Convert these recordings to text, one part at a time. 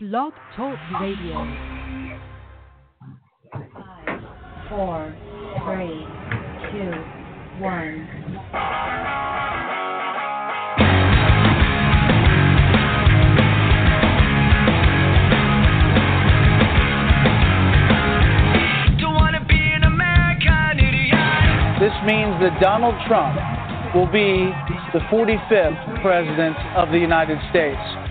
Blog Talk Radio. Five, four, three, two, one. Don't wanna be an American idiot. This means that Donald Trump will be the 45th President of the United States.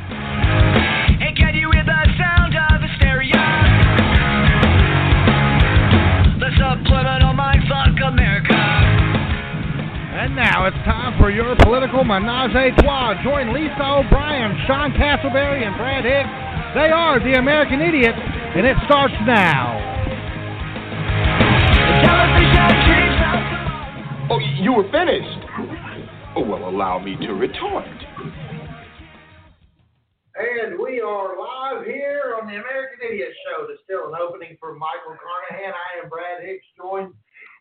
And now it's time for your political menage a trois. Join Lisa O'Brien, Sean Castleberry, and Brad Hicks. They are the American Idiots, and it starts now. Television dreams of tomorrow. Oh, you were finished. Oh, well, allow me to retort. And we are live here on the American Idiot Show. There's still an opening for Michael Carnahan. I am Brad Hicks, joined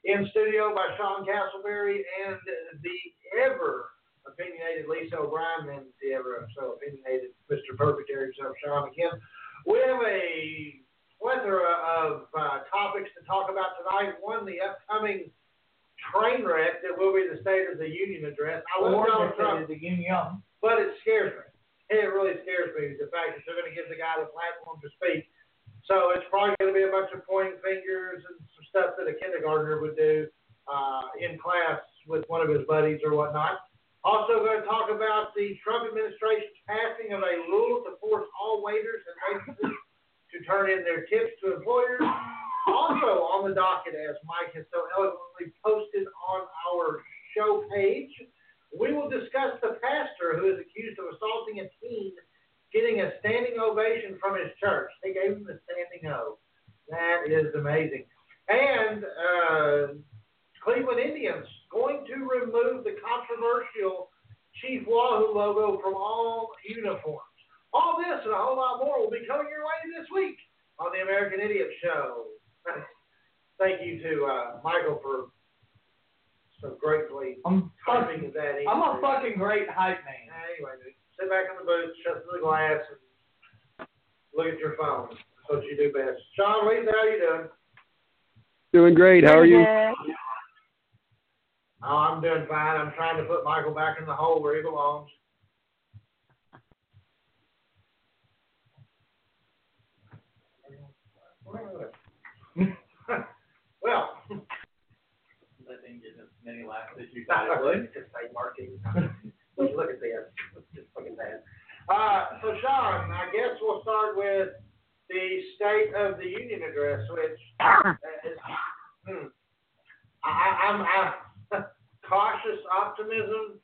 in studio by Sean Castleberry and the ever opinionated Lisa O'Brien and the ever so opinionated Mr. Perfect himself, Sean again. We have a plethora of uh, topics to talk about tonight. One, the upcoming train wreck that will be the State of the Union address. I love Donald Trump. the Union. But it scares me. It really scares me the fact that they're going to give the guy the platform to speak. So it's probably going to be a bunch of pointing fingers and stuff that a kindergartner would do uh, in class with one of his buddies or whatnot. Also going to talk about the Trump administration's passing of a rule to force all waiters and waitresses to turn in their tips to employers. Also on the docket, as Mike has so eloquently posted on our show page, we will discuss the pastor who is accused of assaulting a teen getting a standing ovation from his church. They gave him the standing O. That is amazing. And uh, Cleveland Indians going to remove the controversial Chief Wahoo logo from all uniforms. All this and a whole lot more will be coming your way this week on the American Idiot Show. Thank you to uh, Michael for so gratefully I'm typing that in. I'm a fucking great hype man. Anyway, dude, sit back in the booth, shut the glass, and look at your phone. That's what you do best. Sean, Lisa, how you doing? Doing great. How are you? Oh, I'm doing fine. I'm trying to put Michael back in the hole where he belongs. well, Let him get as many laughs as you thought it would. just say marketing. Look at this. Just look at that. Uh, so Sean, I guess we'll start with the State of the Union address, which is, hmm, I, I'm I, cautious optimism,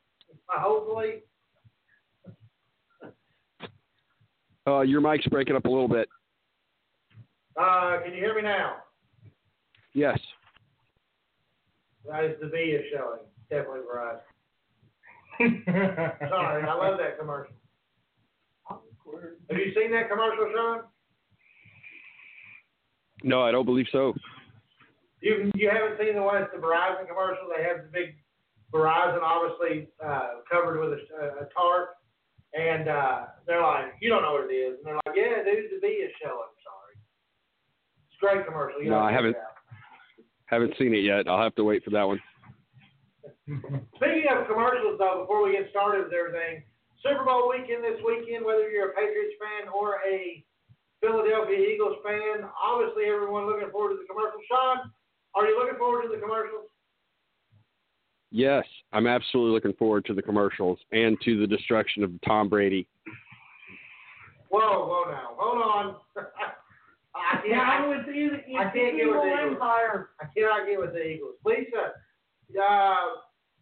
uh, hopefully. Uh, your mic's breaking up a little bit. Uh, can you hear me now? Yes. That is the V is showing. Definitely Verizon. Sorry, I love that commercial. Have you seen that commercial, Sean? No, I don't believe so. You you haven't seen the one that's the Verizon commercial? They have the big Verizon, obviously uh, covered with a, a tarp, and uh, they're like, "You don't know what it is," and they're like, "Yeah, dude, the V is showing." Sorry, it's a great commercial. You No, I haven't. Haven't seen it yet. I'll have to wait for that one. Speaking of commercials, though, before we get started with everything, Super Bowl weekend this weekend, whether you're a Patriots fan or a Philadelphia Eagles fan, obviously everyone looking forward to the commercials. Sean, are you looking forward to the commercials? Yes, I'm absolutely looking forward to the commercials and to the destruction of Tom Brady. Whoa, whoa now. Hold on. I can't, Down with the, I can't get with the Eagles. Empire. I cannot get with the Eagles. Lisa, uh,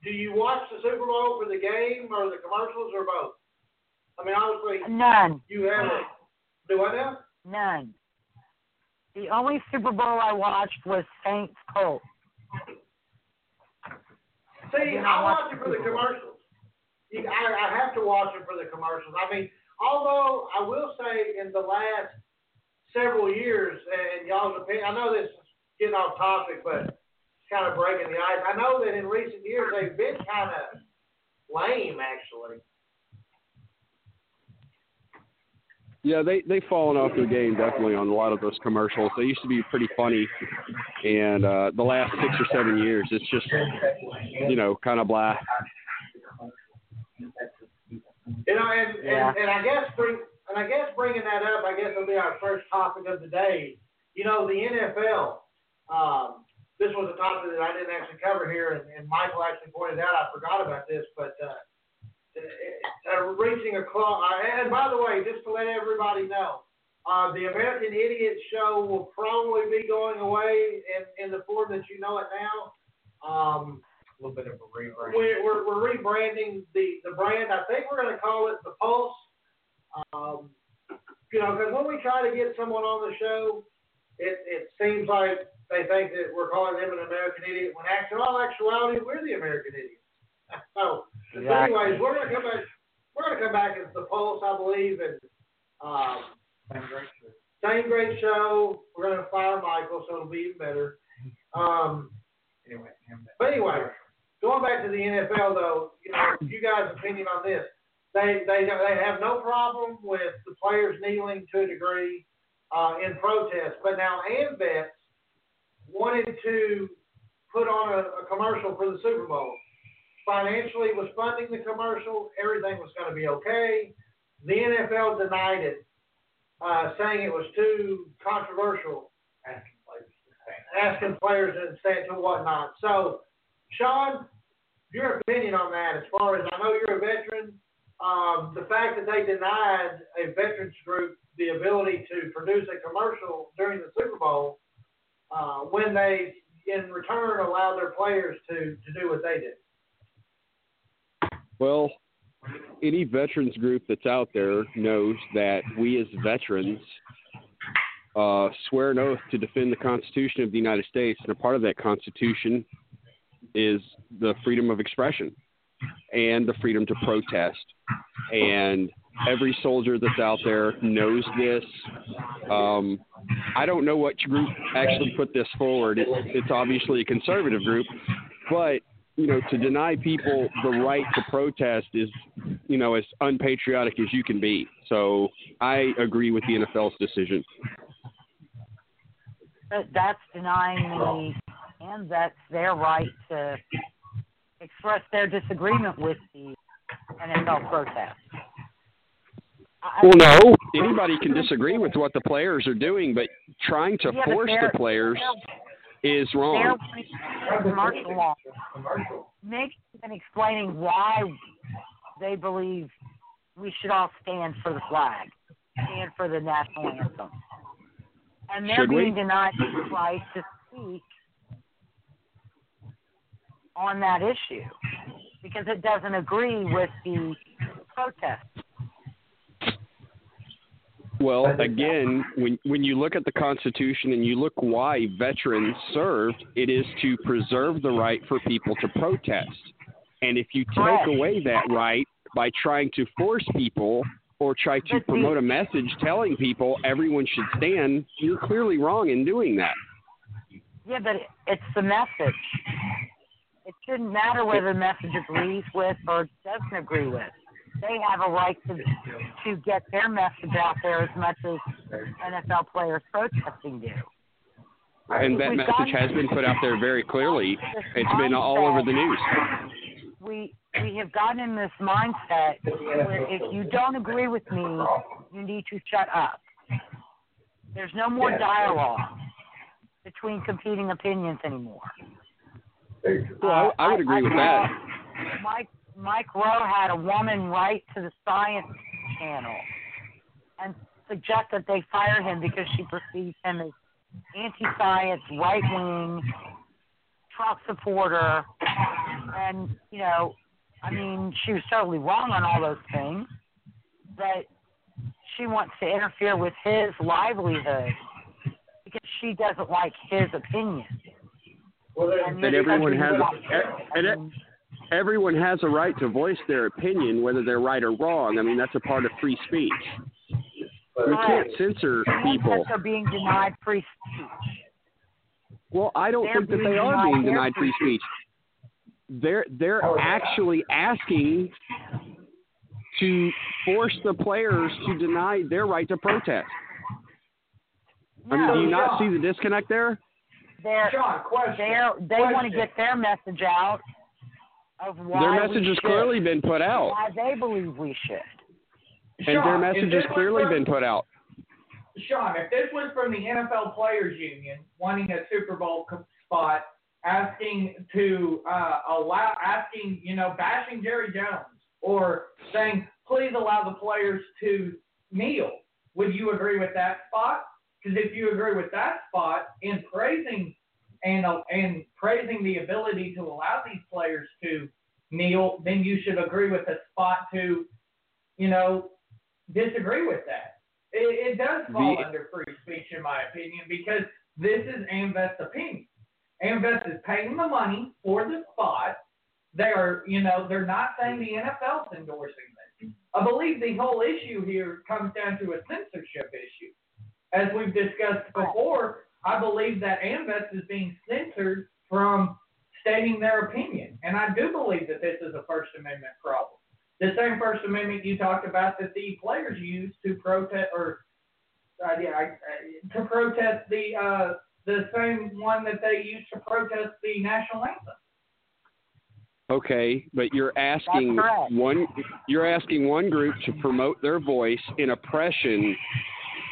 do you watch the Super Bowl for the game or the commercials or both? I mean, obviously, None. you have it. Do I now? None. The only Super Bowl I watched was Saints Colts. See, I watch it for the commercials. I, I have to watch it for the commercials. I mean, although I will say in the last several years, and y'all's opinion, I know this is getting off topic, but it's kind of breaking the ice. I know that in recent years they've been kind of lame, actually. Yeah, they they've fallen off their game definitely on a lot of those commercials. They used to be pretty funny, and uh, the last six or seven years, it's just you know kind of blah. You know, and, Yeah. and, and I guess bring and I guess bringing that up, I guess will be our first topic of the day. You know, the NFL. Um, this was a topic that I didn't actually cover here, and, and Michael actually pointed out. I forgot about this, but uh, uh, reaching a. Uh, and by the way, just to let everybody know, uh, the American Idiot Show will probably be going away in, in the form that you know it now. Um, A little bit of a rebrand. we're, we're, we're rebranding the, the brand. I think we're going to call it the Pulse. Um, you know, because when we try to get someone on the show, it, it seems like they think that we're calling them an American idiot when actually, in all actuality, we're the American idiots. so Exactly. anyways, we're going to come back. We're going to come back as the Pulse, I believe, and um, same great show. We're going to fire Michael, so it'll be even better. Um, Anyway, but anyway, going back to the NFL though, you know, you guys' opinion on this. They they they have no problem with the players kneeling to a degree uh, in protest, but now AMVETS wanted to put on a, a commercial for the Super Bowl. Financially was funding the commercial, everything was going to be okay. The NFL denied it, uh, saying it was too controversial asking players asking players and saying to whatnot. So, Sean, your opinion on that, as far as I know you're a veteran, um, the fact that they denied a veterans group the ability to produce a commercial during the Super Bowl uh, when they, in return, allowed their players to, to do what they did. Well, any veterans group that's out there knows that we as veterans uh, swear an oath to defend the Constitution of the United States, and a part of that Constitution is the freedom of expression and the freedom to protest. And every soldier that's out there knows this. Um, I don't know what group actually put this forward. It, it's obviously a conservative group, but you know, to deny people the right to protest is, you know, as unpatriotic as you can be. So I agree with the NFL's decision. But that's denying the and that's their right to express their disagreement with the NFL protest. I- Well, no, anybody can disagree with what the players are doing, but trying to Yeah, force the players is wrong. commercial law. Making and explaining why they believe we should all stand for the flag, stand for the national anthem. And they're Should we? being denied the right to speak on that issue because it doesn't agree with the protest. Well, again, when when you look at the Constitution and you look why veterans served, it is to preserve the right for people to protest. And if you take away that right by trying to force people or try to promote a message telling people everyone should stand, you're clearly wrong in doing that. Yeah, but it's the message. It shouldn't matter whether the message agrees with or doesn't agree with. They have a right to to get their message out there as much as NFL players protesting do. And that We've message has been put out there very clearly. It's been all over the news. We we have gotten in this mindset where if you don't agree with me, you need to shut up. There's no more dialogue between competing opinions anymore. Well, I, I would agree with that. Uh, saw Mike Rowe had a woman write to the Science Channel and suggest that they fire him because she perceives him as anti-science, right-wing, Trump supporter, and you know, I mean, she was totally wrong on all those things, but she wants to interfere with his livelihood because she doesn't like his opinion. And everyone has a, and everyone has a right to voice their opinion, whether they're right or wrong. I mean, that's a part of free speech. We can't censor people. Are being denied free speech. Well, I don't They're think that they are being denied free speech. They're they're oh, actually asking to force the players to deny their right to protest. I mean, do you not see the disconnect there? They're, Sean, question. they're, they want to get their message out of why Their message has should, clearly been put out, why they believe we should. and their message has clearly from- been put out. Sean, if this was from the NFL Players Union wanting a Super Bowl spot, asking to uh, allow, asking, you know, bashing Jerry Jones, or saying, please allow the players to kneel, would you agree with that spot? Because if you agree with that spot in praising and uh, and praising the ability to allow these players to kneel, then you should agree with the spot to, you know, disagree with that. It, it does fall The- under free speech, in my opinion, because this is AMVETS's opinion. AMVETS is paying the money for the spot. They are, you know, they're not saying the NFL's endorsing this. I believe the whole issue here comes down to a censorship issue. As we've discussed before, I believe that AMVETS is being censored from stating their opinion. And I do believe that this is a First Amendment problem. The same First Amendment you talked about that the players use to protest, or uh, yeah, I, I, to protest the uh, the same one that they use to protest the national anthem. Okay, but you're asking one you're asking one group to promote their voice in oppression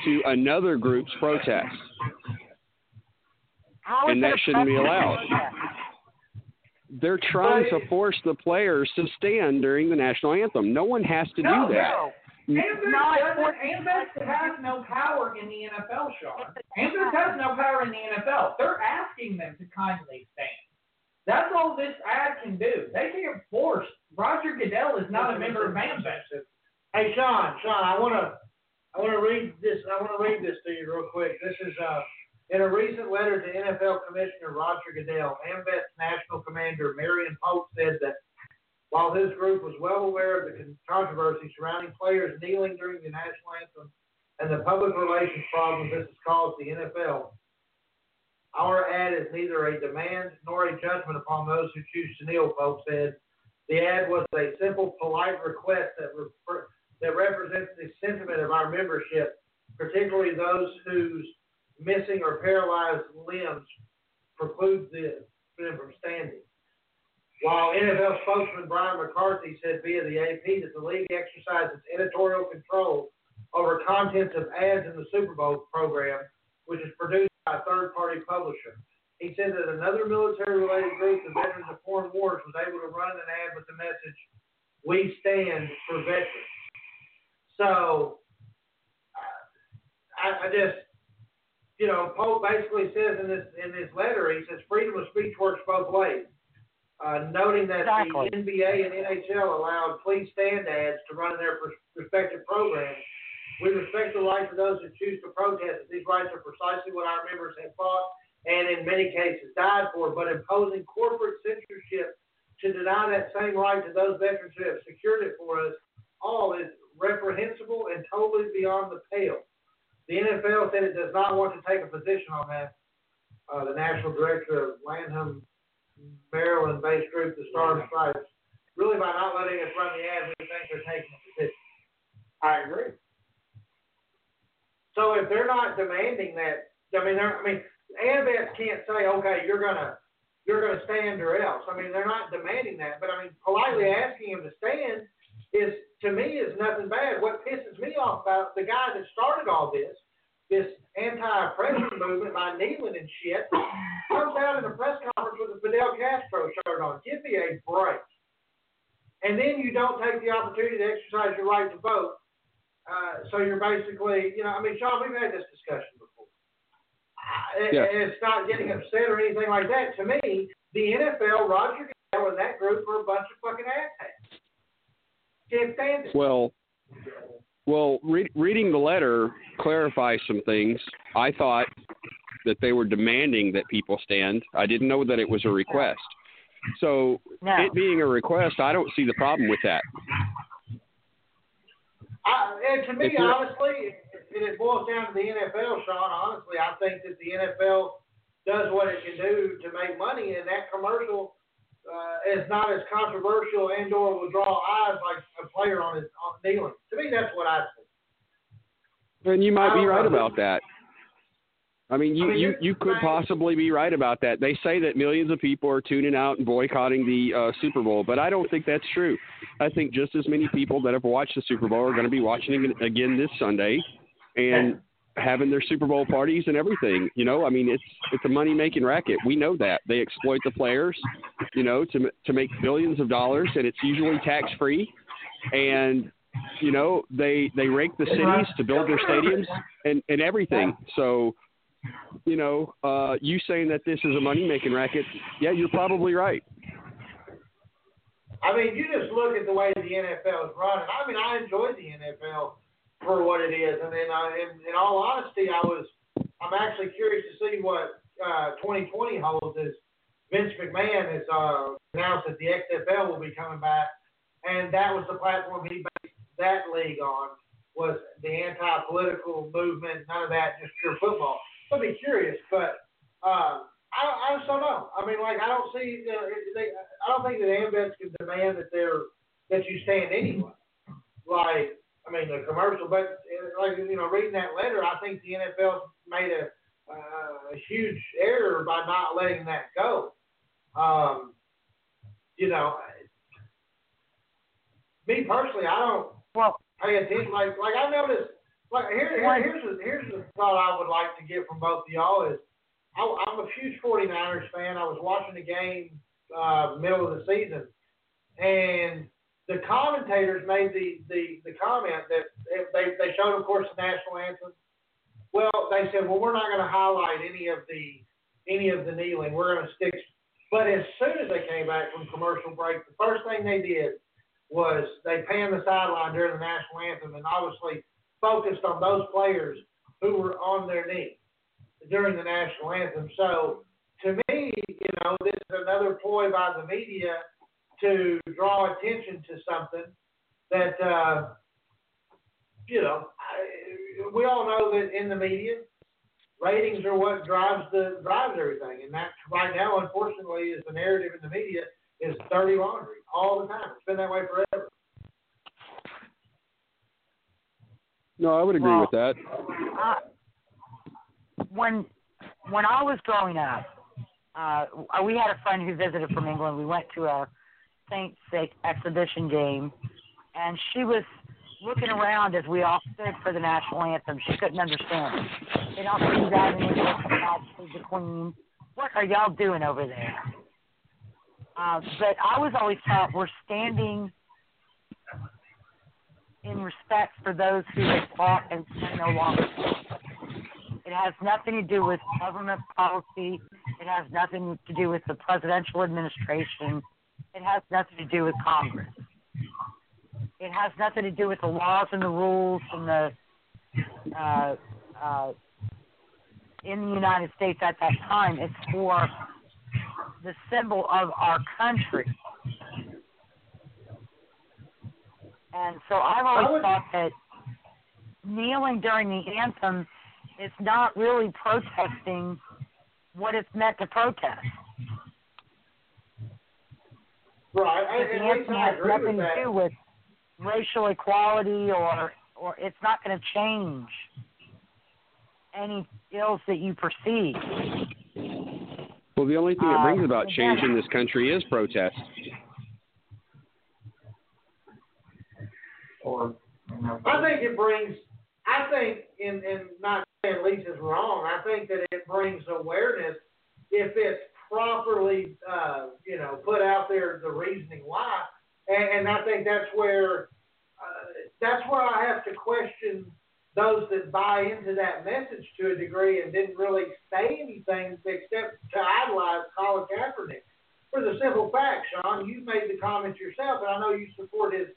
to another group's protest. How is And that shouldn't be allowed. They're trying to force the players to stand during the national anthem. No one has to No, do that. No. AMVETS not doesn't. for- has no power in the NFL, Sean. AMVETS has no power in the NFL. They're asking them to kindly stand. That's all this ad can do. They can't force. Roger Goodell is not a member of AMVETS. Hey, Sean, Sean, I wanna, I wanna read this, I wanna read this to you real quick. This is, uh, in a recent letter to NFL Commissioner Roger Goodell, AMVET's National Commander Marion Pope said that while his group was well aware of the controversy surrounding players kneeling during the national anthem and the public relations problems this has caused the NFL, our ad is neither a demand nor a judgment upon those who choose to kneel, Pope said. The ad was a simple, polite request that refer, that represents the sentiment of our membership, particularly those whose missing or paralyzed limbs preclude the- them from standing. While NFL spokesman Brian McCarthy said via the AP that the league exercises editorial control over contents of ads in the Super Bowl program, which is produced by a third-party publisher. He said that another military-related group, the Veterans of Foreign Wars, was able to run an ad with the message, "We stand for veterans." So, I, I just, you know, Pope basically says in this in this letter, he says freedom of speech works both ways. Uh, noting that Exactly. the NBA and NHL allowed please stand ads to run in their respective programs, we respect the rights of those who choose to protest. These rights are precisely what our members have fought and in many cases died for, but imposing corporate censorship to deny that same right to those veterans who have secured it for us all is reprehensible and totally beyond the pale. The NFL said it does not want to take a position on that. Uh, the national director of Lanham, Maryland-based group, the Star and Stripes, really by not letting us run the ad, we think they're taking a position. I agree. So if they're not demanding that, I mean, they're, I mean, AMVETS can't say, okay, you're gonna, you're gonna stand or else. I mean, they're not demanding that, but I mean, politely asking him to stand is, to me, is nothing bad. What pisses me off about the guy that started all this, this anti-oppression movement by kneeling and shit, comes out in a press conference with a Fidel Castro shirt on. Give me a break. And then you don't take the opportunity to exercise your right to vote. Uh, so you're basically, you know, I mean, Sean, we've had this discussion before. Uh, Yeah. It's not getting upset or anything like that. To me, the NFL, Roger Goodell, and that group are a bunch of fucking asshats. Can't stand it. Well, well, re- reading the letter clarifies some things. I thought that they were demanding that people stand. I didn't know that it was a request. So, No. it being a request, I don't see the problem with that. I, and to me, honestly, and it boils down to the NFL, Sean. Honestly, I think that the NFL does what it can do to make money, and that commercial uh, is not as controversial and or will draw eyes like a player on his on kneeling. To me, that's what I see. And you might be right about that. I mean, you, I mean, you, you're could possibly be right about that. They say that millions of people are tuning out and boycotting the uh, Super Bowl, but I don't think that's true. I think just as many people that have watched the Super Bowl are going to be watching it again this Sunday and having their Super Bowl parties and everything. You know, I mean, it's it's a money making racket. We know that they exploit the players, you know, to to make billions of dollars, and it's usually tax free. And you know, they they rake the cities to build their stadiums and and everything. So you know, uh, you saying that this is a money making racket, yeah, you're probably right. I mean, you just look at the way the NFL is run, and I mean, I enjoy the NFL for what it is. And then, uh, in, in all honesty, I was, I'm actually curious to see what uh, 2020 holds. As Vince McMahon has uh, announced that the XFL will be coming back, and that was the platform he based that league on was the anti-political movement. None of that, just pure football. So I'd be curious, but. Um, I, I just don't know. I mean, like, I don't see. Uh, they, I don't think that AMVETS can demand that they're that you stand anyway. Like, I mean, the commercial, but like you know, reading that letter, I think the NFL made a, uh, a huge error by not letting that go. Um, you know, me personally, I don't Well, pay attention. Like, like I noticed. Like, here, here here's the, here's the thought I would like to get from both of y'all is. I, I'm a huge 49ers fan. I was watching the game uh, middle of the season, and the commentators made the, the, the comment that they they showed, of course, the national anthem. Well, they said, well, we're not going to highlight any of the any of the kneeling. We're going to stick. But as soon as they came back from commercial break, the first thing they did was they panned the sideline during the national anthem and obviously focused on those players who were on their knees during the national anthem. So to me, you know, this is another ploy by the media to draw attention to something that, uh, you know, I, we all know that in the media, ratings are what drives the drives everything, and that right now, unfortunately, is the narrative in the media is dirty laundry all the time. It's been that way forever. No, I would agree Well, with that. uh, when when I was growing up, uh, we had a friend who visited from England. We went to a Saints exhibition game, and she was looking around as we all stood for the national anthem. She couldn't understand it. They don't do that save the Queen. What are y'all doing over there? Uh, but I was always taught we're standing in respect for those who have fought and no longer. It has nothing to do with government policy. It has nothing to do with the presidential administration. It has nothing to do with Congress. It has nothing to do with the laws and the rules and the uh, uh, in the United States at that time. It's for the symbol of our country. And so I've always thought that kneeling during the anthem is not really protesting what it's meant to protest. Right. I, the and at least I has nothing with to do with racial equality or or it's not going to change any ills that you perceive. Well, the only thing that Uh, brings about again- change in this country is protest. Or, you know, I think it brings. I think, in and not saying Lisa's wrong. I think that it brings awareness if it's properly, uh, you know, put out there the reasoning why. And, and I think that's where uh, that's where I have to question those that buy into that message to a degree and didn't really say anything except to idolize Colin Kaepernick. For the simple fact, Sean, you made the comments yourself, and I know you support his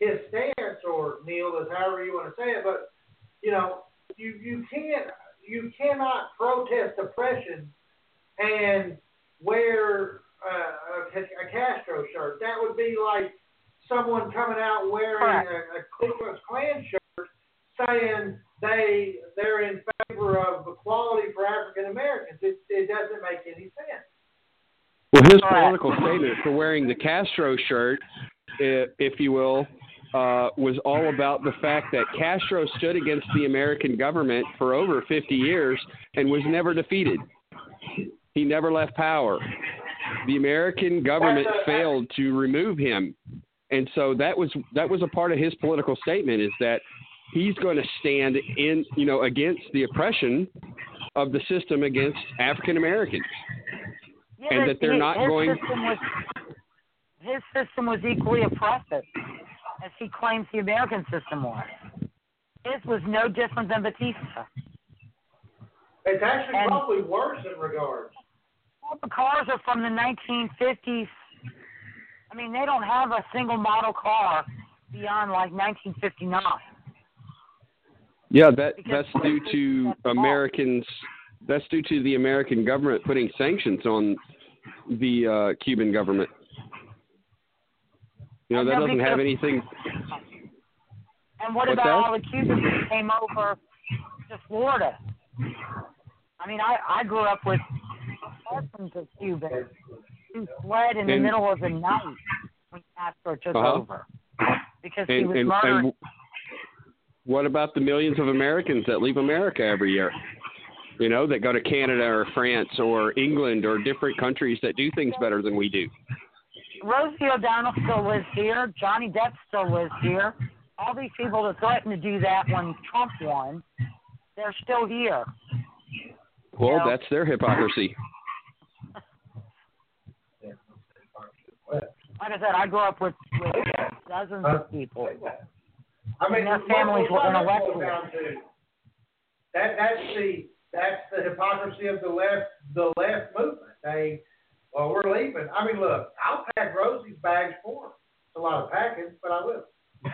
his stance or Neil is however you want to say it, but you know, you you can't you cannot protest oppression and wear uh, a, a Castro shirt. That would be like someone coming out wearing a, a Ku Klux Klan shirt saying they they're in favor of equality for African Americans. It it doesn't make any sense. Well, his Correct. political statement for wearing the Castro shirt, i- if you will, uh, was all about the fact that Castro stood against the American government for over 50 years and was never defeated. He never left power. The American government failed to remove him, and so that was that was a part of his political statement is that he's going to stand in you know against the oppression of the system against African Americans. Yeah, And that they're his- not his going- System was, his system was equally oppressive, as he claims the American system was. His was no different than Batista. It's actually And- probably worse in regards. Well, the cars are from the 1950s. I mean, they don't have a single model car beyond like 1959. Yeah, that Because that's due to. Americans. That's due to the American government putting sanctions on the uh, Cuban government. You know that doesn't have anything. And what What's about that? all the Cubans that came over to Florida? I mean, I I grew up with dozens of Cubans who fled in the And- middle of the night when Castro took Uh-huh. over because he was and, murdering. and what about the millions of Americans that leave America every year? You know, that go to Canada or France or England or different countries that do things better than we do. Rosie O'Donnell still lives here. Johnny Depp still lives here. All these people that threatened to do that when Trump won, they're still here. Well, Yeah. that's their hypocrisy. Like I said, I grew up with, with dozens of people. I mean, And their families were that boils intellectual. That that's the that's the hypocrisy of the left the left movement. They well, we're leaving. I mean, look, I'll pack Rosie's bags for her. It's a lot of packing, but I will.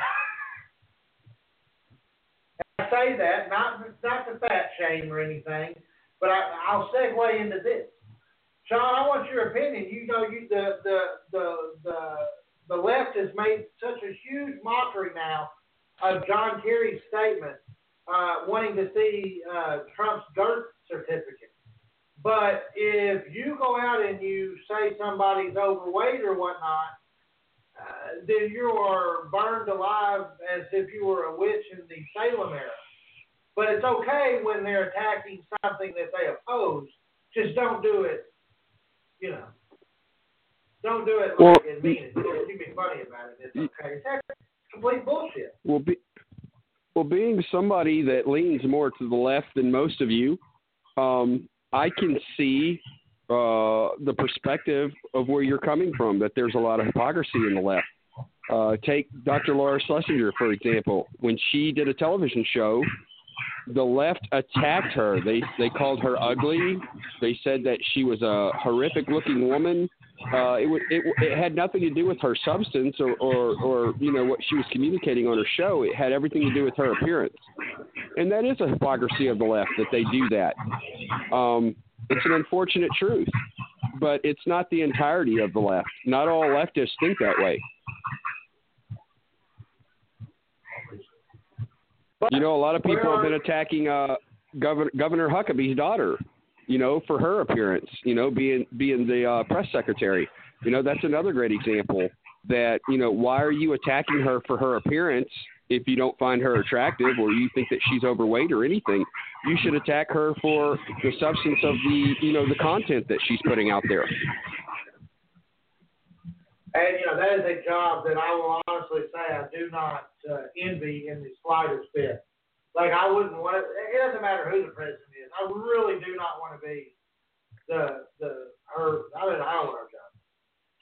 I say that not not to fat shame or anything, but I, I'll segue into this. Sean, I want your opinion. You know, you the the the the the left has made such a huge mockery now of John Kerry's statement, uh, wanting to see uh, Trump's birth certificate. But if you go out and you say somebody's overweight or whatnot, uh, then you are burned alive as if you were a witch in the Salem era. But it's okay when they're attacking something that they oppose. Just don't do it, you know. Don't do it like Well- and mean it. You be funny about it. It's okay. It's complete bullshit. Well, be, well, being somebody that leans more to the left than most of you, um, I can see uh, the perspective of where you're coming from. That there's a lot of hypocrisy in the left. Uh, take Dr. Laura Schlesinger for example. When she did a television show, the left attacked her. They they called her ugly. They said that she was a horrific looking woman. Uh, it, it it had nothing to do with her substance or, or or you know what she was communicating on her show. It had everything to do with her appearance, and that is a hypocrisy of the left that they do that. Um, it's an unfortunate truth, but it's not the entirety of the left. Not all leftists think that way. You know, a lot of people have been attacking uh, Governor Governor Huckabee's daughter. You know, for her appearance. You know, being being the uh, press secretary. You know, that's another great example. That you know, why are you attacking her for her appearance if you don't find her attractive or you think that she's overweight or anything? You should attack her for the substance of the you know the content that she's putting out there. And you know that is a job that I will honestly say I do not uh, envy in the slightest bit. Like I wouldn't want to. It doesn't matter who the president is. I really do not want to be the the her. I mean I don't want her job.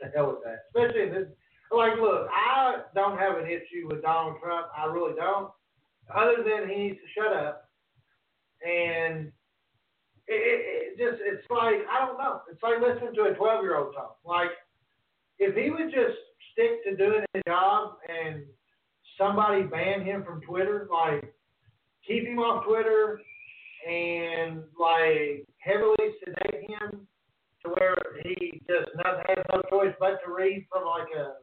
To hell with that. Especially in this. Like look, I don't have an issue with Donald Trump. I really don't. Other than he needs to shut up. And it, it, it just it's like I don't know. It's like listening to a twelve year old talk. Like if he would just stick to doing his job and somebody ban him from Twitter, like keep him off Twitter and like heavily sedate him to where he just not, has no choice but to read from like a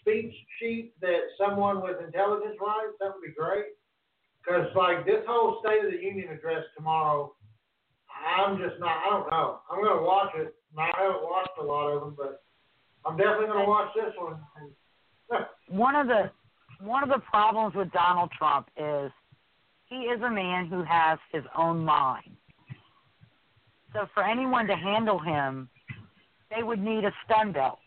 speech sheet that someone with intelligence writes, that would be great. Because like this whole State of the Union address tomorrow, I'm just not. I don't know. I'm gonna watch it. I haven't watched a lot of them, but I'm definitely gonna watch this one. one of the one of the problems with Donald Trump is he is a man who has his own mind. So for anyone to handle him, they would need a stun belt.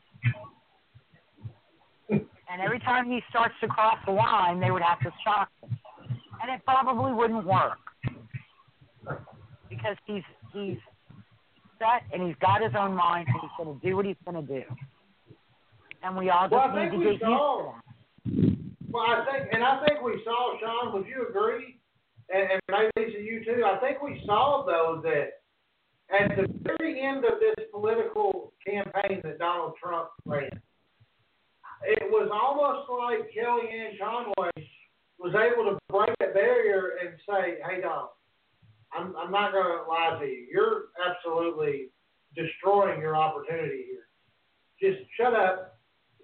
And every time he starts to cross the line, they would have to shock him. And it probably wouldn't work. Because he's he's set and he's got his own mind and he's gonna do what he's gonna do. And we all just Well, I need think to we get used to saw- that. Well, I think, and I think we saw, Sean. Would you agree? And, and maybe Lisa, you too. I think we saw though that at the very end of this political campaign that Donald Trump ran, it was almost like Kellyanne Conway was able to break that barrier and say, "Hey, Donald, I'm I'm not going to lie to you. You're absolutely destroying your opportunity here. Just shut up."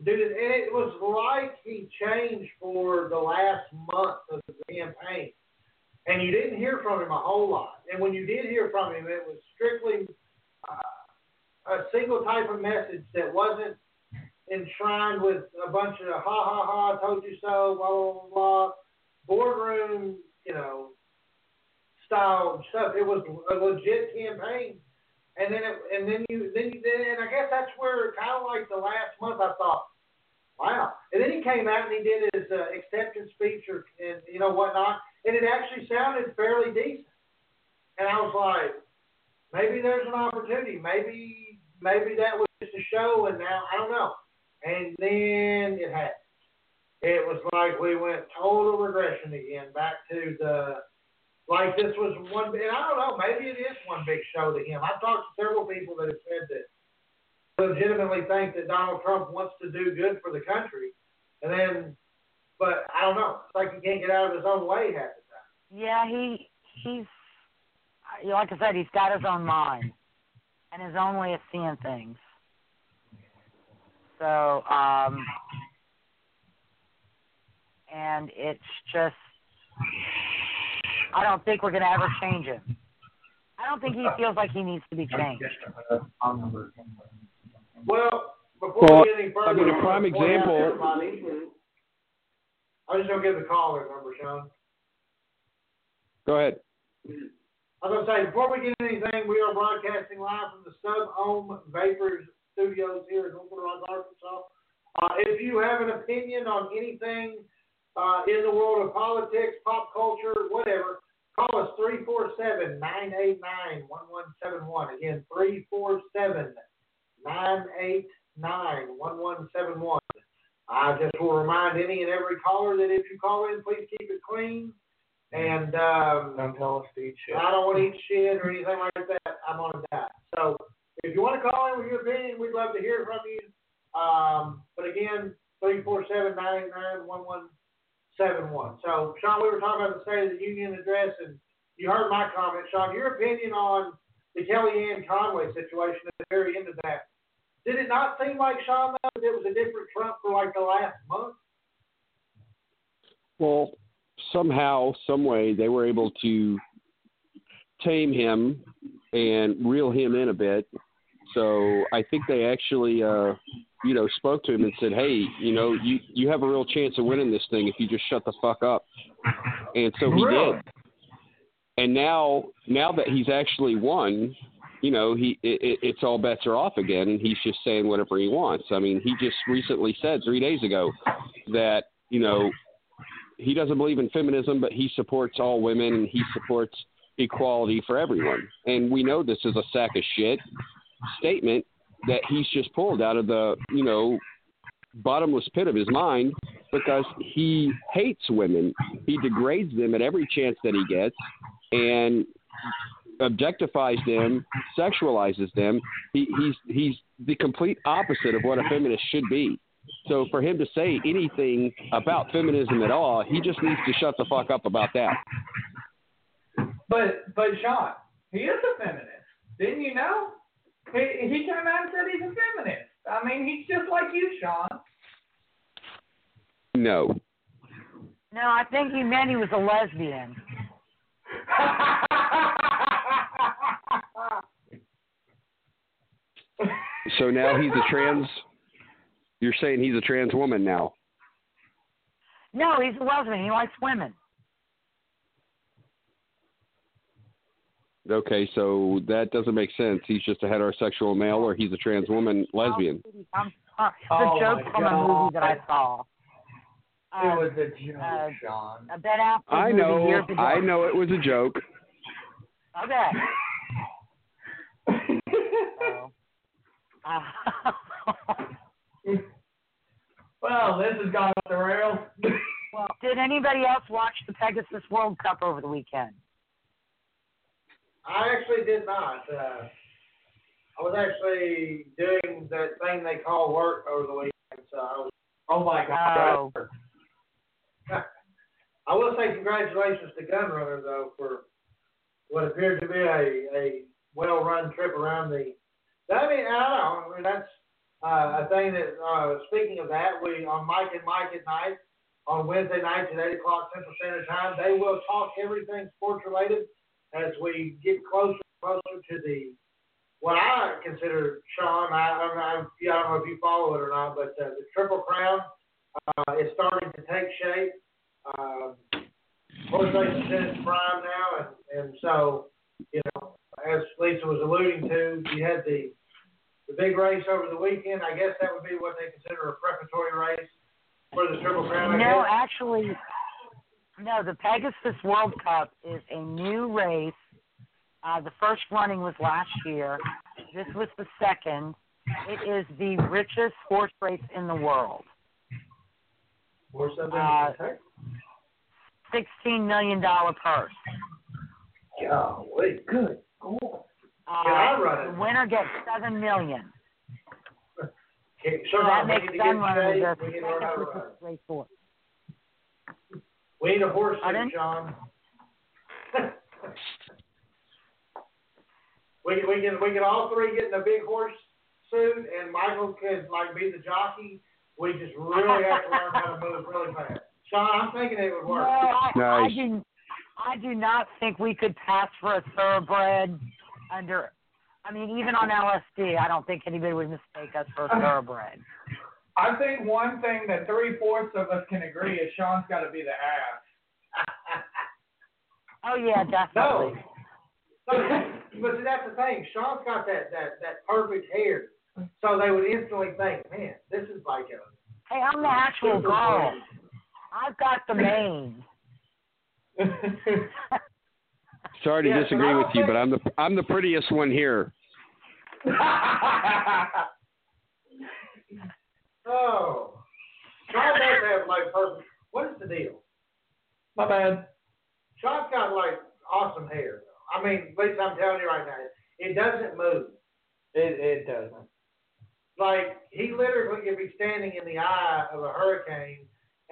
Dude, it was like he changed for the last month of the campaign. And you didn't hear from him a whole lot. And when you did hear from him, it was strictly uh, a single type of message that wasn't enshrined with a bunch of ha ha ha, told you so, blah blah blah, blah boardroom, you know, style stuff. It was a legit campaign. And then it, and then you then you then and I guess that's where kind of like the last month I thought, wow. And then he came out and he did his uh, acceptance speech or and you know whatnot, and it actually sounded fairly decent. And I was like, maybe there's an opportunity. Maybe maybe that was just a show, and now I don't know. And then it happened. It was like we went total regression again, back to the like this was one. And I don't know, maybe it is one big show to him. I've talked to several people that have said that legitimately think that Donald Trump wants to do good for the country, and then, but I don't know. It's like he can't get out of his own way half the time. Yeah, he he's uh, like I said, he's got his own mind and his own way of seeing things. So, um, and it's just, I don't think we're gonna ever change him. I don't think he feels like he needs to be changed. Well, before we get any further, I mean, a prime wanna point out example- I'm just don't get the caller number, Sean. Go ahead. I was gonna say before we get anything, we are broadcasting live from the Sub Home Vapors Studios here in Little Rock, Arkansas. Uh, if you have an opinion on anything uh, in the world of politics, pop culture, whatever, call us 347-989-1171. Again, 347-989-1171. I just will remind any and every caller that if you call in, please keep it clean. And um, Don't tell us to eat shit. I don't want to eat shit or anything like that. I'm on a diet. So if you want to call in with your opinion, we'd love to hear from you. Um, but again, three four seven nine nine one one seven one. So Sean, we were talking about the State of the Union address, and you heard my comment, Sean. Your opinion on the Kellyanne Conway situation at the very end of that. Did it not seem like Sean that it was a different Trump for like the last month? Well, somehow, some way, they were able to tame him and reel him in a bit. So I think they actually, uh, you know, spoke to him and said, "Hey, you know, you you have a real chance of winning this thing if you just shut the fuck up." And so he Really? did. And now, now that he's actually won, you know, he it, it, it's all bets are off again, and he's just saying whatever he wants. I mean, he just recently said three days ago that you know he doesn't believe in feminism, but he supports all women and he supports equality for everyone. And we know this is a sack of shit statement that he's just pulled out of the, you know, bottomless pit of his mind because he hates women. He degrades them at every chance that he gets and objectifies them, sexualizes them. He, he's he's the complete opposite of what a feminist should be. So for him to say anything about feminism at all, he just needs to shut the fuck up about that. But but Sean, he is a feminist. Didn't you know? He he came out and said he's a feminist. I mean, he's just like you, Sean. No. No, I think he meant he was a lesbian. So now he's a trans. You're saying he's a trans woman now. No, he's a lesbian. He likes women. Okay, so that doesn't make sense. He's just a heterosexual male, or he's a trans woman lesbian. I'm sorry. The Oh, joke my from a movie that I saw. It Uh, was a joke, uh, Sean. a Ben Affleck I know. I know it was a joke. Okay. Uh, well, this has gone off the rails. well, did anybody else watch the Pegasus World Cup over the weekend? I actually did not. Uh, I was actually doing that thing they call work over the weekend, so I was. Oh my God. Oh. I will say congratulations to Gun Runner though for what appeared to be a, a well-run trip around the. I mean, I don't know. That's uh, a thing that. Uh, speaking of that, we on Mike and Mike at night on Wednesday nights at eight o'clock Central Standard Time. They will talk everything sports related as we get closer closer to the what I consider Sean. I, I, I, yeah, I don't know if you follow it or not, but uh, the Triple Crown uh, is starting to take shape. Um, horse racing is in prime now, and, and so you know, as Lisa was alluding to, you had the the big race over the weekend. I guess that would be what they consider a preparatory race for the Triple Crown. No, actually, no. The Pegasus World Cup is a new race. Uh, the first running was last year. This was the second. It is the richest horse race in the world. Horse. Uh, Sixteen million dollar purse. Golly, good. Cool. Uh, Can I run it? The winner gets seven million. Okay, So Sean, that makes need to get Gun Runner shape. the We need to learn how to second run. richest race horse. We need a horse Pardon? suit, Sean. we can, we can we can all three get in a big horse suit, and Michael can like be the jockey. We just really have to learn how to move really fast. Sean, I'm thinking it would work. I, I Nice. do. I do not think we could pass for a thoroughbred under. I mean, even on LSD, I don't think anybody would mistake us for a thoroughbred. I think one thing that three fourths of us can agree is Sean's got to be the ass. Oh yeah, definitely. No. definitely. but see, that's the thing. Sean's got that that that perfect hair, so they would instantly think, man, this is like a. Hey, I'm the actual girl. I've got the mane. Sorry to Yeah, disagree with you, think- but I'm the I'm the prettiest one here. Oh. Sean does have like perfect. What is the deal? My bad. Sean's got like awesome hair. I mean, at least I'm telling you right now, it doesn't move. It it doesn't. Like he literally could be standing in the eye of a hurricane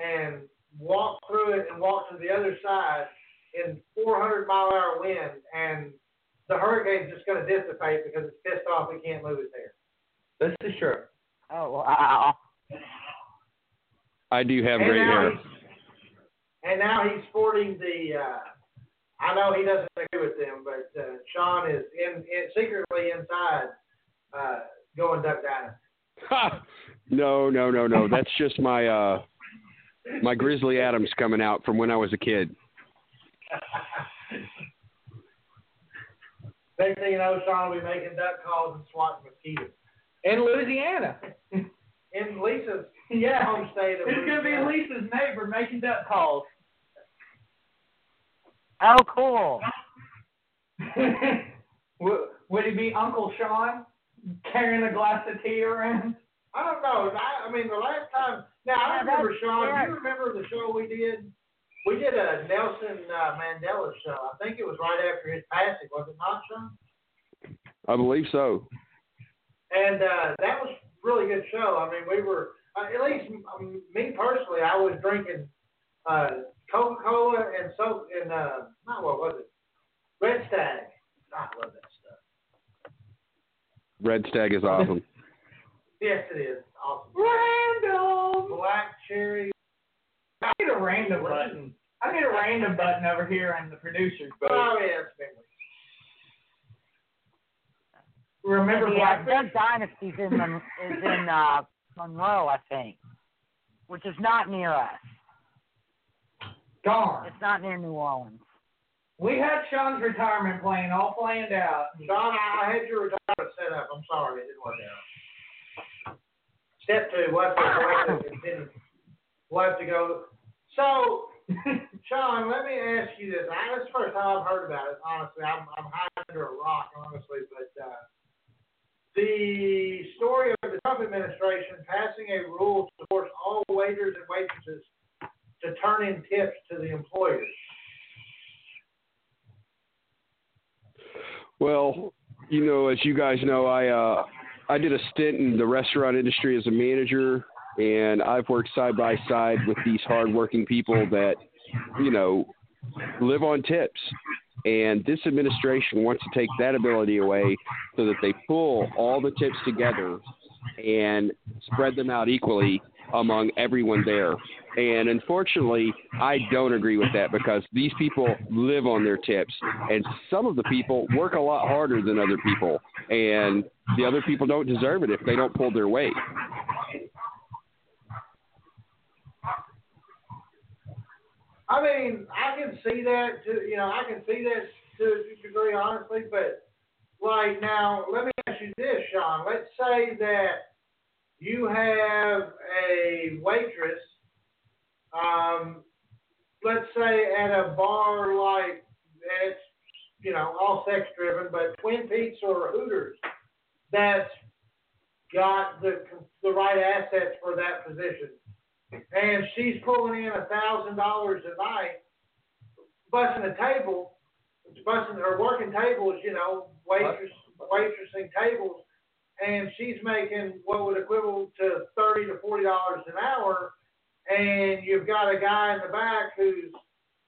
and walk through it and walk to the other side in 400 mile an hour wind, and the hurricane's just going to dissipate because it's pissed off we can't move its hair. This is true. Oh wow. I do have and great now hair. and now he's sporting the. Uh, I know he doesn't agree with them, but uh, Sean is in, in secretly inside uh, going Duck Dynasty. No, no, no, no. That's just my uh my Grizzly Adams coming out from when I was a kid. Next thing you know, Sean will be making duck calls and swatting mosquitoes. In Louisiana. In Lisa's Yeah. home state of It's gonna be Lisa's neighbor making duck calls. Oh cool. would, would he be Uncle Sean carrying a glass of tea around? I don't know. I, I mean, the last time. Now I remember Sean. Do you remember the show we did? We did a Nelson uh, Mandela show. I think it was right after his passing, was it not, Sean? I believe so. And uh, that was a really good show. I mean, we were uh, at least um, me personally. I was drinking uh, Coca Cola and so and uh, not what was it? Red Stag. I love that stuff. Red Stag is awesome. Yes, it is awesome. Random. Black cherry. I need a random button. I need a random button over here in the producers booth. Oh yes, remember And the uh, Blackfish? Dynasty's in Mon- is in uh, Monroe, I think, which is not near us. Darn. It's not near New Orleans. We had Sean's retirement plan all planned out. Don, I I had your retirement set up. I'm sorry, it didn't work out. Step two, we'll have We'll have to go. So, Sean, let me ask you this. I, this is the first time I've heard about it, honestly. I'm, I'm hiding under a rock, honestly, but, uh, the story of the Trump administration passing a rule to force all waiters and waitresses to turn in tips to the employers. Well, you know, as you guys know, I uh, I did a stint in the restaurant industry as a manager, and I've worked side by side with these hardworking people that, you know, live on tips. And this administration wants to take that ability away so that they pull all the tips together and spread them out equally among everyone there. And unfortunately, I don't agree with that because these people live on their tips, and some of the people work a lot harder than other people, and the other people don't deserve it if they don't pull their weight. I mean, I can see that to you know, I can see that to a degree, honestly, but like now, let me ask you this, Sean. Let's say that you have a waitress, um, let's say at a bar like it's you know all sex driven, but Twin Peaks or Hooters, that's got the the right assets for that position and she's pulling in a thousand dollars a night, busting a table, busting her working tables, you know, waitress waitressing tables, and she's making what would equivalent to thirty to forty dollars an hour, and you've got a guy in the back who's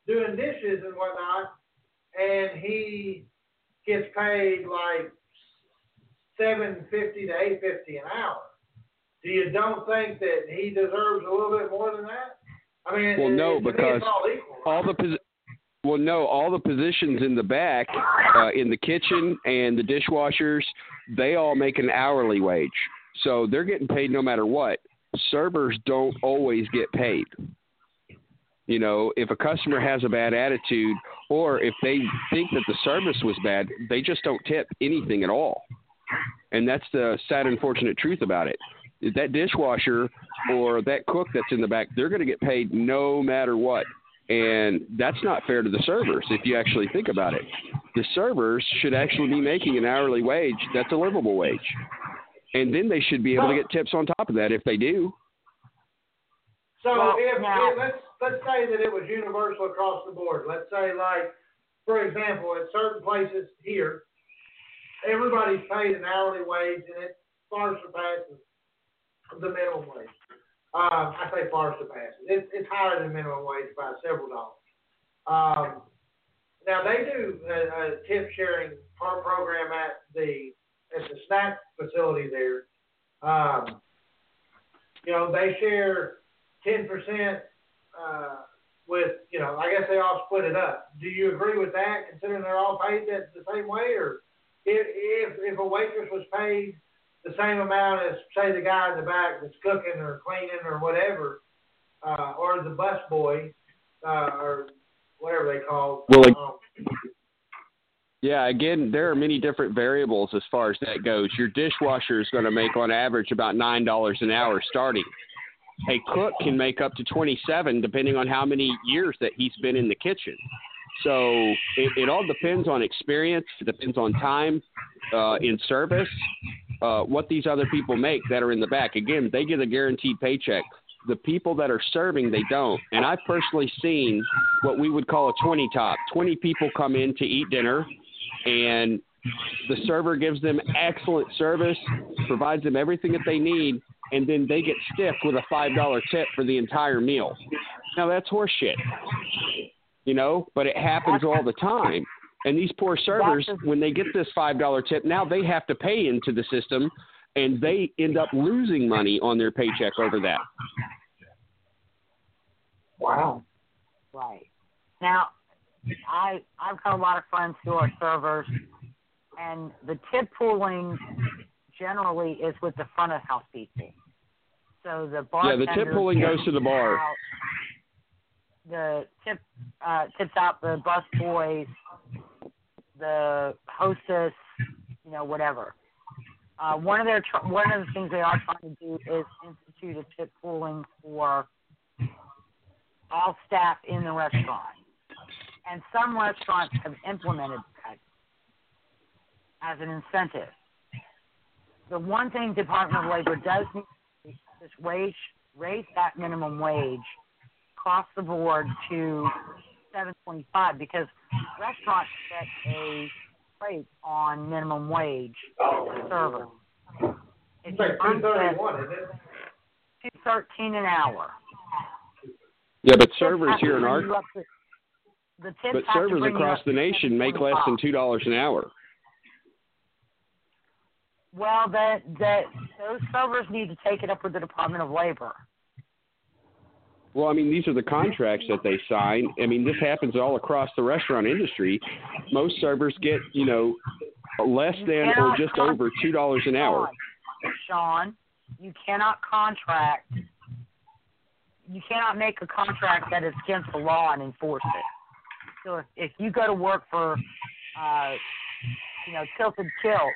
doing dishes and whatnot, and he gets paid like seven fifty to eight fifty an hour do you don't think that he deserves a little bit more than that? I mean, Well, it- no, because all equal. all the posi- well, no, all the positions in the back, uh, in the kitchen and the dishwashers, they all make an hourly wage, so they're getting paid no matter what. Servers don't always get paid. You know, if a customer has a bad attitude, or if they think that the service was bad, they just don't tip anything at all. And that's the sad, unfortunate truth about it. That dishwasher or that cook that's in the back, they're going to get paid no matter what. And that's not fair to the servers if you actually think about it. The servers should actually be making an hourly wage that's a livable wage. And then they should be able to get tips on top of that if they do. So Well, if, now- if let's let's say that it was universal across the board. Let's say like, for example, at certain places here, everybody's paid an hourly wage, and it far surpasses the minimum wage. Um, I say far surpasses. It's it's higher than minimum wage by several dollars. Um, now they do a, a tip sharing pro- program at the at the snack facility there. Um, you know, they share ten percent uh, with, you know, I guess they all split it up. Do you agree with that, considering they're all paid that the same way, or if if if a waitress was paid the same amount as say the guy in the back that's cooking or cleaning or whatever, uh, or the bus boy, uh, or whatever they call. Well, like- um, Yeah, again, there are many different variables as far as that goes. Your dishwasher is going to make on average about nine dollars an hour starting. A cook can make up to twenty-seven, depending on how many years that he's been in the kitchen. So it, it all depends on experience. It depends on time uh, in service. Uh, what these other people make that are in the back. Again, they get a guaranteed paycheck. The people that are serving, they don't. And I've personally seen what we would call a 20 top. 20 people come in to eat dinner, and the server gives them excellent service, provides them everything that they need, and then they get stiffed with a $5 tip for the entire meal. Now, that's horseshit, you know, but it happens all the time. And these poor servers, when they get this $5 tip, now they have to pay into the system, and they end up losing money on their paycheck over that. Wow. Right. Now, I I've got a lot of friends who are servers, and the tip pooling generally is with the front of house people. So the bar. Yeah, the tip pooling goes to the bar. out- The tip uh, tips out the bus boys, the hostess, you know, whatever. Uh, one of their tr- one of the things they are trying to do is institute a tip pooling for all staff in the restaurant, and some restaurants have implemented that as an incentive. The one thing Department of Labor does need is wage raise that minimum wage across the board to seven twenty five because restaurants set a rate on minimum wage for servers. If It's like earn two thirty one, isn't it? two thirteen an hour. Yeah, but servers here in bring our to- the tips but servers across the nation make less than two dollars an hour. Well, that that those servers need to take it up with the Department of Labor. Well, I mean, these are the contracts that they sign. I mean, this happens all across the restaurant industry. Most servers get, you know, less than or just con- over two dollars an hour. Sean, you cannot contract. You cannot make a contract that is against the law and enforce it. So if, if you go to work for, uh, you know, Tilted Kilt,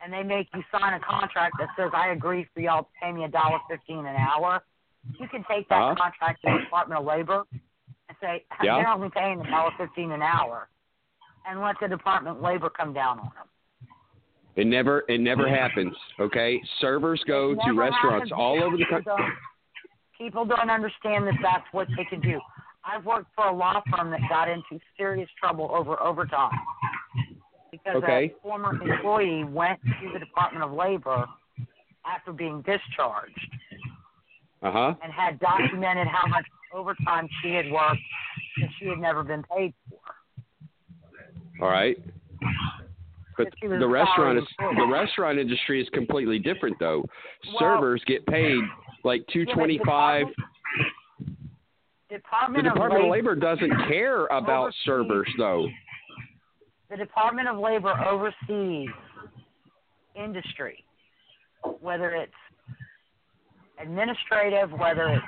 and they make you sign a contract that says I agree for y'all to pay me a dollar fifteen an hour, you can take that Uh-huh. contract to the Department of Labor and say Yeah. they're only paying a dollar fifteen an hour, and let the Department of Labor come down on them. It never it never happens. Okay, servers go to restaurants happens all over the country. people don't- understand that that's what they can do. I've worked for a law firm that got into serious trouble over overtime because Okay. a former employee went to the Department of Labor after being discharged Uh huh. and had documented how much overtime she had worked that she had never been paid for. All right. But Because she was the restaurant is the restaurant industry is completely different though. Well- Servers get paid like two Yeah, but twenty five. Department, The Department, of of Labor doesn't care about oversees- servers though. the Department of Labor oversees industry, whether it's administrative, whether it's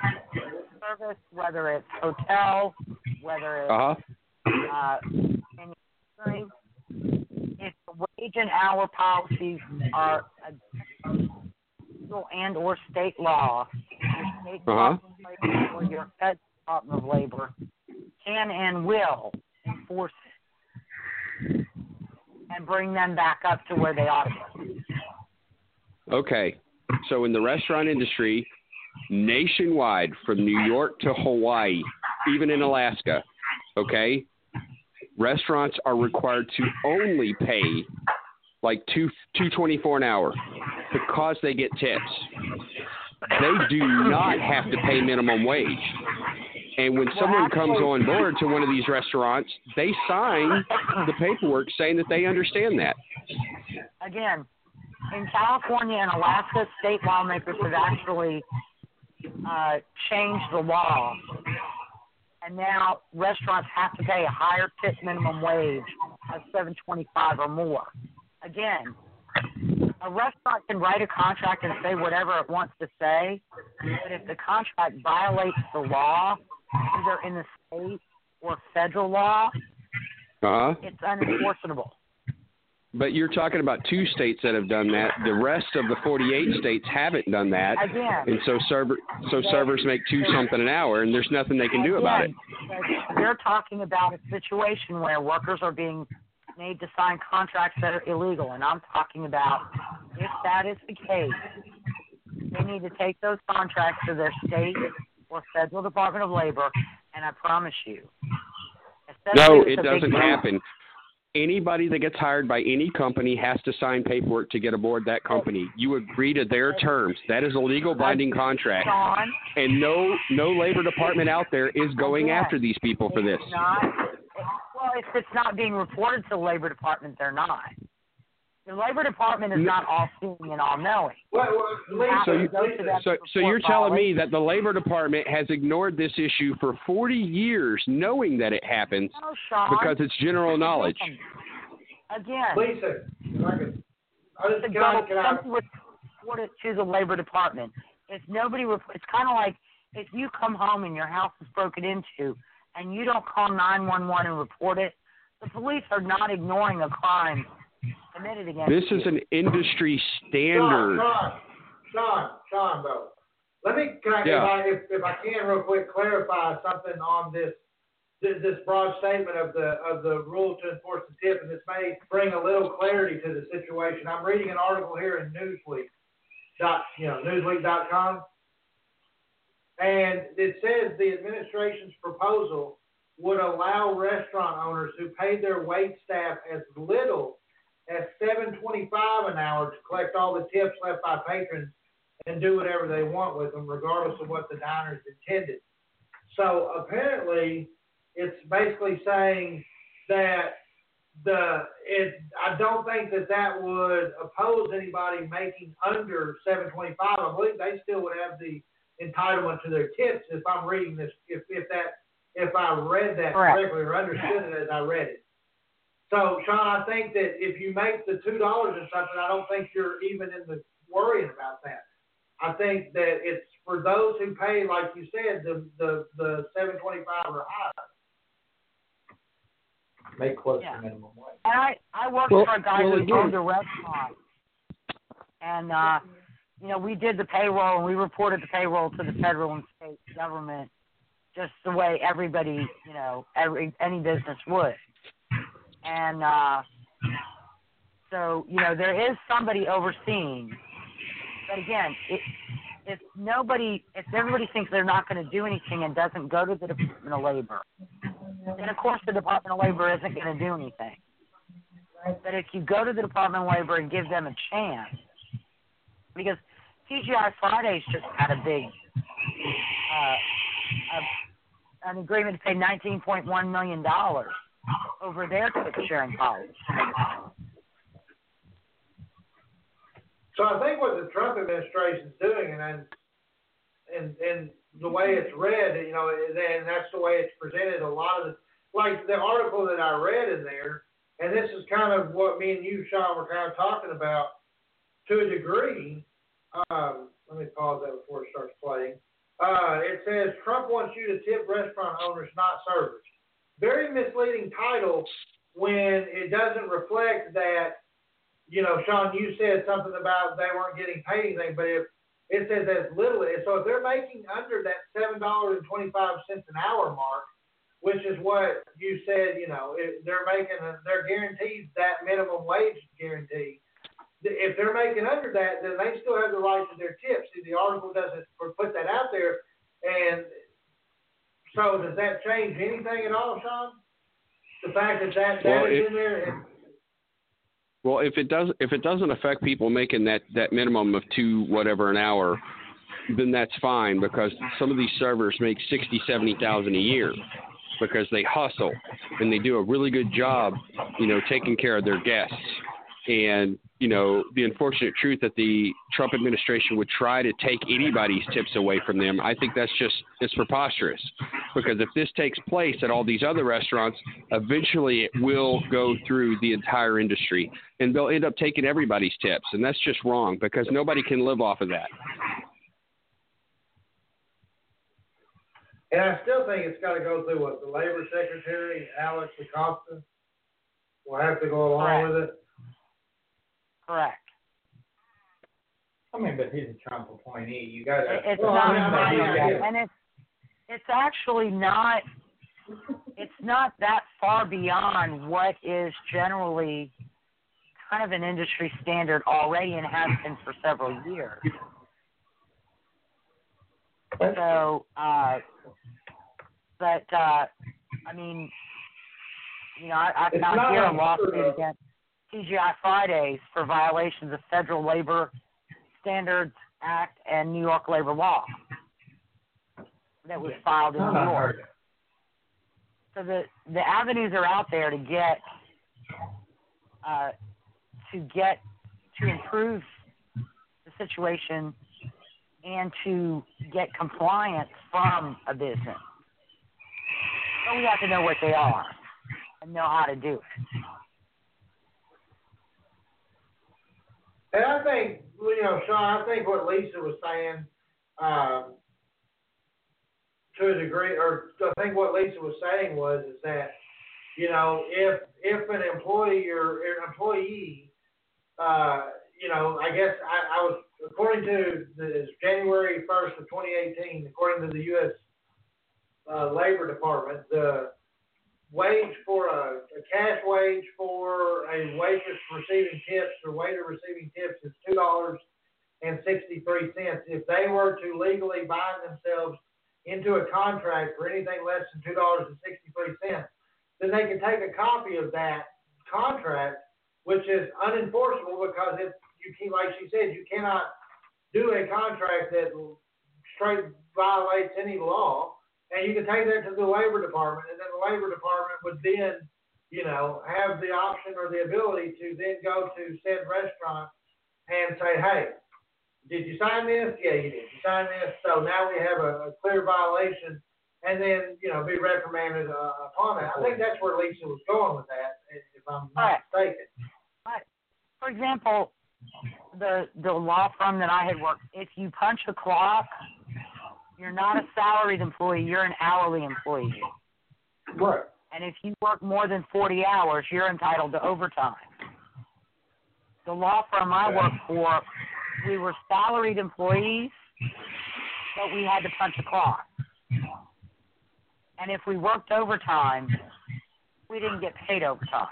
service, whether it's hotel, whether it's Uh huh. uh. If the wage and hour policies are a federal and or state law, your state Uh-huh. Department of Labor or your federal Department of Labor can and will enforce it and bring them back up to where they ought to be. Okay. So in the restaurant industry, nationwide from New York to Hawaii, even in Alaska, okay, restaurants are required to only pay like two two twenty four an hour because they get tips. They do not have to pay minimum wage. And when someone comes on board to one of these restaurants, they sign the paperwork saying that they understand that. Again, in California and Alaska, state lawmakers have actually uh, changed the law, and now restaurants have to pay a higher tip minimum wage of seven twenty-five or more. Again, a restaurant can write a contract and say whatever it wants to say, but if the contract violates the law, either in the state or federal law, Uh huh. it's unenforceable. But you're talking about two states that have done that. The rest of the 48 states haven't done that, Again. and so server so servers make two something an hour, and there's nothing they can do about it. We're talking about a situation where workers are being made to sign contracts that are illegal, and I'm talking about if that is the case, they need to take those contracts to their state or federal Department of Labor, and I promise you, No, it doesn't happen. Anybody that gets hired by any company has to sign paperwork to get aboard that company. You agree to their terms. That is a legal binding contract. And no no labor department out there is going after these people for this. Well, if it's not being reported to the Labor Department, they're not. The Labor Department is not all seeing and all knowing. Well, well, have So you, go to them so, to so you're telling me that the labor department has ignored this issue for 40 years, knowing that it happens No, Sean. because it's general knowledge. Again, Lisa, if I could, I just to can I, go, can I, somebody report it to the labor department. If nobody, rep- it's kind of like if you come home and your house is broken into, and you don't call 911 and report it, the police are not ignoring a crime committed against This is an industry standard. Sean, Sean, Sean, though. Let me, can I, Yeah. if, I, if, if I can, real quick, clarify something on this, this, this broad statement of the of the rule to enforce the tip, and this may bring a little clarity to the situation. I'm reading an article here in Newsweek, dot, you know, Newsweek.com, and it says the administration's proposal would allow restaurant owners who paid their wait staff as little as seven twenty-five an hour to collect all the tips left by patrons and do whatever they want with them, regardless of what the diners intended. So apparently, it's basically saying that the it. I don't think that that would oppose anybody making under seven twenty-five. I believe they still would have the entitlement to their tips if I'm reading this. If if that if I read that Correct. correctly or understood it as I read it. So, Sean, I think that if you make the two dollars or something, I don't think you're even in the worrying about that. I think that it's for those who pay, like you said, the the the seven twenty five or higher. Make close Yeah. to minimum wage. And I I worked Well- for a guy well, who owned a restaurant, and uh, you know we did the payroll and we reported the payroll to the federal and state government, just the way everybody you know every any business would, and uh, so you know there is somebody overseeing, but again it. If nobody, if everybody thinks they're not going to do anything and doesn't go to the Department of Labor, then of course the Department of Labor isn't going to do anything. But if you go to the Department of Labor and give them a chance, because TGI Fridays just had a big, uh, a, an agreement to pay $19.1 million over their tip sharing policy. So I think what the Trump administration's doing, and and and, and the way it's read, you know, and that's the way it's presented. A lot of the like the article that I read in there, and this is kind of what me and you, Sean, were kind of talking about to a degree. Um, let me pause that before it starts playing. Uh, it says Trump wants you to tip restaurant owners, not servers. Very misleading title when it doesn't reflect that you know, Sean, you said something about they weren't getting paid anything, but if it says as little as so if they're making under that seven dollars and twenty five cents an hour mark, which is what you said, you know, if they're making they're guaranteed that minimum wage guarantee. If they're making under that, then they still have the right to their tips. See, the article doesn't put that out there, and so does that change anything at all, Sean? The fact that that, that Well, is in there. And, Well, if it does if it doesn't affect people making that that minimum of two whatever an hour, then that's fine because some of these servers make sixty seventy thousand a year because they hustle and they do a really good job, you know, taking care of their guests. And you know, the unfortunate truth that the Trump administration would try to take anybody's tips away from them, I think that's just it's preposterous. Because if this takes place at all these other restaurants, eventually it will go through the entire industry, and they'll end up taking everybody's tips, and that's just wrong because nobody can live off of that. And I still think it's got to go through what the labor secretary, Alex Acosta, will have to go along Correct. with it. Correct. I mean, but he's a Trump appointee. You got to. It's Well, not I mean, minor, and it's it's actually not it's not that far beyond what is generally kind of an industry standard already and has been for several years. So, uh, but uh, I mean, you know, I, I It's not here a lawsuit against TGI Fridays for violations of federal labor standards act and New York labor law that was filed in New York. So the the avenues are out there to get uh, to get to improve the situation and to get compliance from a business. But we have to know what they are and know how to do it. And I think, you know, Sean, I think what Lisa was saying, um, to a degree, or I think what Lisa was saying was, is that, you know, if if an employee or an employee, uh, you know, I guess I, I was according to the January first of 2018, according to the U.S. Uh, Labor Department, the wage for a, a cash wage for a waitress receiving tips or waiter receiving tips is two dollars and sixty three cents. If they were to legally bind themselves into a contract for anything less than two dollars and sixty three cents, then they can take a copy of that contract, which is unenforceable because it you can like she said, you cannot do a contract that straight violates any law and you can take that to the labor department, and then the labor department would then, you know, have the option or the ability to then go to said restaurant and say, hey, did you sign this? Yeah, you did. You signed this. So now we have a, a clear violation, and then you know be reprimanded uh, upon that. I think that's where Lisa was going with that, if I'm not Right. mistaken. Right. For example, the the law firm that I had worked, if you punch a clock, you're not a salaried employee, you're an hourly employee. Right. And if you work more than 40 hours, you're entitled to overtime. The law firm I worked for, we were salaried employees, but we had to punch a clock. And if we worked overtime, we didn't get paid overtime.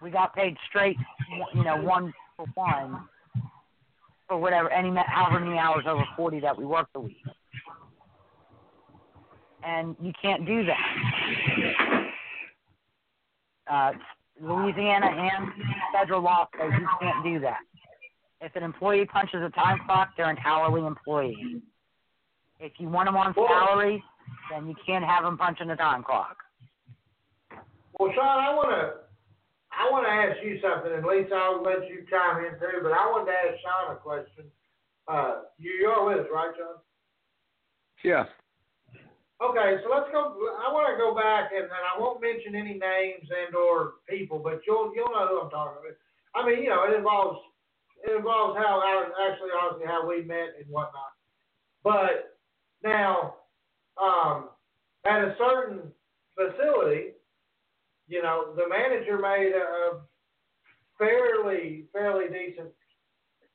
We got paid straight, you know, one for one for whatever any however many hours over 40 that we worked a week. And you can't do that. Uh, Louisiana and federal law says you can't do that. If an employee punches a time clock, they're an hourly employee. If you want them on salary, then you can't have them punching a time clock. Well, Sean, I want to I want to ask you something, and Lisa, I'll let you chime in too. But I wanted to ask Sean a question. Uh, you you're with us, right, John? Yeah. Okay, so let's go. I want to go back, and, and I won't mention any names and or people, but you'll you'll know who I'm talking about. I mean, you know, it involves it involves how our, actually honestly how we met and whatnot. But now, um, at a certain facility, you know, the manager made a, a fairly fairly decent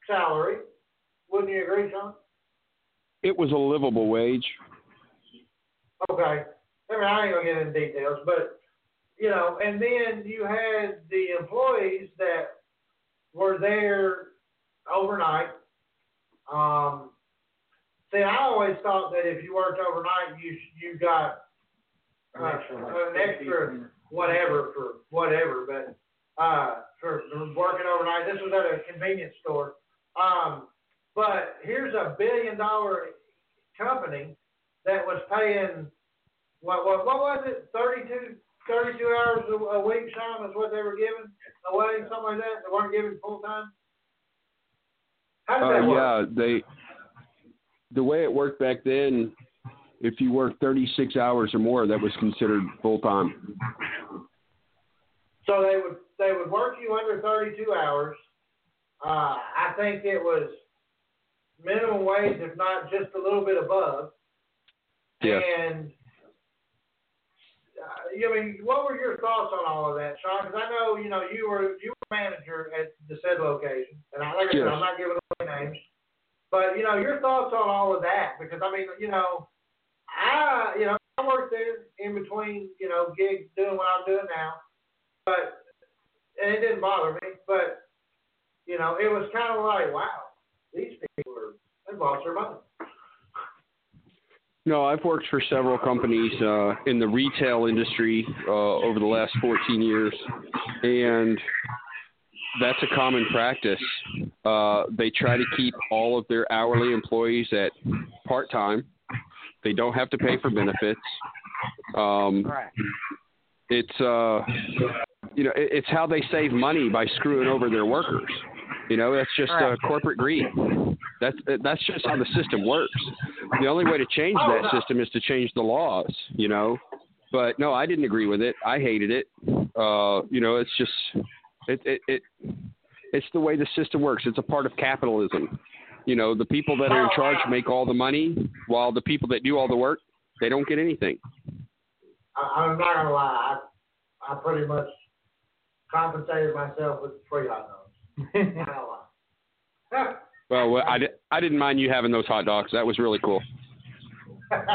salary. Wouldn't you agree, Sean? It was a livable wage. Okay. I mean, I ain't gonna get into details, but you know, and then you had the employees that were there overnight. Um, see, I always thought that if you worked overnight, you you got uh, an extra whatever for whatever, but uh, for, for working overnight. This was at a convenience store. Um, but here's a billion dollar company that was paying what what what was it 32, 32 hours a, a week, Sean, is what they were giving away, something like that. They weren't giving full time. How did Uh, that work? yeah, they. The way it worked back then, if you worked 36 hours or more, that was considered full time. So they would they would work you under 32 hours. Uh, I think it was minimum wage, if not just a little bit above. Yeah. And uh, I mean, what were your thoughts on all of that, Sean? Because I know you know you were you were manager at the said location, and I, like I said, Yes. I'm not giving away names, but you know your thoughts on all of that because I mean you know I you know I worked there in between you know gigs doing what I'm doing now, but and it didn't bother me, but you know it was kind of like wow these people are they lost their money. No, I've worked for several companies uh, in the retail industry uh, over the last 14 years, and that's a common practice. Uh, they try to keep all of their hourly employees at part time. They don't have to pay for benefits. Um, it's uh, you know, it, it's how they save money by screwing over their workers. You know, that's just uh, corporate greed. That's that's just how the system works. The only way to change that system is to change the laws. You know, but no, I didn't agree with it. I hated it. Uh, you know, it's just it it, it It's the way the system works. It's a part of capitalism. You know, the people that are in charge make all the money, while the people that do all the work, they don't get anything. I, I'm not gonna lie, I, I pretty much compensated myself with free hot dogs. not gonna lie. Well, well, I, di- I didn't mind you having those hot dogs. That was really cool. but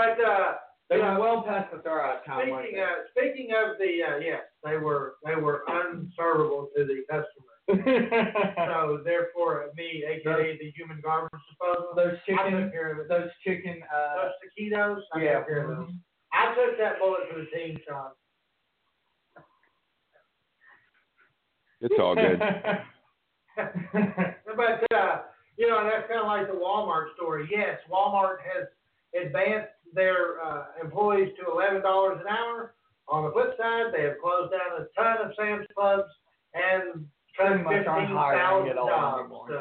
uh, They uh, were well past the throwout time. speaking they? uh, speaking of the uh, yes, they were they were unservable to the customer. so therefore, me, aka the human garbage disposal, those I chicken, took care of it. those chicken. Uh, Those taquitos, I yeah. took care of those. I took that bullet for the team, Sean. It's all good. but uh, you know, that's kind of like the Walmart story. Yes, Walmart has advanced their uh, employees to eleven dollars an hour. On the flip side, they have closed down a ton of Sam's Clubs and cut Pretty much aren't fifteen hiring thousand at all jobs. anymore. So,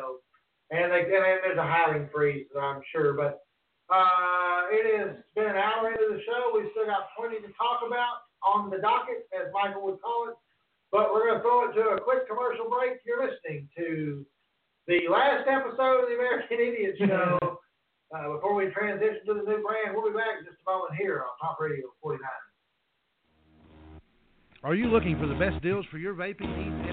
and they and then there's a hiring freeze, I'm sure. But uh, it has been an hour into the show. We've still got plenty to talk about on the docket, as Michael would call it. But we're going to throw it to a quick commercial break. You're listening to the last episode of the American Idiot Show. uh, before we transition to the new brand, we'll be back in just a moment here on Talk Radio 49. Are you looking for the best deals for your vaping needs and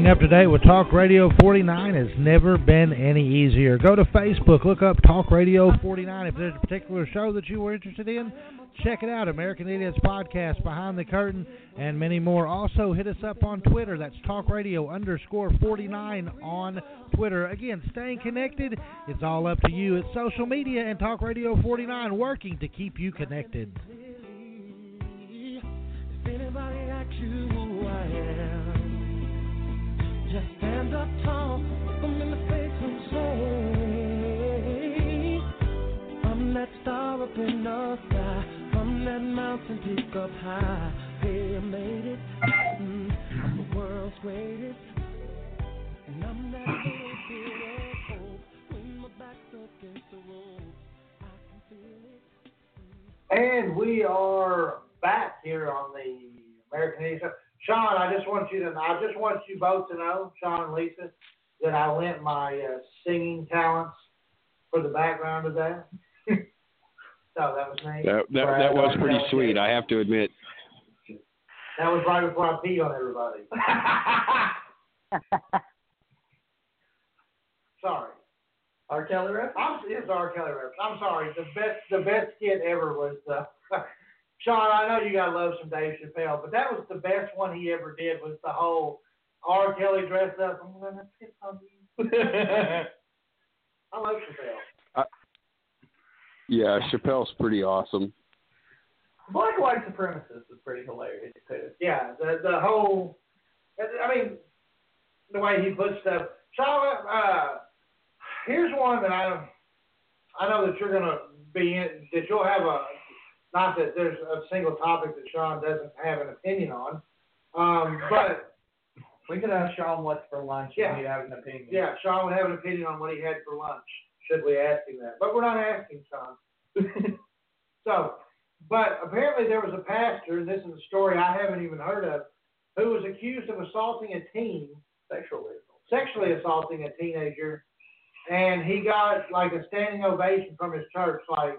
Staying up to date with Talk Radio 49 has never been any easier. Go to Facebook, look up Talk Radio 49. If there's a particular show that you were interested in, check it out. American Idiots Podcast, Behind the Curtain, and many more. Also, hit us up on Twitter. That's Talk Radio underscore 49 on Twitter. Again, staying connected, it's all up to you. It's social media and Talk Radio 49 working to keep you connected. And we are back here on the American Idiot. Sean, I just want you to, I just want you both to know, Sean and Lisa, that I lent my uh, singing talents for the background of that. so that was me. That that, that was pretty sweet. I have to admit. That was right before I peed on everybody. sorry. R. Kelly rep? I'm, it's R. Kelly reference. I'm sorry. The best, the best skit ever was uh, Sean. I know you gotta love some Dave Chappelle, but that was the best one he ever did. Was the whole R. Kelly dressed up. I'm gonna piss on you. I love Chappelle. Yeah, Chappelle's pretty awesome. Black white supremacist is pretty hilarious too. Yeah, the the whole. I mean, the way he puts stuff. Sean, uh, here's one that I don't I know that you're gonna be in, that you'll have a not that there's a single topic that Sean doesn't have an opinion on, um, but We could ask Sean what's for lunch Yeah. and he'd have an opinion. yeah, Sean would have an opinion on what he had for lunch should we ask him that. But we're not asking Sean. so, but apparently there was a pastor, and this is a story I haven't even heard of, who was accused of assaulting a teen, Sexually. sexually assaulting a teenager, and he got like a standing ovation from his church. Like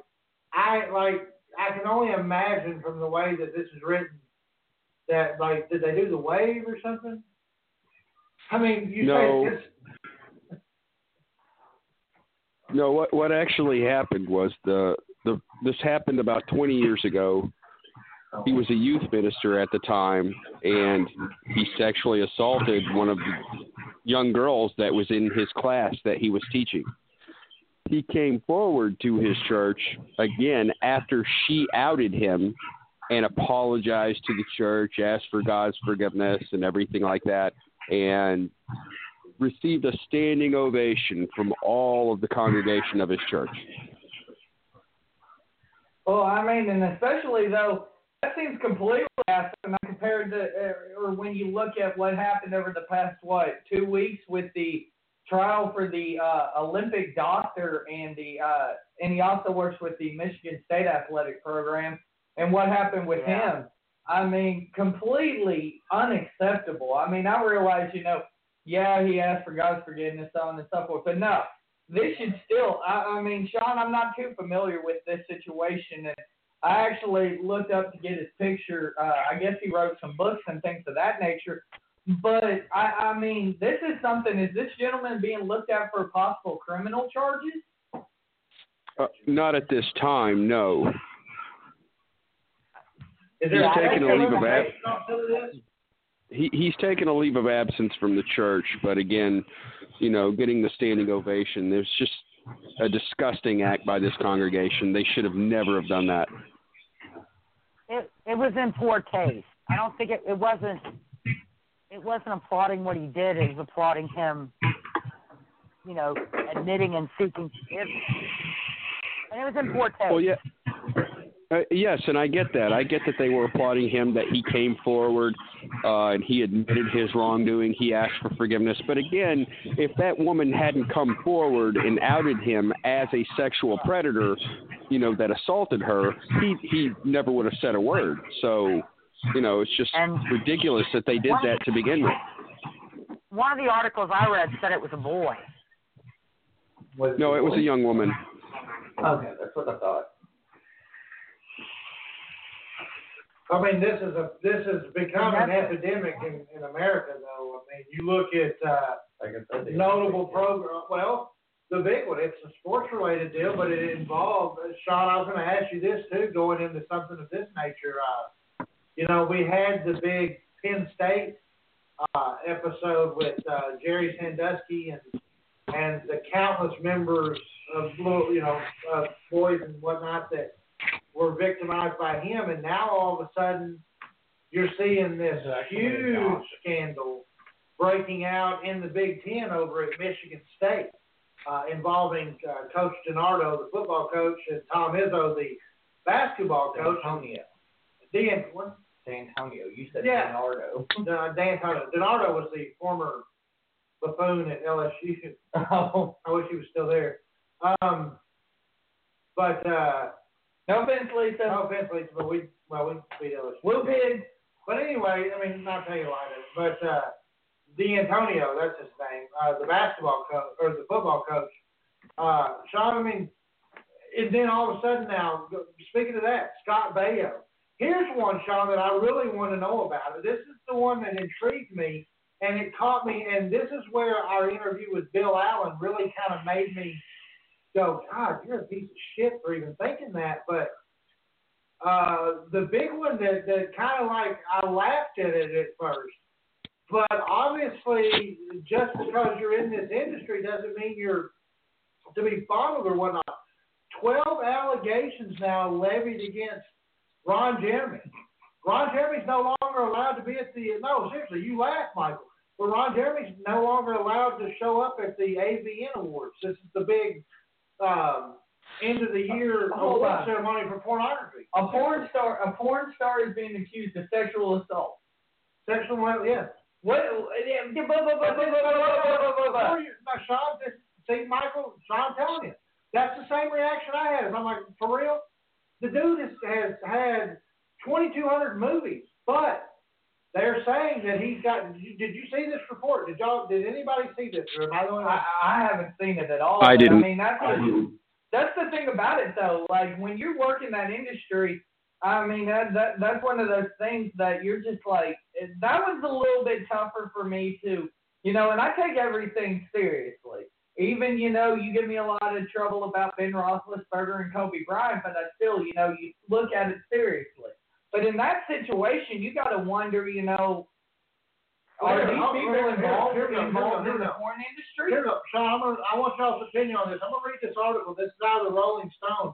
I like I can only imagine from the way that this is written that like did they do the wave or something? I mean, you No. say it's No, what what actually happened was the the this happened about 20 years ago. He was a youth minister at the time, and he sexually assaulted one of the young girls that was in his class that he was teaching. He came forward to his church again after she outed him and apologized to the church, asked for God's forgiveness and everything like that, and received a standing ovation from all of the congregation of his church. Well, I mean, and especially though, that seems completely asinine compared to, uh, or when you look at what happened over the past what two weeks with the trial for the uh, Olympic doctor and the, uh, and he also works with the Michigan State athletic program, and what happened with Yeah. him. I mean, completely unacceptable. I mean, I realize, you know, yeah, he asked for God's forgiveness, so on and so forth, but no, this should still. I, I mean, Sean, I'm not too familiar with this situation, and I actually looked up to get his picture. Uh, I guess he wrote some books and things of that nature. But I, I mean, this is something. Is this gentleman being looked at for possible criminal charges? Uh, not at this time, no. Is He's there taken a leave of absence? he he's taken a leave of absence from the church, but again, you know, getting the standing ovation, there's just a disgusting act by this congregation. They should have never have done that. It it was in poor taste. I don't think it it wasn't it wasn't applauding what he did, it was applauding him you know, admitting and seeking forgiveness. And it was taste. Well, yeah. Uh, yes, and I get that. I get that they were applauding him that he came forward uh, and he admitted his wrongdoing. He asked for forgiveness. But again, if that woman hadn't come forward and outed him as a sexual predator, you know, that assaulted her, he he never would have said a word. So, you know, it's just ridiculous that they did that to begin with. One of the articles I read said it was a boy. No, it was a young woman. Okay, that's what I thought. I mean, this is a this has become an epidemic in, in America, though. I mean, you look at uh, notable program. Well, the big one. It's a sports related deal, but it involved. uh, Sean, I was going to ask you this too, going into something of this nature. Uh, you know, we had the big Penn State uh, episode with uh, Jerry Sandusky and and the countless members of you know, uh, boys and whatnot that were victimized by him, and now all of a sudden you're seeing this huge scandal breaking out in the Big Ten over at Michigan State, uh, involving uh, Coach DiNardo, the football coach, and Tom Izzo, the basketball coach. Dantonio. Dan, what? Dantonio. You said Yeah. Leonardo. Uh, Dan Antonio. Was the former buffoon at LSU. Oh. I wish he was still there. Um, but uh, no offense, Lisa. No offense, Lisa, but we well we beat LSU. Blue Pig. But anyway, I mean, not to tell you why, but uh, Dantonio, that's his name, uh, the basketball coach or the football coach. Uh, Sean, I mean, and then all of a sudden now, speaking of that, Scott Baio. Here's one, Sean, that I really want to know about. This is the one that intrigued me, and it caught me. And this is where our interview with Bill Allen really kind of made me go, God, you're a piece of shit for even thinking that. But uh, the big one that, that kind of like I laughed at it at first. But obviously, just because you're in this industry doesn't mean you're to be followed or whatnot. Twelve allegations now levied against Ron Jeremy. Ron Jeremy's no longer allowed to be at the no seriously. You laugh, Michael. But Ron Jeremy's no longer allowed to show up at the AVN Awards. This is the big um, end of the year Hold award on. ceremony for pornography. A porn star. A porn star is being accused of sexual assault. Sexual, yeah. What? Now, Sean, this, see, Michael, Sean telling you, that's the same reaction I had. I'm like, for real? The dude has, has had 2,200 movies, but they're saying that he's got. Did you, did you see this report? Did y'all? Did anybody see this? Or am I the? I, I haven't seen it at all. I didn't. I mean, that's the, that's the thing about it, though. Like when you work in that industry, I mean, that, that that's one of those things that you're just like. That was a little bit tougher for me to, you know. And I take everything seriously. Even you know, you give me a lot of trouble about Ben Roethlisberger and Kobe Bryant, but I still, you know, you look at it seriously. But in that situation, you got to wonder, you know, are Here, these people here- here- involved here here involved here in we the go. porn industry? Here, look, Sean, I'm gonna, I want y'all's opinion on this. I'm gonna read this article. This is out of the Rolling Stone.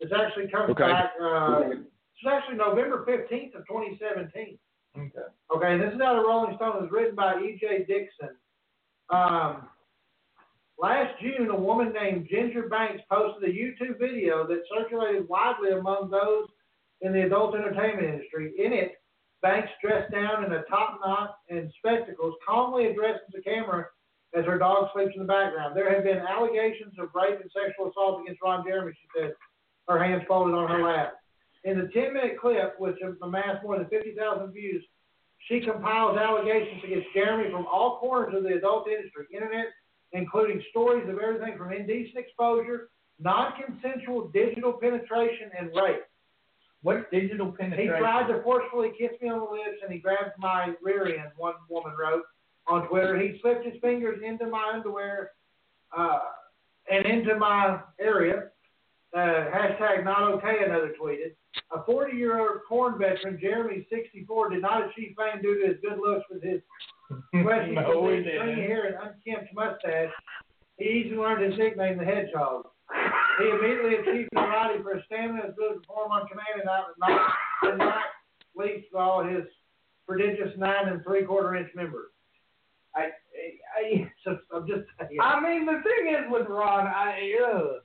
It's actually comes Okay. back. Uh, it's actually November fifteenth of 2017. Okay. Okay, this is out of Rolling Stone. It's written by E.J. Dickson. Um, last June, a woman named Ginger Banks posted a YouTube video that circulated widely among those in the adult entertainment industry. In it, Banks, dressed down in a top knot and spectacles, calmly addresses the camera as her dog sleeps in the background. There have been allegations of rape and sexual assault against Ron Jeremy, she said, her hands folded on her lap. In the 10 minute clip, which amassed more than 50,000 views, she compiles allegations against Jeremy from all corners of the adult industry, internet, including stories of everything from indecent exposure, non consensual digital penetration, and rape. What's digital penetration? He tried to forcefully kiss me on the lips and he grabbed my rear end, one woman wrote on Twitter. He slipped his fingers into my underwear uh, and into my area. Uh, hashtag not okay, another tweeted. A 40 year old porn veteran, Jeremy, 64, did not achieve fame due to his good looks with his questioning No, he stringy didn't. hair and unkempt mustache. He even learned his nickname, the Hedgehog. He immediately achieved notoriety for his stamina as good as perform on command and not, not, and not least of all his prodigious nine and three quarter inch members. I, I, So I'm just saying. I mean, the thing is with Ron, I, ugh.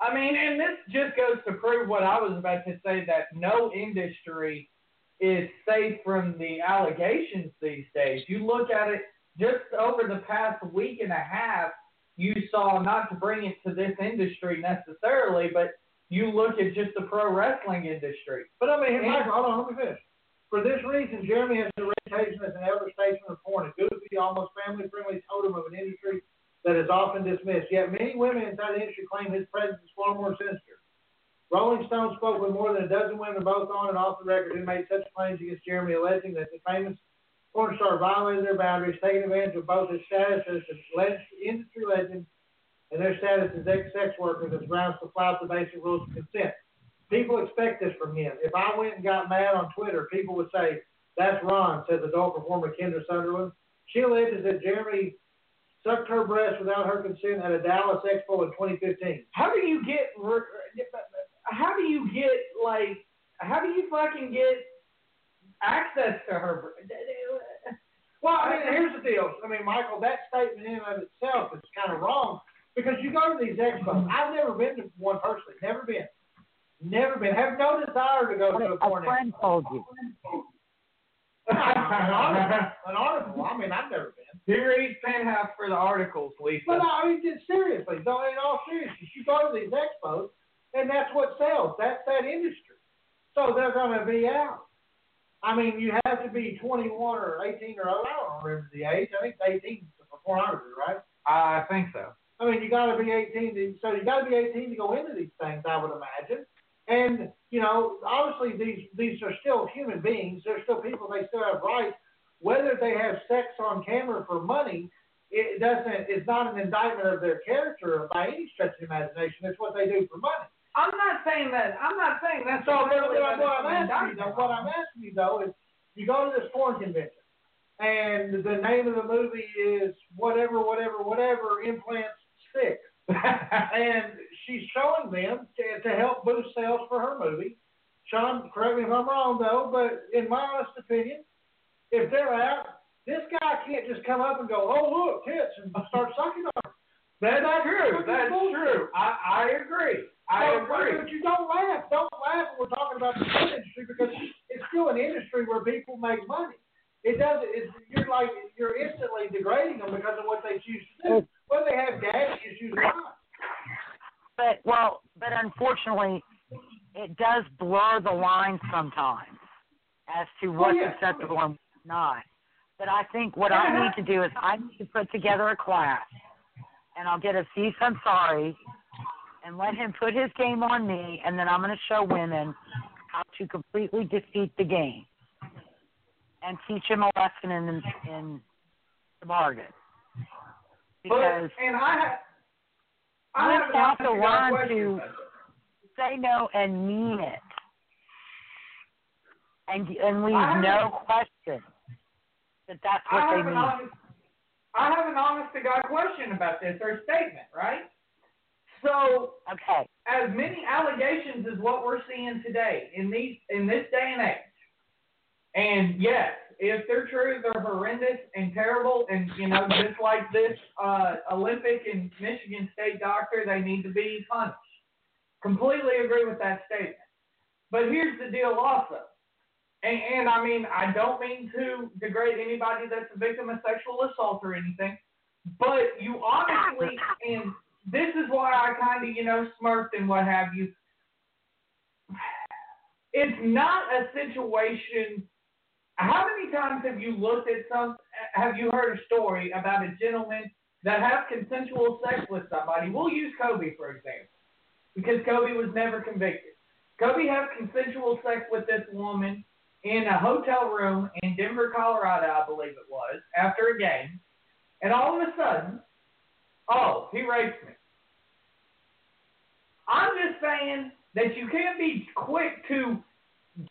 I mean, and this just goes to prove what I was about to say that no industry is safe from the allegations these days. You look at it just over the past week and a half, you saw not to bring it to this industry necessarily, but you look at just the pro wrestling industry. But I mean, Michael, hold on, let me finish. For this reason, Jeremy has a reputation as an elder statesman of porn, a goofy, almost family-friendly totem of an industry that is often dismissed. Yet many women inside the industry claim his presence is far more sinister. Rolling Stone spoke with more than a dozen women, both on and off the record, who made such claims against Jeremy, alleging that the famous porn star violated their boundaries, taking advantage of both his status as a leg- industry legend and their status as ex-sex workers as grounds to flout the basic rules of consent. People expect this from him. If I went and got mad on Twitter, people would say, that's Ron, says adult performer Kendra Sunderland. She alleges that Jeremy sucked her breast without her consent at a Dallas Expo in 2015. How do you get? Re- How do you get like? How do you fucking get access to her? Well, I mean, here's the deal. I mean, Michael, that statement in and of itself is kind of wrong because you go to these expos. I've never been to one personally. Never been. Never been. Have no desire to go to a A porn friend told you. an article. An article. I mean, I've never been. He reads Penthouse for the articles, Lisa. But I mean, just seriously, though, in all seriousness, you go to these expos, and that's what sells. That's that industry. So they're going to be out. I mean, you have to be 21 or 18 or. I don't remember the age. I think it's 18 for pornography, right? I think so. I mean, you got to be 18. To, so you got to be 18 to go into these things, I would imagine. And you know, obviously these these are still human beings. They're still people. They still have rights. Whether they have sex on camera for money, it doesn't. It's not an indictment of their character by any stretch of the imagination. It's what they do for money. I'm not saying that. I'm not saying that's So really what, what, I'm asking you, though, what I'm asking you though is, you go to this porn convention, and the name of the movie is whatever, whatever, whatever implants stick, and she's showing them to, to help boost sales for her movie. Sean, correct me if I'm wrong though, but in my honest opinion, if they're out, this guy can't just come up and go, "Oh look, tits," and start sucking on her. That's That's true. That's bullshit. true. I I agree. I So, agree. But you don't laugh. Don't laugh when we're talking about the porn industry because it's still an industry where people make money. It doesn't. It's, you're like you're instantly degrading them because of what they choose to do. Whether they have daddy issues or not. But well, but unfortunately, it does blur the line sometimes as to oh, what's yeah. acceptable and what's not. But I think what I need to do is I need to put together a class, and I'll get a cease I'm sorry, and let him put his game on me, and then I'm going to show women how to completely defeat the game, and teach him a lesson in in the bargain. because But and I have I have have to learn question to say no and mean it, and and leave no question that that's what I they mean. honest, I have an honest to God question about this or statement, right? So, okay, as many allegations as what we're seeing today in these in this day and age, and yes, if they're true, they're horrendous and terrible, and you know, just like this uh, Olympic and Michigan State doctor, they need to be punished. Completely agree with that statement. But here's the deal, also. And, and I mean, I don't mean to degrade anybody that's a victim of sexual assault or anything, but you honestly, and this is why I kind of, you know, smirked and what have you. It's not a situation. How many times have you looked at some? Have you heard a story about a gentleman that have consensual sex with somebody? We'll use Kobe for example, because Kobe was never convicted. Kobe had consensual sex with this woman in a hotel room in Denver, Colorado, I believe it was, after a game, and all of a sudden, oh, he raped me. I'm just saying that you can't be quick to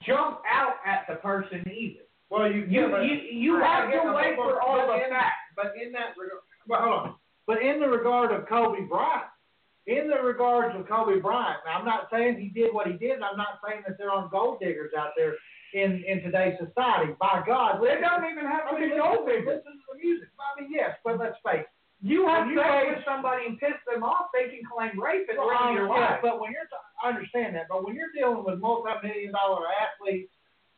jump out at the person either. Well, you You you, you have to wait for all the facts. But in that regard, well, hold on. But in the regard of Kobe Bryant, in the regards of Kobe Bryant, now I'm not saying he did what he did. I'm not saying that there aren't gold diggers out there in in today's society. By God, They listen- don't even have to okay, be listen- gold diggers. Listen to the music. I mean, yes, but let's face it. You have When you sex with somebody and piss them off, they can claim rape and Well, ruin your life. but when you're, t- I understand that, but when you're dealing with multi-million dollar athletes,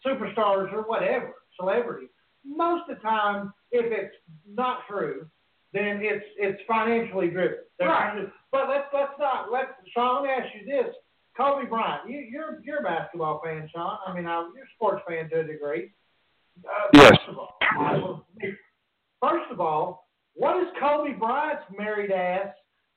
superstars, or whatever, celebrities, most of the time, if it's not true, then it's it's financially driven. They're Right. to- But let's let's not let Sean. Let me ask you this: Kobe Bryant, you, you're you're a basketball fan, Sean. I mean, uh, you're a sports fan to a degree. Uh, Yes. First of all, first of all, what is Kobe Bryant's married ass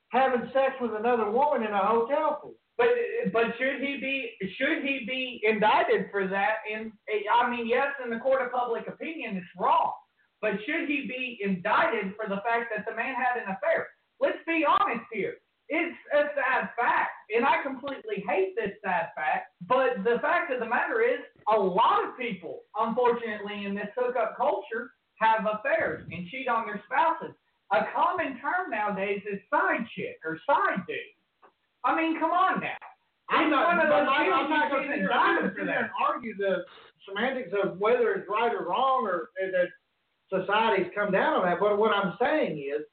having sex with another woman in a hotel for? But but should he be should he be indicted for that? In I mean, yes, in the court of public opinion, it's wrong. But should he be indicted for the fact that the man had an affair? Let's be honest here. It's a sad fact, and I completely hate this sad fact. But the fact of the matter is, a lot of people, unfortunately, in this hookup culture, have affairs and cheat on their spouses. A common term nowadays is side chick or side dude. I mean, come on now. I'm not, one of those I'm, I'm not going to sit here- I'm indict not for gonna sit there and argue the semantics of whether it's right or wrong or that society's come down on that. But what I'm saying is,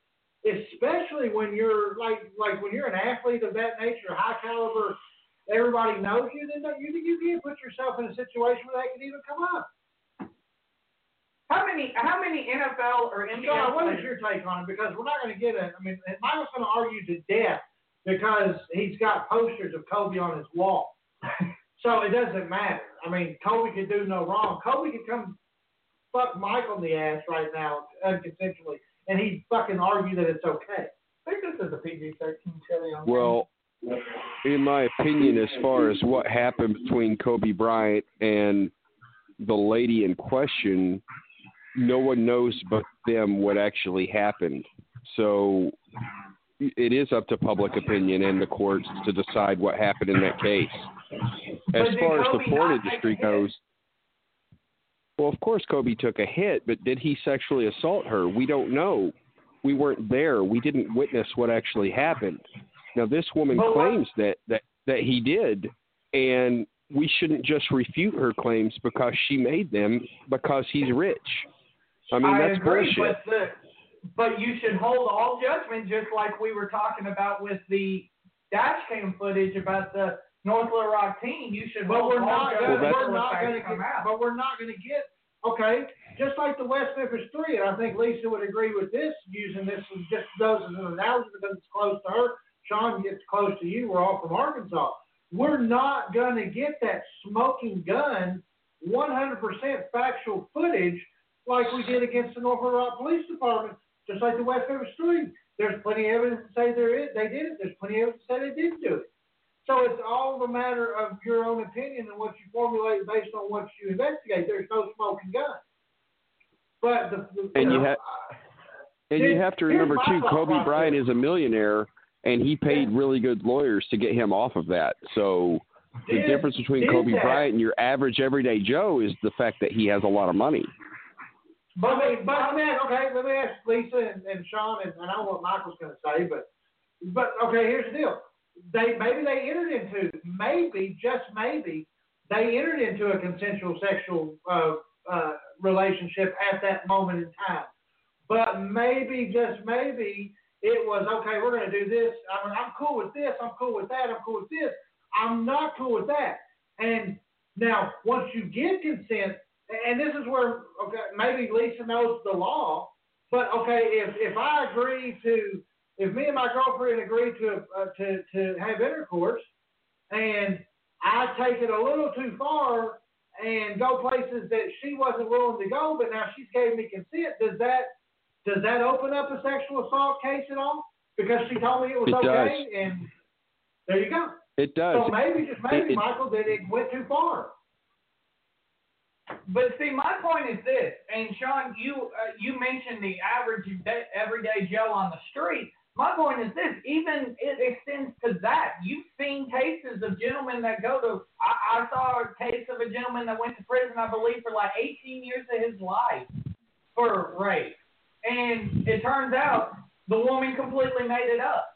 especially when you're like like when you're an athlete of that nature, high caliber, everybody knows you. Then you you can't put yourself in a situation where that could even come up. How many how many NFL or NBA Sean, what is your take on it? Because we're not going to get it. I mean, Michael's going to argue to death because he's got posters of Kobe on his wall. so it doesn't matter. I mean, Kobe could do no wrong. Kobe could come fuck Michael in the ass right now unconsensually, and he'd fucking argue that it's okay. I think this is a PG thirteen chili on Well, in my opinion, as far as what happened between Kobe Bryant and the lady in question, no one knows but them what actually happened. So it is up to public opinion and the courts to decide what happened in that case. As far as the porn industry goes, well, of course Kobe took a hit, but did he sexually assault her? We don't know. We weren't there. We didn't witness what actually happened. Now this woman what- claims that, that that he did, and we shouldn't just refute her claims because she made them because he's rich. I mean that's agree, bullshit. But the but you should hold all judgment, just like we were talking about with the dash cam footage about the North Little Rock team. You should But we're not. Gonna, we're not going to get. out. But we're not going to get. Okay, just like the West Memphis Three, and I think Lisa would agree with this, using this as just those as an analogy because it's close to her. Sean gets close to you. We're all from Arkansas. We're not going to get that smoking gun, 100% factual footage like we did against the North Little Rock Police Department, just like the West Memphis Three. There's plenty of evidence to say there is, they did it. There's plenty of evidence to say they didn't do it. So it's all a matter of your own opinion and what you formulate based on what you investigate. There's no smoking gun. But the, the And you know, have- And you have to remember too, Kobe. Bryant is a millionaire, and he paid really good lawyers to get him off of that. So the Did- difference between Kobe that- Bryant and your average everyday Joe is the fact that he has a lot of money. But I but I mean, okay, let me ask Lisa and, and Sean, and, and I don't know what Michael's going to say, but but okay, here's the deal. They maybe they entered into maybe just maybe they entered into a consensual sexual uh, uh, relationship at that moment in time, but maybe just maybe it was okay. We're going to do this. I'm, I'm cool with this. I'm cool with that. I'm cool with this. I'm not cool with that. And now, once you get consent, and this is where okay, maybe Lisa knows the law, but okay, if if I agree to, if me and my girlfriend agree to uh, to to have intercourse, and I take it a little too far and go places that she wasn't willing to go, but now she's gave me consent, does that does that open up a sexual assault case at all? Because she told me it was It okay, and there you go. It does. So maybe, just maybe, it- Michael, that it went too far. But see, my point is this, and Sean, you uh, you mentioned the average everyday Joe on the street. My point is this: even it extends to that. You've seen cases of gentlemen that go to. I, I saw a case of a gentleman that went to prison, I believe, for like 18 years of his life for rape, and it turns out the woman completely made it up,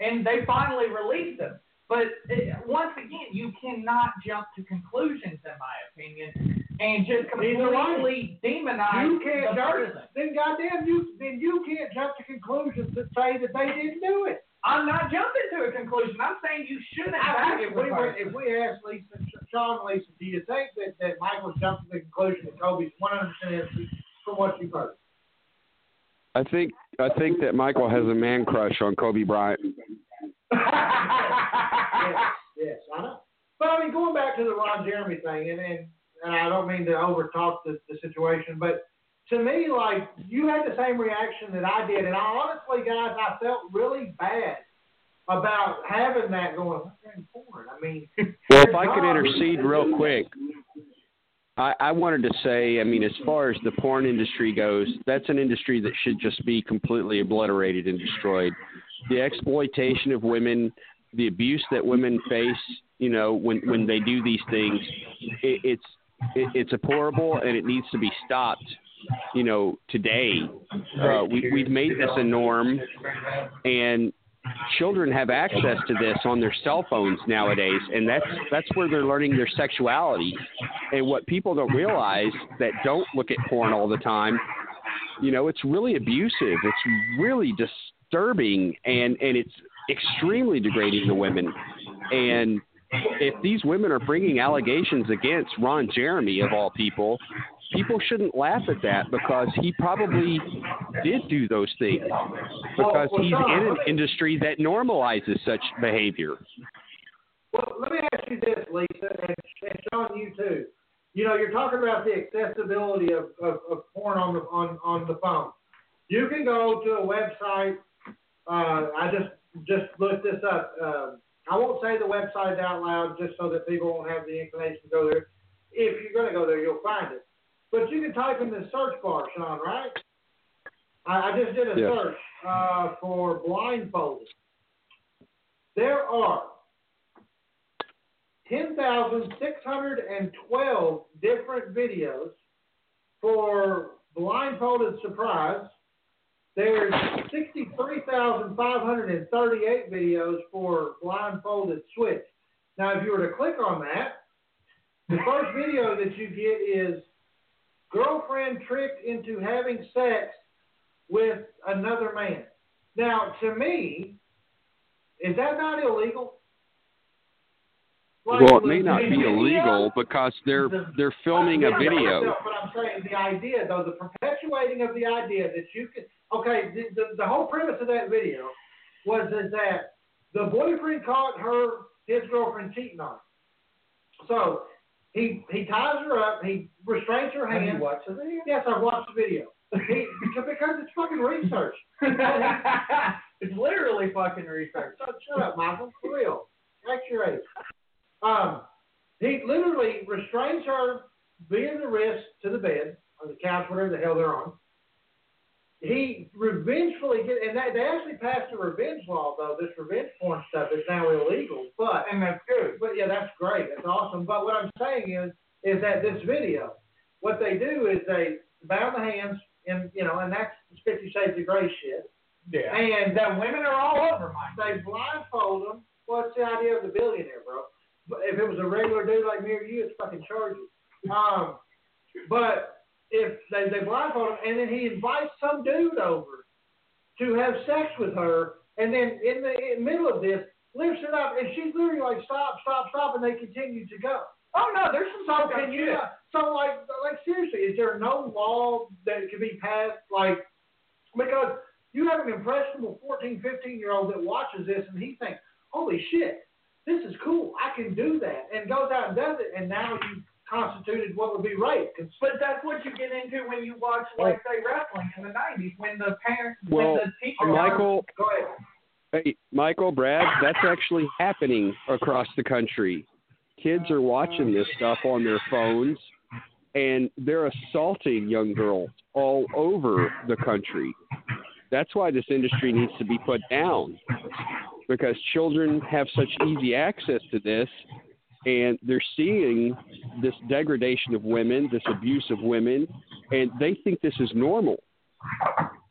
and they finally released him. But it, once again, you cannot jump to conclusions, in my opinion, and just Either way. completely demonize You can't the jump. person. Then goddamn you. Then you can't jump to conclusions that say that they didn't do it. I'm not jumping to a conclusion. I'm saying you shouldn't I back if we were, if we asked Lisa, Sean, Lisa, do you think that that Michael's jumped to the conclusion that Kobe's 100 percent innocent from what you've heard? I think I think that Michael has a man crush on Kobe Bryant. yes, yes, I know. But I mean, going back to the Ron Jeremy thing, and and, and I don't mean to overtalk the, the situation, but to me, like you had the same reaction that I did, and I honestly, guys, I felt really bad about having that going. Porn? I mean, Well, if I could intercede real quick, I, I wanted to say, I mean, as far as the porn industry goes, that's an industry that should just be completely obliterated and destroyed. The exploitation of women, the abuse that women face, you know, when when they do these things, it, it's it, it's abhorrible and it needs to be stopped. You know, today. Uh, we we've made this a norm, and children have access to this on their cell phones nowadays and that's that's where they're learning their sexuality. And what people don't realize that don't look at porn all the time you know it's really abusive. It's really disturbing and and it's extremely degrading to women. And if these women are bringing allegations against Ron Jeremy of all people people shouldn't laugh at that because he probably did do those things because he's in an industry that normalizes such behavior. Well, let me ask you this, Lisa, and, and Sean, you too. You know, you're talking about the accessibility of, of, of porn on the on, on the phone. You can go to a website. Uh, I just just looked this up. Um, I won't say the website out loud just so that people won't have the inclination to go there. If you're going to go there, you'll find it. But you can type in the search bar, Sean, right? I, I just did a Yes. search uh, for blindfolded. There are 10,612 different videos for blindfolded surprise. There's 63,538 videos for blindfolded switch. Now, if you were to click on that, the first video that you get is girlfriend tricked into having sex with another man. Now, to me, is that not illegal? Like, Well, it may not be video- illegal because they're they're filming a video. I'm- But I'm saying the idea, though, the perpetuating of the idea that you could. Okay, the, the, the whole premise of that video was is that the boyfriend caught her, his girlfriend cheating on him. So he he ties her up, he restrains her Have you hands. watched the video? Yes, I've watched the video. He, because, because it's fucking research. it's literally fucking research. So shut up, Michael. For real. Act your age. Um, he literally restrains her via the wrist to the bed or the couch, whatever the hell they're on. he revengefully get, and they, they actually passed a revenge law though. This revenge porn stuff is now illegal, but and that's good. But yeah, that's great. That's awesome. But what I'm saying is, is that this video, what they do is they bound the hands, and you know, and that's Fifty Shades of Grey shit. Yeah. And the women are all over mine. They blindfold them. What's the idea of the billionaire, bro? But if it was a regular dude like me or you, it's fucking charges. Um, but if they they blindfold him, and then he invites some dude over to have sex with her, and then in the in middle of this lifts it up, and she's literally like, stop, stop, stop, and they continue to go. Oh no, there's some So can you not, so like like seriously, is there no law that could be passed like because you have an impressionable 14, 15 year old that watches this and he thinks, holy shit, this is cool, I can do that, and goes out and does it, and now you constituted what would be rape. But that's what you get into when you watch, like, say, wrestling in the '90s, when the parents, Well, when the teacher. Uh, Michael, Go ahead. hey, Michael, Brad, that's actually happening across the country. Kids are watching this stuff on their phones, and they're assaulting young girls all over the country. That's why this industry needs to be put down because children have such easy access to this and they're seeing this degradation of women, this abuse of women, and they think this is normal.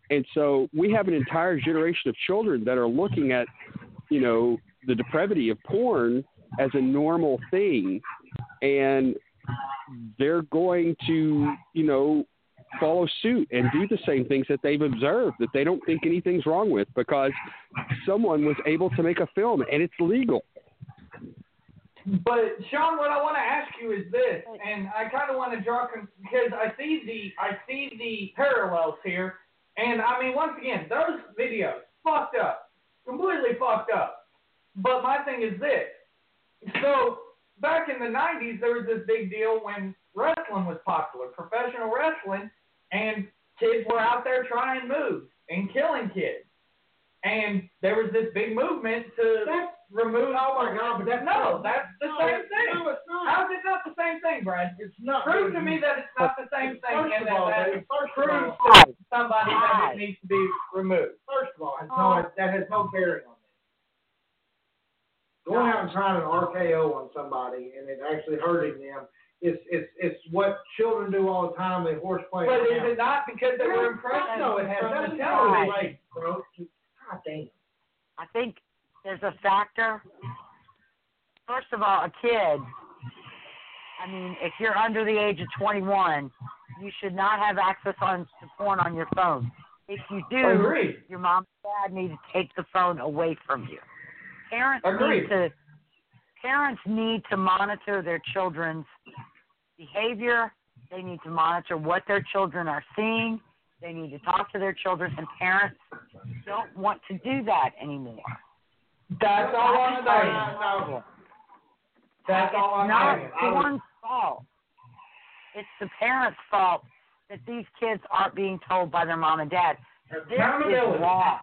And so we have an entire generation of children that are looking at, you know, the depravity of porn as a normal thing, and they're going to, you know, follow suit and do the same things that they've observed that they don't think anything's wrong with because someone was able to make a film and it's legal. But Sean, what I want to ask you is this, and I kind of want to draw because I see the I see the parallels here, and I mean once again those videos fucked up, completely fucked up. But my thing is this, so back in the '90s there was this big deal when wrestling was popular, professional wrestling, and kids were out there trying moves and killing kids, and there was this big movement to remove. Oh my God! But that's no, that's the no, same thing. No, it's not. How's it not the same thing, Brad? It's not. Prove to me that it's not the same thing, First and of that all, that baby, first of proves to somebody that it needs to be removed. First of all, no, that has no bearing on this. Going out and trying an RKO on somebody and it actually hurting them is it's it's what children do all the time. They horseplay. But is around. it not because they were impressed? No, it has nothing to do with rape, bro. God damn. I think there's a factor. First of all, a kid. I mean, if you're under the age of 21, you should not have access on to porn on your phone. If you do, your mom and dad need to take the phone away from you. Parents Agreed. need to parents need to monitor their children's behavior. They need to monitor what their children are seeing. They need to talk to their children, and parents don't want to do that anymore. That's all I'm saying. That's it's all I'm not saying. I was- porn's fault. It's the parents' fault that these kids aren't being told by their mom and dad. This is wrong.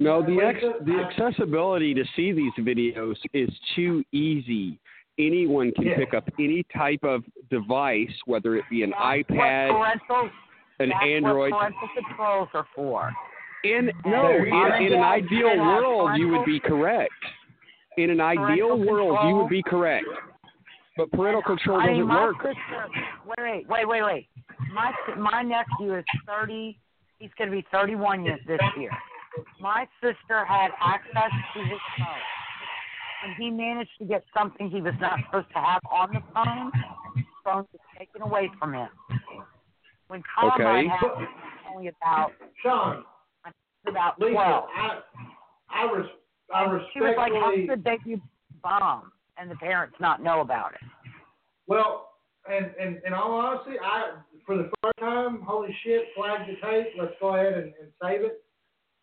No, the ex- the accessibility to see these videos is too easy. Anyone can Yeah. pick up any type of device, whether it be an That's iPad, parental, an Android. What parental controls are for. In no, in, in an ideal world, you would be correct. In an ideal world, you would be correct. But parental control I mean, doesn't work. sister. Wait, wait, wait, wait. My my nephew is thirty. He's going to be thirty-one this year. My sister had access to his phone, and he managed to get something he was not supposed to have on the phone. The phone was taken away from him. When Columbine Okay. happened, was only about Sean, about Lisa, twelve. I I res I She was like, "How respectfully. could they be bomb?" And the parents not know about it. Well, and, and in all honesty, I for the first time, holy shit, flag the tape. Let's go ahead and, and save it.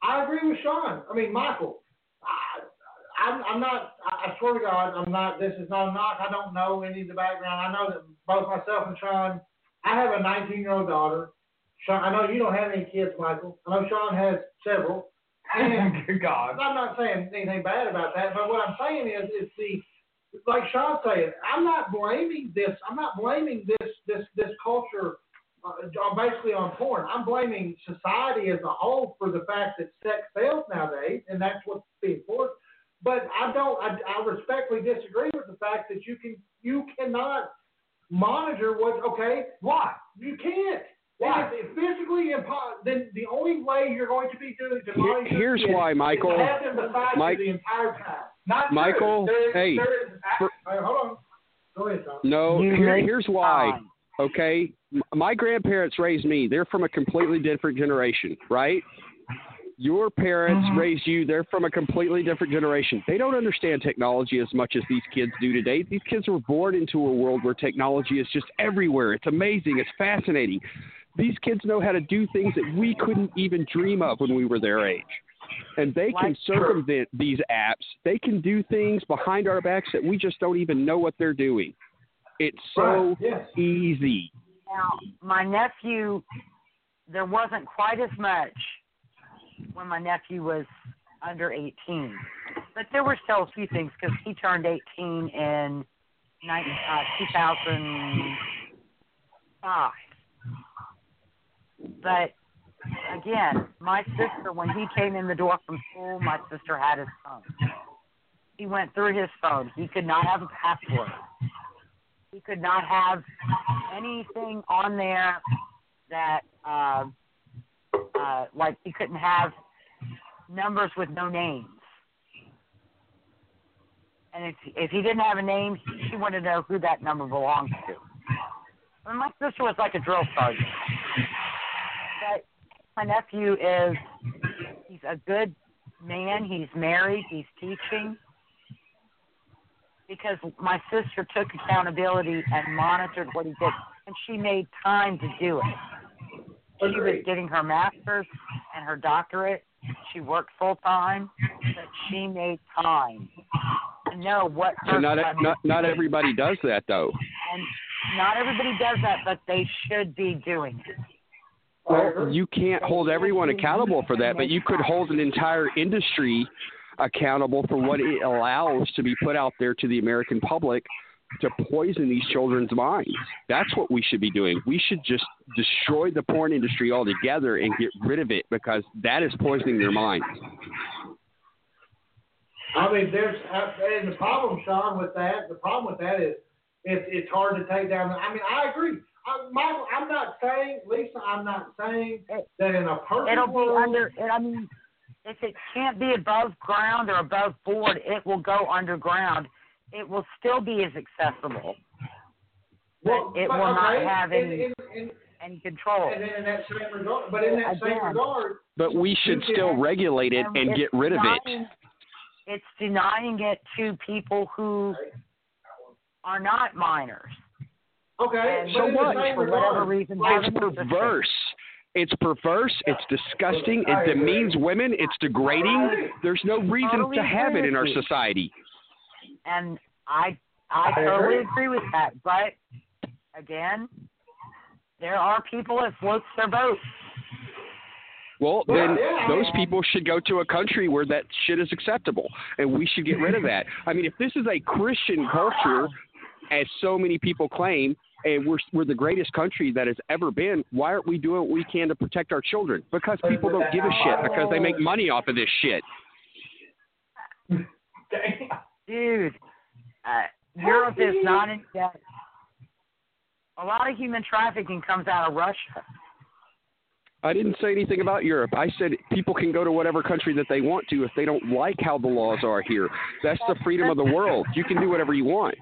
I agree with Sean. I mean, Michael. I, I'm, I'm not. I swear to God, I'm not. This is not a knock. I don't know any of the background. I know that both myself and Sean. I have a 19 year old daughter. Sean, I know you don't have any kids, Michael. I know Sean has several. And Good God. I'm not saying anything bad about that, but what I'm saying is, is the like Sean saying, I'm not blaming this. I'm not blaming this this this culture uh, are basically on porn. I'm blaming society as a whole for the fact that sex sells nowadays, and that's what's being forced. But I don't. I, I respectfully disagree with the fact that you can you cannot monitor what. Okay, why you can't. Why? And if physically impossible, then the only way you're going to be doing to monitor here's kids why, Michael. have them beside Mike- you the entire time. Not. Michael, There is- hey, there is- for- Hey, hold on. Go ahead, Tom. No, here, here's why. time. Okay, my grandparents raised me. They're from a completely different generation, right? Your parents Mhm. raised you. They're from a completely different generation. They don't understand technology as much as these kids do today. These kids were born into a world where technology is just everywhere. It's amazing. It's fascinating. These kids know how to do things that we couldn't even dream of when we were their age. And they can circumvent these apps. They can do things behind our backs that we just don't even know what they're doing. It's so Right, yes. easy. Now, my nephew, there wasn't quite as much when my nephew was under 18, but there were still a few things because he turned 18 in 19, uh, 2005. But again, my sister, when he came in the door from school, my sister had his phone. He went through his phone. He could not have a password. He could not have anything on there that, uh, uh, like, he couldn't have numbers with no names. And if if he didn't have a name, she wanted to know who that number belonged to. And my sister was like a drill sergeant. But my nephew is he's a good man. He's married. He's teaching. Because my sister took accountability and monitored what he did, and she made time to do it. She was getting her master's and her doctorate. She worked full time, but she made time to know what her And not, not not everybody does that though. and not everybody does that, but they should be doing it. Well, you can't hold everyone accountable for that, but you could hold an entire industry accountable for what it allows to be put out there to the American public to poison these children's minds. That's what we should be doing. We should just destroy the porn industry altogether and get rid of it because that is poisoning their minds. I mean, there's uh, and the problem, Sean, with that. The problem with that is it's it's hard to take down. I mean, I agree. I, Michael, I'm not saying, Lisa, I'm not saying that in a perfect It'll be world. under. It, I mean, if it can't be above ground or above board, it will go underground. It will still be as accessible, well, it but, will not have any in- in- any control. And in that same regard, but in that same Again. regard, But we should still regulate it and it's get rid of it. It's denying it to people who are not minors. okay. And So what? For whatever reason, It's having a perverse. It's perverse. It's disgusting. It demeans women. It's degrading. There's no reason to have it in our agree with you. society. and I I I totally agree. agree with that. But again, there are people that floats their boat. Well, then those people should go to a country where that shit is acceptable, and we should get rid of that. I mean, if this is a Christian culture, as so many people claim, and we're we're the greatest country that has ever been, why aren't we doing what we can to protect our children? Because people don't give a shit because they make money off of this shit. Dude, uh, Europe is not in debt. A lot of human trafficking comes out of Russia. I didn't say anything about Europe. I said people can go to whatever country that they want to if they don't like how the laws are here. That's the freedom of the world. You can do whatever you want.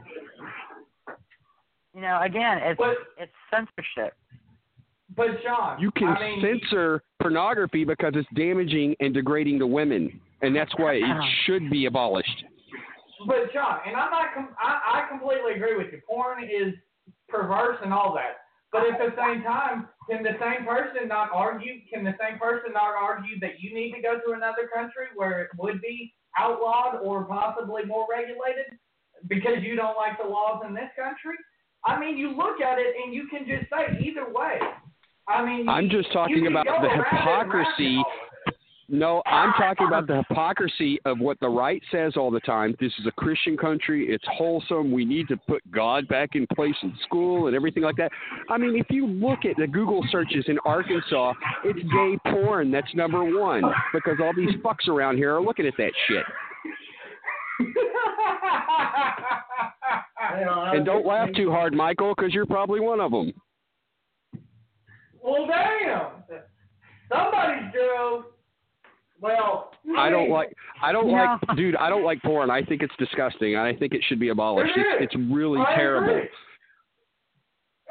You know, again, it's But- it's censorship. But Sean, You can I mean, censor pornography because it's damaging and degrading to women, and that's why it uh-huh. should be abolished. But John, and I'm not. Com- I, I completely agree with you. Porn is perverse and all that. But at the same time, can the same person not argue? Can the same person not argue that you need to go to another country where it would be outlawed or possibly more regulated because you don't like the laws in this country? I mean, you look at it and you can just say either way. I mean, I'm just talking about the around it and around it hypocrisy. No, I'm talking about the hypocrisy of what the right says all the time. This is a Christian country. It's wholesome. We need to put God back in place in school and everything like that. I mean, if you look at the Google searches in Arkansas, it's gay porn. That's number one because all these fucks around here are looking at that shit. And don't laugh too hard, Michael, because you're probably one of them. Well, damn. Somebody's Joe. Well, I don't like. I don't Yeah. like, dude. I don't like porn. I think it's disgusting. I think it should be abolished. It It's, it's really I terrible. agree.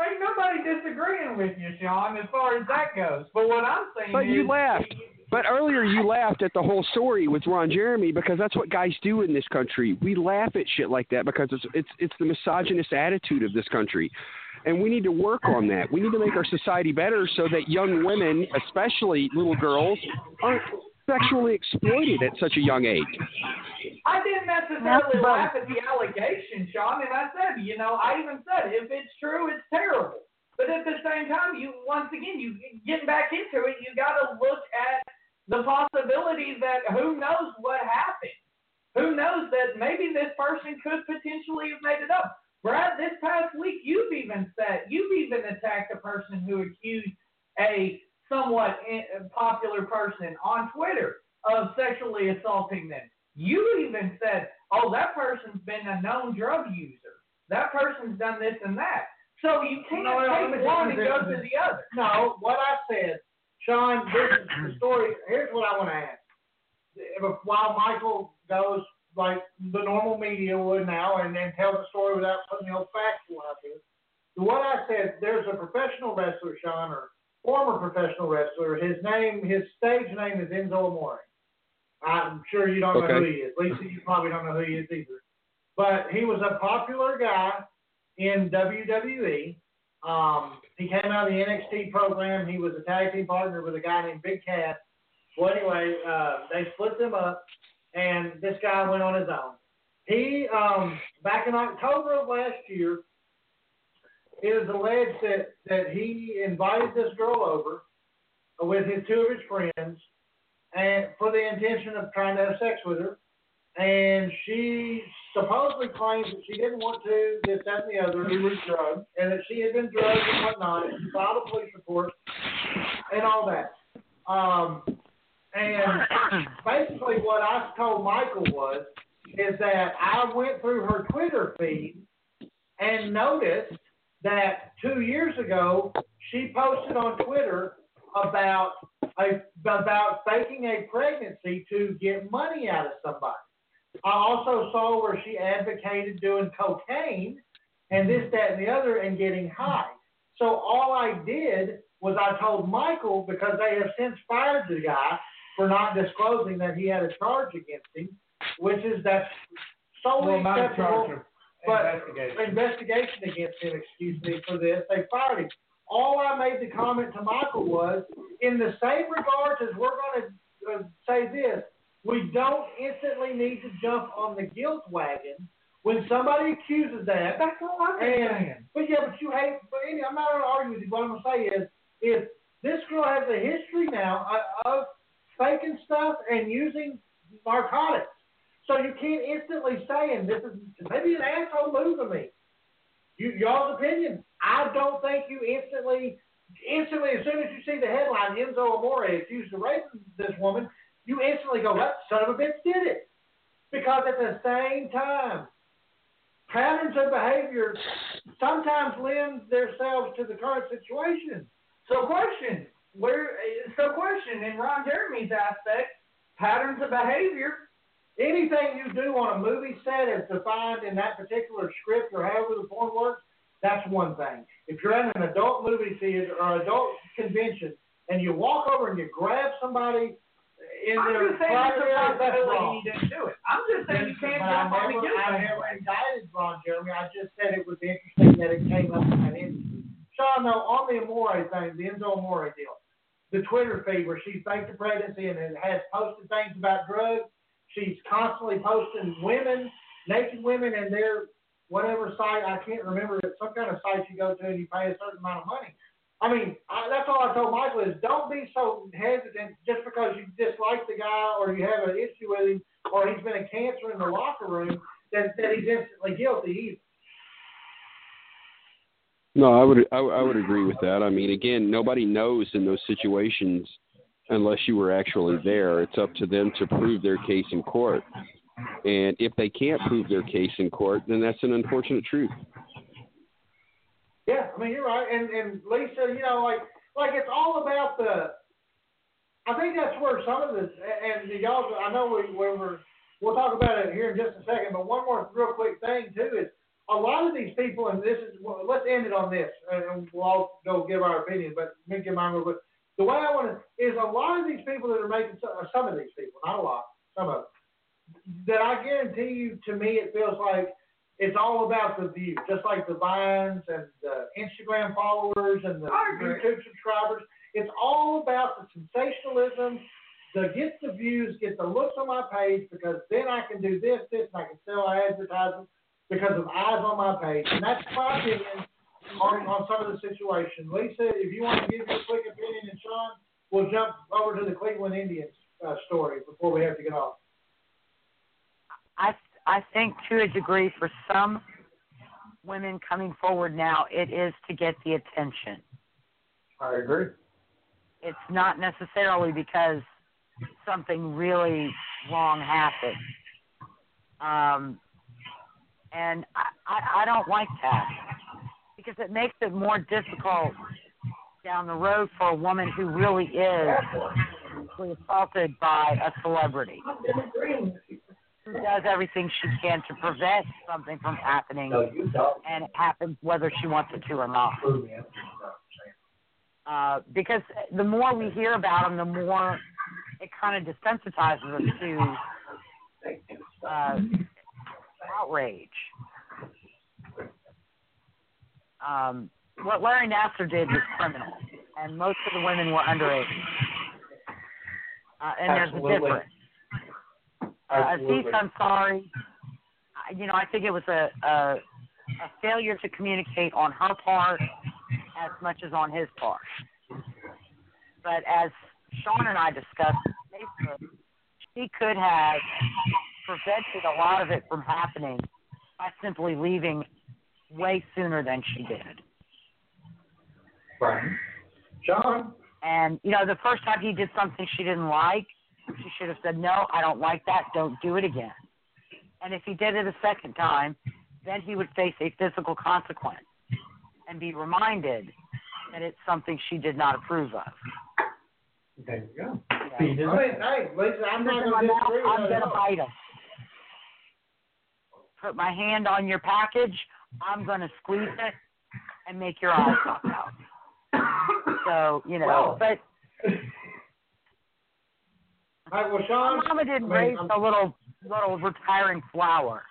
Ain't nobody disagreeing with you, Sean, as far as that goes. But what I'm saying But is, you laughed. But earlier you laughed at the whole story with Ron Jeremy because that's what guys do in this country. We laugh at shit like that because it's it's it's the misogynist attitude of this country. And we need to work on that. We need to make our society better so that young women, especially little girls, aren't sexually exploited at such a young age. I didn't necessarily laugh at the allegation, Sean, and I said, you know, I even said if it's true, it's terrible. But at the same time, you once again, you getting back into it, you got to look at the possibility that who knows what happened. Who knows that maybe this person could potentially have made it up. Brad, this past week, you've even said you've even attacked a person who accused a somewhat in- popular person on Twitter of sexually assaulting them. You even said, "Oh, that person's been a known drug user. That person's done this and that." So you can't no, take one and go to the other. No, what I said, Sean, this is the story. Here's what I want to ask. While Michael goes like the normal media would now and then tell the story without putting the old factual out there, what I said, there's a professional wrestler, Sean, or former professional wrestler. His name, his stage name is Enzo Amore. I'm sure you don't know who he is. Lisa, you probably don't know who he is either. But he was a popular guy in WWE. Um, he came out of the NXT program. He was a tag team partner with a guy named Big Cass. Well, anyway, uh, they split them up, and this guy went on his own. He, um, back in October of last year, it is alleged that, that he invited this girl over with his two of his friends, and for the intention of trying to have sex with her. And she supposedly claims that she didn't want to, this, that, and the other. He was drugged, and that she had been drugged and whatnot, and she filed a police report and all that. Um, and basically, what I told Michael was is that I went through her Twitter feed and noticed that two years ago she posted on Twitter about a, about faking a pregnancy to get money out of somebody. I also saw where she advocated doing cocaine and this, that, and the other, and getting high. So all I did was I told Michael because they have since fired the guy for not disclosing that he had a charge against him, which is that's solely Well, acceptable. but investigation. investigation against him, excuse me, for this. They fired him. All I made the comment to Michael was, in the same regards as we're going to uh, say this, we don't instantly need to jump on the guilt wagon when somebody accuses that. That's all and, saying. But yeah, but you hate. But anyway, I'm not going to argue with you. What I'm going to say is, if this girl has a history now of- of faking stuff and using narcotics. So you can't instantly say, and this is maybe an asshole move of me. You, y'all's opinion. I don't think you instantly, instantly, as soon as you see the headline, Enzo Amore accused of raping this woman, you instantly go, that son of a bitch did it. Because at the same time, patterns of behavior sometimes lend themselves to the current situation. So question, where? So question in Ron Jeremy's aspect, patterns of behavior. Anything you do on a movie set is defined in that particular script or however the porn works. That's one thing. If you're at an adult movie theater or adult convention and you walk over and you grab somebody in I'm their just saying there's a possibility he didn't do it. I'm just saying you can't jump on the guilt I never indicted Ron Jeremy. I just said it was interesting that it came up in that industry. Sean, though, on the Amore thing, the Enzo Amore deal, the Twitter feed where she faked a pregnancy and has posted things about drugs. She's constantly posting women, naked women, and their whatever site I can't remember. It's some kind of site you go to and you pay a certain amount of money. I mean, I, that's all I told Michael is don't be so hesitant just because you dislike the guy or you have an issue with him or he's been a cancer in the locker room that, that he's instantly guilty either. No, I would I, I would agree with that. I mean, again, nobody knows in those situations unless you were actually there. It's up to them to prove their case in court. And if they can't prove their case in court, then that's an unfortunate truth. I mean you're right, and and Lisa, you know, like like it's all about the. I think that's where some of this, and y'all, I know we we were, we'll talk about it here in just a second, but one more real quick thing too is a lot of these people, and this is let's end it on this, and we'll all go give our opinion, but me give mine real quick. The way I want to is a lot of these people that are making some of these people, not a lot, some of them, that I guarantee you, to me, it feels like it's all about the view, just like the Vines and the Instagram followers and the YouTube subscribers. It's all about the sensationalism, the get the views, get the looks on my page because then I can do this, this, and I can sell advertisements because of eyes on my page. And that's my opinion on, on some of the situation. Lisa, if you want to give your quick opinion, and Sean, we'll jump over to the Cleveland Indians uh, story before we have to get off. I I think to a degree for some women coming forward now, it is to get the attention. I agree. It's not necessarily because something really wrong happened. Um, and I, I, I don't like that because it makes it more difficult down the road for a woman who really is assaulted by a celebrity does everything she can to prevent something from happening, and it happens whether she wants it to or not. Uh, because the more we hear about them, the more it kind of desensitizes us to uh, outrage. Um, what Larry Nassar did was criminal, and most of the women were underage. Uh, and there's a difference. Uh, Aziz Ansari, I- you know, I think it was a, a a failure to communicate on her part as much as on his part. But as Sean and I discussed Facebook, she could have prevented a lot of it from happening by simply leaving way sooner than she did. Right. Sean? And, you know, the first time he did something she didn't like, she should have said, No, I don't like that. Don't do it again. And if he did it a second time, then he would face a physical consequence and be reminded that it's something she did not approve of. There you go. Yeah. I mean, hey, Lisa, I'm not Listen, going to I'm I'm gonna bite him. Put my hand on your package. I'm gonna squeeze it and make your eyes pop out. So you know, Well, but All right, well, Sean, my mama didn't I mean, raise I'm- a little little retiring flower.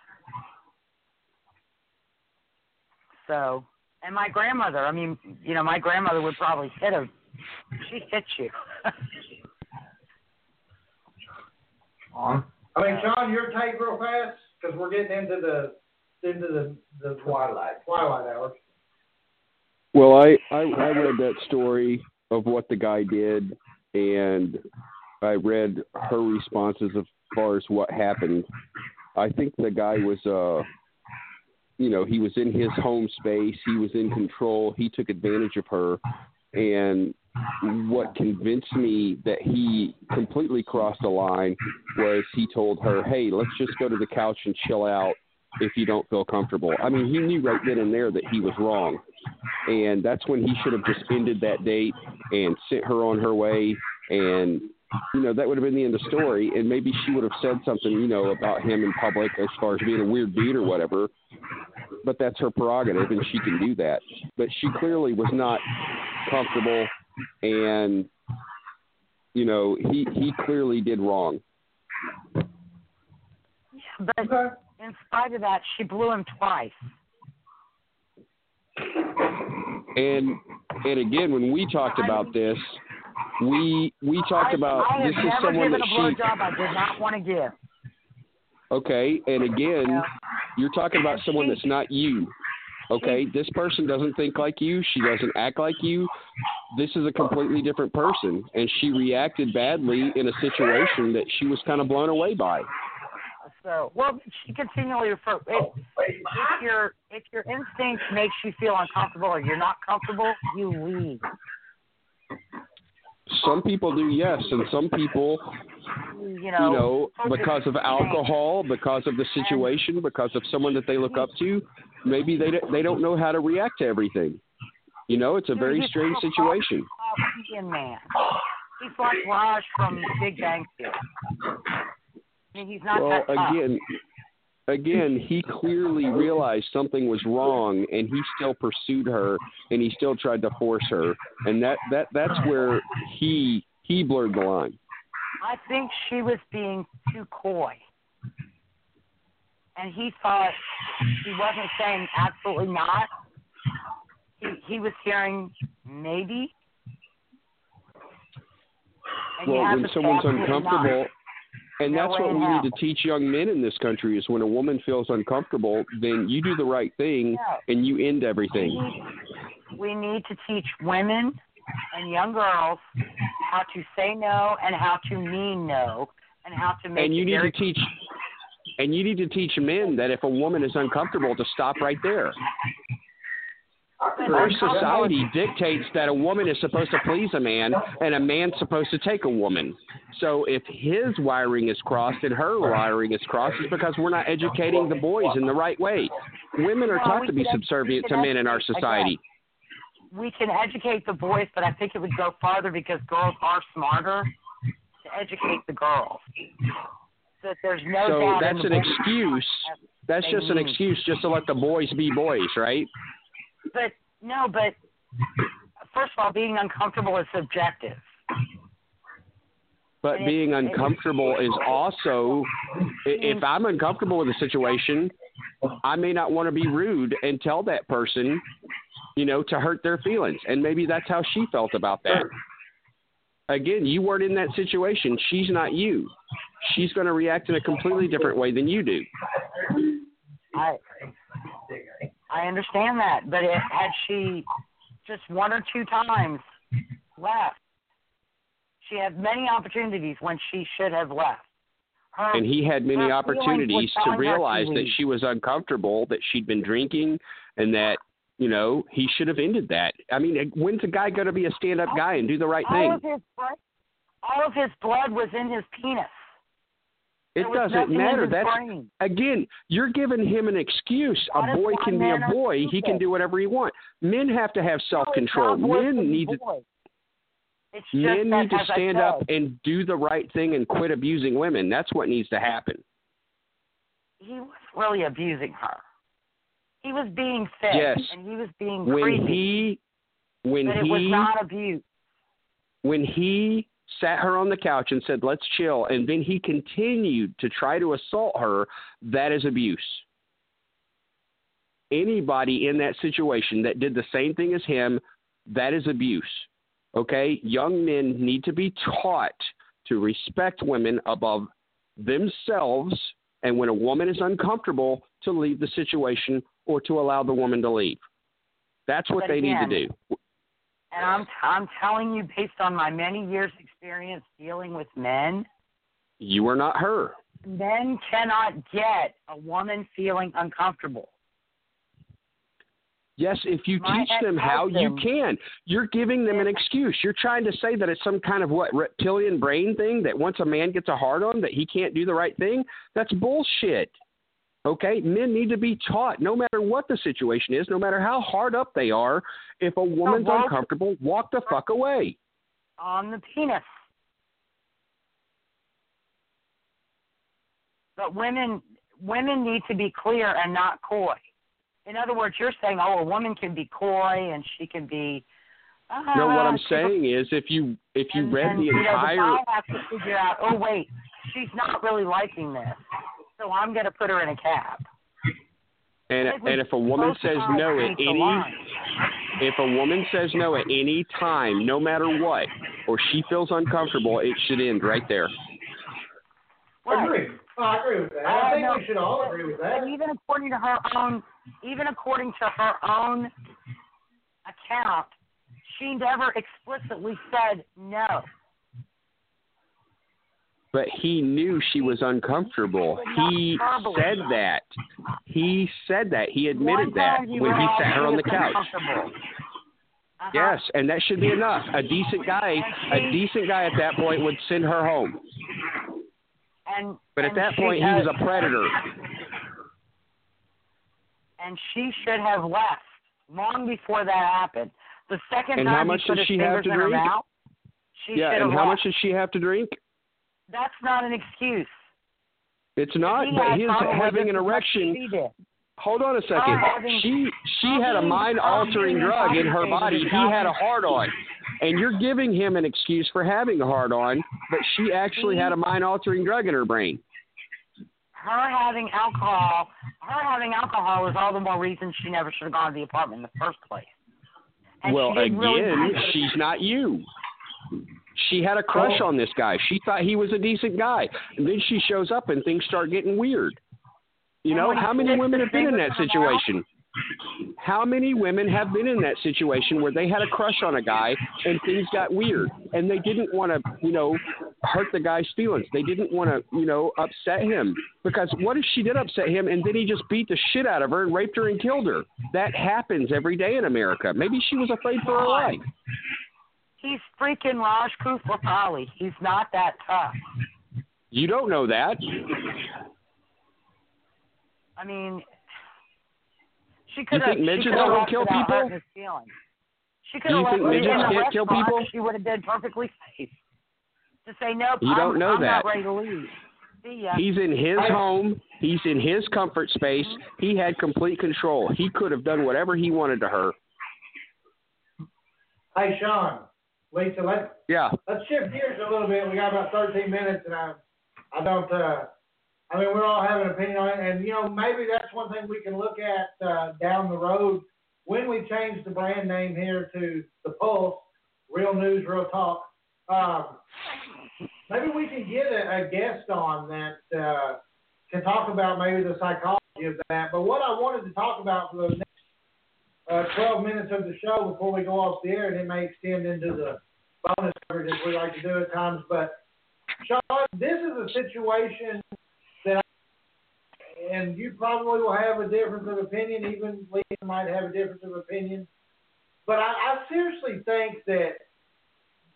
So, and my grandmother. I mean, you know, my grandmother would probably hit her. She hit you. on. I mean, Sean, your take real fast because we're getting into the into the the twilight twilight hours. Well, I, I I read that story of what the guy did, and I read her responses as far as what happened. I think the guy was uh, you know, he was in his home space. He was in control. He took advantage of her, and what convinced me that he completely crossed the line was he told her, "Hey, let's just go to the couch and chill out." If you don't feel comfortable, I mean, he knew right then and there that he was wrong, and that's when he should have just ended that date and sent her on her way and you know that would have been the end of the story and maybe she would have said something you know about him in public as far as being a weird dude or whatever. But that's her prerogative and she can do that. But she clearly was not comfortable and you know he he clearly did wrong. But in spite of that, she blew him twice. and and again when we talked about this we we talked about I, I have this is someone that a she blowjob I did not want to give. Okay, and again, you're talking about someone that's not you. Okay, this person doesn't think like you. She doesn't act like you. This is a completely different person, and she reacted badly in a situation that she was kind of blown away by. So, well, she continually refer. If, if your if your instinct makes you feel uncomfortable or you're not comfortable, you leave. Some people do, yes, and some people, You know, you know, because of alcohol, because of the situation, because of someone that they look up to, maybe they don't- they don't know how to react to everything. You know, it's a very strange situation. Man. He's like Raj from Big Bang Theory. I mean, he's not Well, that tough. again, again, he clearly realized something was wrong, and he still pursued her, and he still tried to force her, and that that that's where he he blurred the line. I think she was being too coy. And he thought he wasn't saying absolutely not. He he was hearing maybe. And well, when someone's uncomfortable. not. And No that's what we hell. need to teach young men in this country is when a woman feels uncomfortable, then you do the right thing and you end We everything. need, we need to teach women and young girls how to say no and how to mean no and how to make And you need to teach and you need to teach men that if a woman is uncomfortable to stop right there. Our society dictates that a woman is supposed to please a man and a man's supposed to take a woman. So if his wiring is crossed and her wiring is crossed, it's because we're not educating the boys in the right way. Women are taught to be subservient to men in our society. we can educate the boys, but I think it would go farther because girls are smarter to educate the girls. So that there's no So doubt that's an excuse. That's just an excuse just to let the boys be boys, right? But no, but first of all, being uncomfortable is subjective. But And being it- uncomfortable is also, if I'm uncomfortable with a situation, I may not want to be rude and tell that person, you know, to hurt their feelings. And maybe that's how she felt about that. Again, you weren't in that situation. She's not you. She's going to react in a completely different way than you do. I I understand that, but it, had she just one or two times left, she had many opportunities when she should have left. Her, And he had many opportunities to realize that she was uncomfortable, that she'd been drinking, and that, you know, he should have ended that. I mean, when's a guy going to be a stand up guy and do the right all thing? of his blood, all of his blood was in his penis. It doesn't matter. That's brain. again, you're giving him an excuse. A boy can be a boy. He can do whatever he wants. Men have to have self control. No, it's not boys Men need to boys. It's just men that, need to stand up and do the right thing and quit abusing women. That's what needs to happen. He was really abusing her. He was being fake, Yes. and he was being When creepy. he when but it he was not abuse. when he sat her on the couch and said, "Let's chill," and then he continued to try to assault her, that is abuse. Anybody in that situation that did the same thing as him, that is abuse. Okay? Young men need to be taught to respect women above themselves, and when a woman is uncomfortable, to leave the situation or to allow the woman to leave. That's what But they need to do. And I'm I'm telling you, based on my many years' experience dealing with men, You are not her. men cannot get a woman feeling uncomfortable. Yes, if you My teach them how you can. You're giving them an excuse. You're trying to say that it's some kind of what reptilian brain thing that once a man gets a hard on that he can't do the right thing. That's bullshit. Okay? Men need to be taught no matter what the situation is, no matter how hard up they are, if a woman's walk- uncomfortable, walk the fuck away. on the penis. But women women need to be clear and not coy. In other words, you're saying, oh, a woman can be coy and she can be. Uh, no, what I'm saying is if you if you and, read and, the you know, the guy has to figure out. Oh, wait, she's not really liking this, so I'm going to put her in a cab. and I think we and if a woman says no at any if a woman says no at any time, no matter what, or she feels uncomfortable, it should end right there. Right. Agreed. Well, I agree with that. I Uh, think no, we should all agree with that. And even according to her own, even according to her own account, she never explicitly said no. But he knew she was uncomfortable. He said that. He said that. He admitted that when he sat her on the couch. Uh-huh. Yes, and that should be enough. A decent guy, a decent guy at that point would send her home. And But at and that point, he was a predator. and she should have left long before that happened. The second And time how he much put did his she have fingers to in her drink? mouth, she Yeah, should and have how much did she have to drink? That's not an excuse. It's not, He but his having an as much as erection. Hold on a second. having- She she had a mind altering drug in her body. He had a hard on. And you're giving him an excuse for having a hard on, but she actually had a mm-hmm. mind altering drug in her brain. Her having alcohol, her having alcohol was all the more reason she never should have gone to the apartment in the first place. And well, she didn't really again, she's not you. She had a crush on this guy. She thought he was a decent guy. And then she shows up and things start getting weird. You know, how many women have been in that in her mouth- situation? How many women have been in that situation where they had a crush on a guy and things got weird and they didn't want to, you know, hurt the guy's feelings. They didn't want to, you know, upset him because what if she did upset him and then he just beat the shit out of her and raped her and killed her? That happens every day in America. Maybe she was afraid for her life. He's freaking Raj Koothrappali. He's not that tough. You don't know that. I mean, she could have. think midgets she could have don't kill without people? hurting his feelings. She could You have left think it midgets in the can't kill restaurant. people? She would have been perfectly safe. To say nope. You don't I'm, know I'm that. not ready to leave. He's in his home. He's in his comfort space. He had complete control. He could have done whatever he wanted to her. Hi, Sean, Lisa, let's Yeah. let's shift gears a little bit. We got about 13 minutes, and I, I don't. Uh, I mean, we're all having an opinion on it, and you know, maybe that's one thing we can look at uh, down the road when we change the brand name here to the Pulse, Real News, Real Talk. Um, maybe we can get a, a guest on that uh, can talk about maybe the psychology of that. But what I wanted to talk about for those uh, 12 minutes of the show before we go off the air, and it may extend into the bonus coverage as we like to do at times. But Sean, this is a situation that, and you probably will have a difference of opinion. Even Lisa might have a difference of opinion. But I, I seriously think that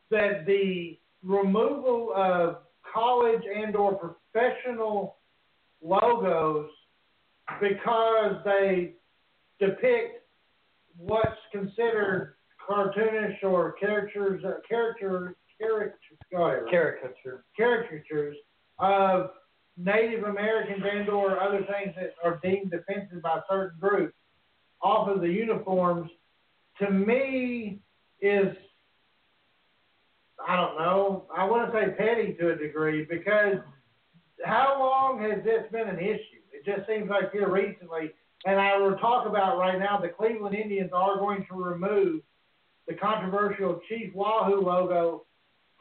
that the removal of college and or professional logos because they depict what's considered cartoonish or characters uh, character character whatever, Caricature. caricatures of Native Americans and or other things that are deemed offensive by certain groups off of the uniforms to me is I don't know. I want to say petty to a degree because how long has this been an issue? It just seems like here recently, and I will talk about right now. The Cleveland Indians are going to remove the controversial Chief Wahoo logo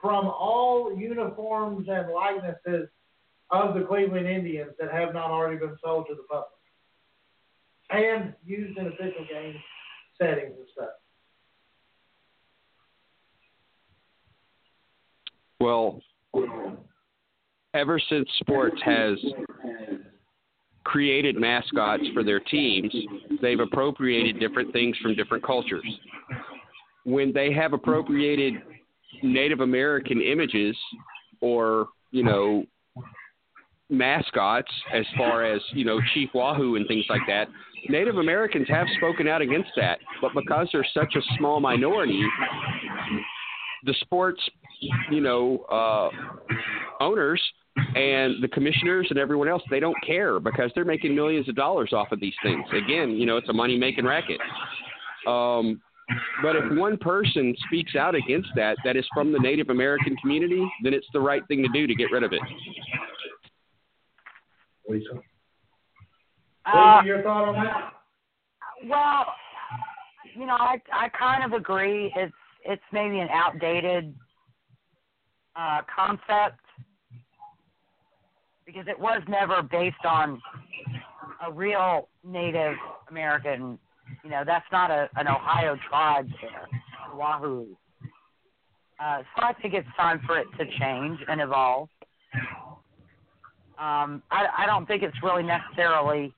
from all uniforms and likenesses of the Cleveland Indians that have not already been sold to the public and used in official game settings and stuff. Well, ever since sports has created mascots for their teams, they've appropriated different things from different cultures. When they have appropriated Native American images or, you know, mascots as far as, you know, Chief Wahoo and things like that, Native Americans have spoken out against that. But because they're such a small minority, the sports, you know, uh, owners and the commissioners and everyone else, they don't care because they're making millions of dollars off of these things. Again, you know, it's a money making racket. Um, but if one person speaks out against that, that is from the Native American community, then it's the right thing to do to get rid of it. Lisa, Uh, Lisa, your thought on that? Well, you know, I I kind of agree. It's it's maybe an outdated uh, concept because it was never based on a real Native American. You know, that's not a an Ohio tribe there, Wahoo. Uh, so I think it's time for it to change and evolve. Um, I, I don't think it's really necessarily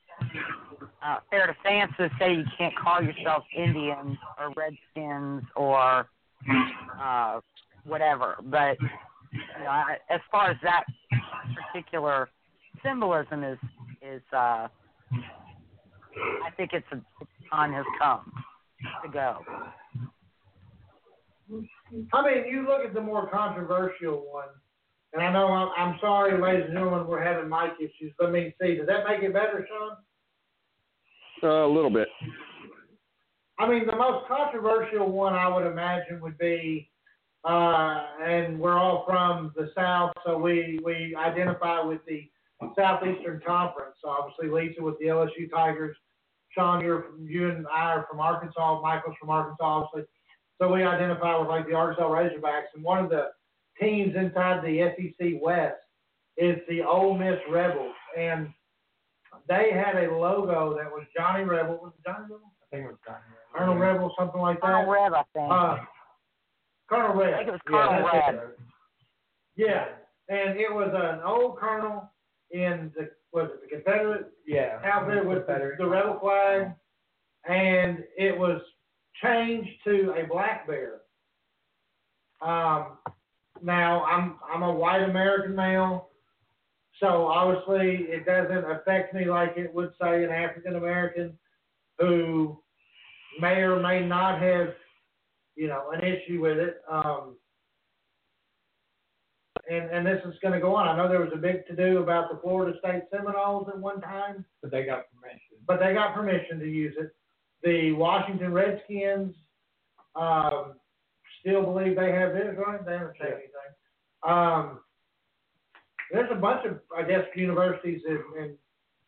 uh, fair to fans to say you can't call yourself Indians or Redskins or uh, whatever. But you know, I, as far as that particular symbolism is is, uh, I think it's a time has come to go. I mean, you look at the more controversial one, and I know I'm, I'm sorry, ladies and gentlemen, we're having mic issues. Let me see. Does that make it better, Sean? Uh, a little bit. I mean, the most controversial one I would imagine would be, uh, and we're all from the South, so we, we identify with the Southeastern Conference. So obviously, Lisa with the LSU Tigers. Sean, you're from, you and I are from Arkansas. Michael's from Arkansas, obviously. So we identify with like the Arkansas Razorbacks, and one of the teams inside the SEC West is the Ole Miss Rebels, and they had a logo that was Johnny Rebel. Was it Johnny Rebel? I think it was Johnny Colonel Rebel, something like that. Colonel Reb, I think. Uh, Colonel Reb. I think it was Colonel yeah, Reb. Yeah, and it was an old colonel in the was it the Confederate Yeah. outfit with the, the rebel flag, and it was changed to a black bear. Um, now I'm I'm a white American male, so obviously it doesn't affect me like it would say an African American who may or may not have, you know, an issue with it. Um, and and this is going to go on. I know there was a big to do about the Florida State Seminoles at one time, But they got permission. but they got permission to use it. The Washington Redskins um, still believe they have this, right? They haven't said anything. Um, there's a bunch of, I guess, universities and, and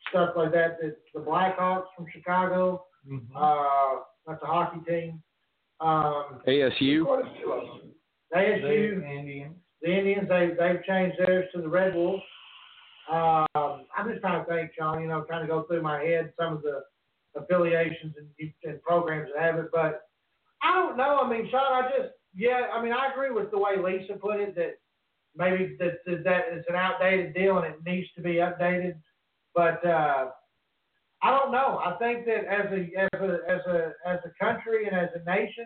stuff like that. That the Blackhawks from Chicago, Mm-hmm. uh, that's a hockey team. Um, ASU. ASU, The Indians. the Indians, they they've changed theirs to the Red Wolves. Um, I'm just trying to think, Sean. You know, trying to go through my head some of the affiliations and, and programs that have it, but I don't know. I mean, Sean, I just yeah. I mean, I agree with the way Lisa put it that maybe that that, that it's an outdated deal and it needs to be updated. But uh, I don't know. I think that as a as a as a as a country and as a nation,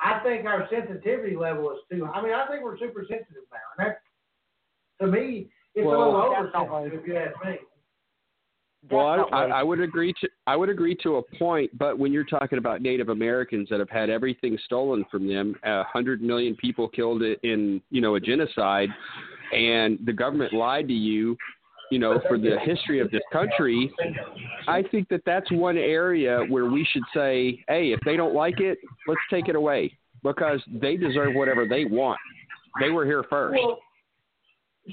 I think our sensitivity level is too. I mean, I think we're super sensitive now, and that to me, it's Well- a little oversensitive if you ask me. Well, I, I, I would agree to I would agree to a point, but when you're talking about Native Americans that have had everything stolen from them, a hundred million people killed in you know a genocide, and the government lied to you, you know, for the history of this country, I think that that's one area where we should say, hey, if they don't like it, let's take it away because they deserve whatever they want. They were here first. Well,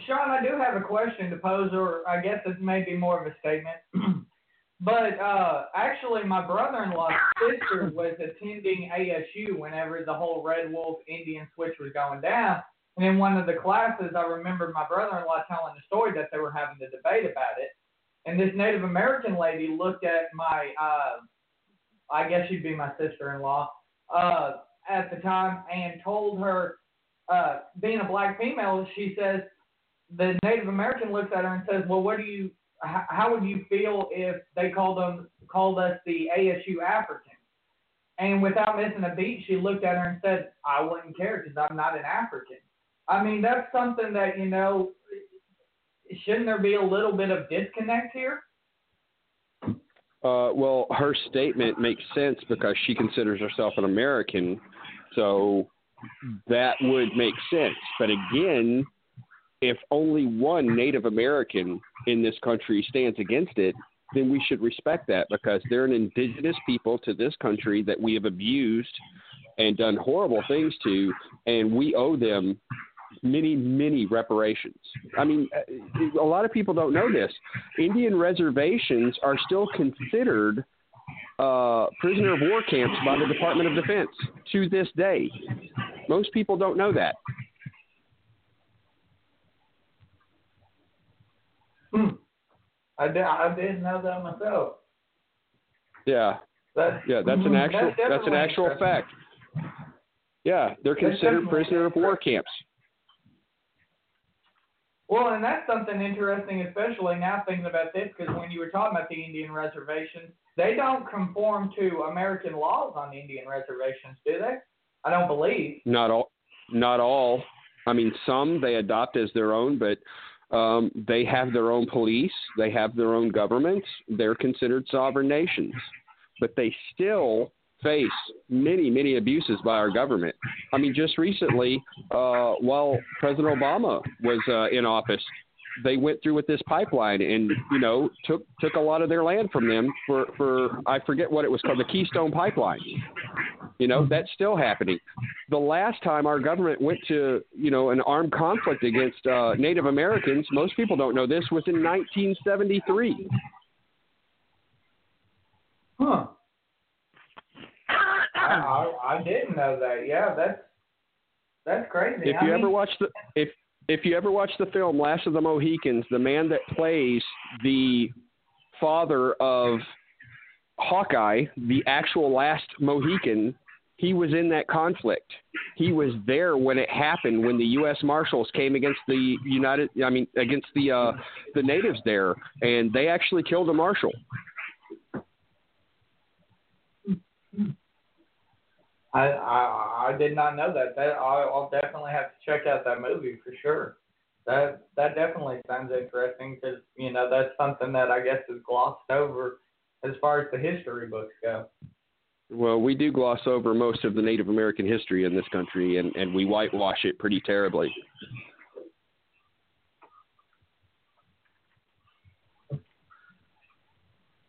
Sean, I do have a question to pose, or I guess it may be more of a statement. but uh, actually, my brother-in-law's sister was attending ASU whenever the whole Red Wolf Indian switch was going down. And in one of the classes, I remember my brother-in-law telling the story that they were having a debate about it. And this Native American lady looked at my, uh, I guess she'd be my sister-in-law, uh, at the time, and told her, uh, being a black female, she says, the Native American looks at her and says, "Well, what do you? How, how would you feel if they called them called us the ASU Africans?" And without missing a beat, she looked at her and said, "I wouldn't care because I'm not an African." I mean, that's something that you know. Shouldn't there be a little bit of disconnect here? Uh, well, her statement makes sense because she considers herself an American, so that would make sense. But again, if only one Native American in this country stands against it, then we should respect that because they're an indigenous people to this country that we have abused and done horrible things to, and we owe them many, many reparations. I mean, a lot of people don't know this. Indian reservations are still considered uh, prisoner of war camps by the Department of Defense to this day. Most people don't know that. Hmm. I did. I didn't know that myself. Yeah, That's, yeah, that's an actual That's that's, an actual fact. Yeah, they're considered prisoner of war camps. Well, and that's something interesting, especially now thinking about this, because when you were talking about the Indian reservations, they don't conform to American laws on Indian reservations, do they? I don't believe. Not all, not all. I mean, some they adopt as their own, but um, they have their own police. They have their own governments. They're considered sovereign nations, but they still face many, many abuses by our government. I mean, just recently, uh, while President Obama was uh, in office, they went through with this pipeline and you know took took a lot of their land from them for for I forget what it was called the Keystone Pipeline. You know that's still happening. The last time our government went to you know an armed conflict against uh, Native Americans, most people don't know this was in 1973. Huh. I, I, I didn't know that. Yeah, that's that's crazy. If I you mean, ever watch the if if you ever watch the film Last of the Mohicans, the man that plays the father of Hawkeye, the actual last Mohican, he was in that conflict. He was there when it happened when the U.S. Marshals came against the United, I mean, against the uh, the natives there, and they actually killed a marshal. I, I I did not know that. That I, I'll definitely have to check out that movie for sure. That that definitely sounds interesting because you know that's something that I guess is glossed over as far as the history books go. Well, we do gloss over most of the Native American history in this country, and, and we whitewash it pretty terribly.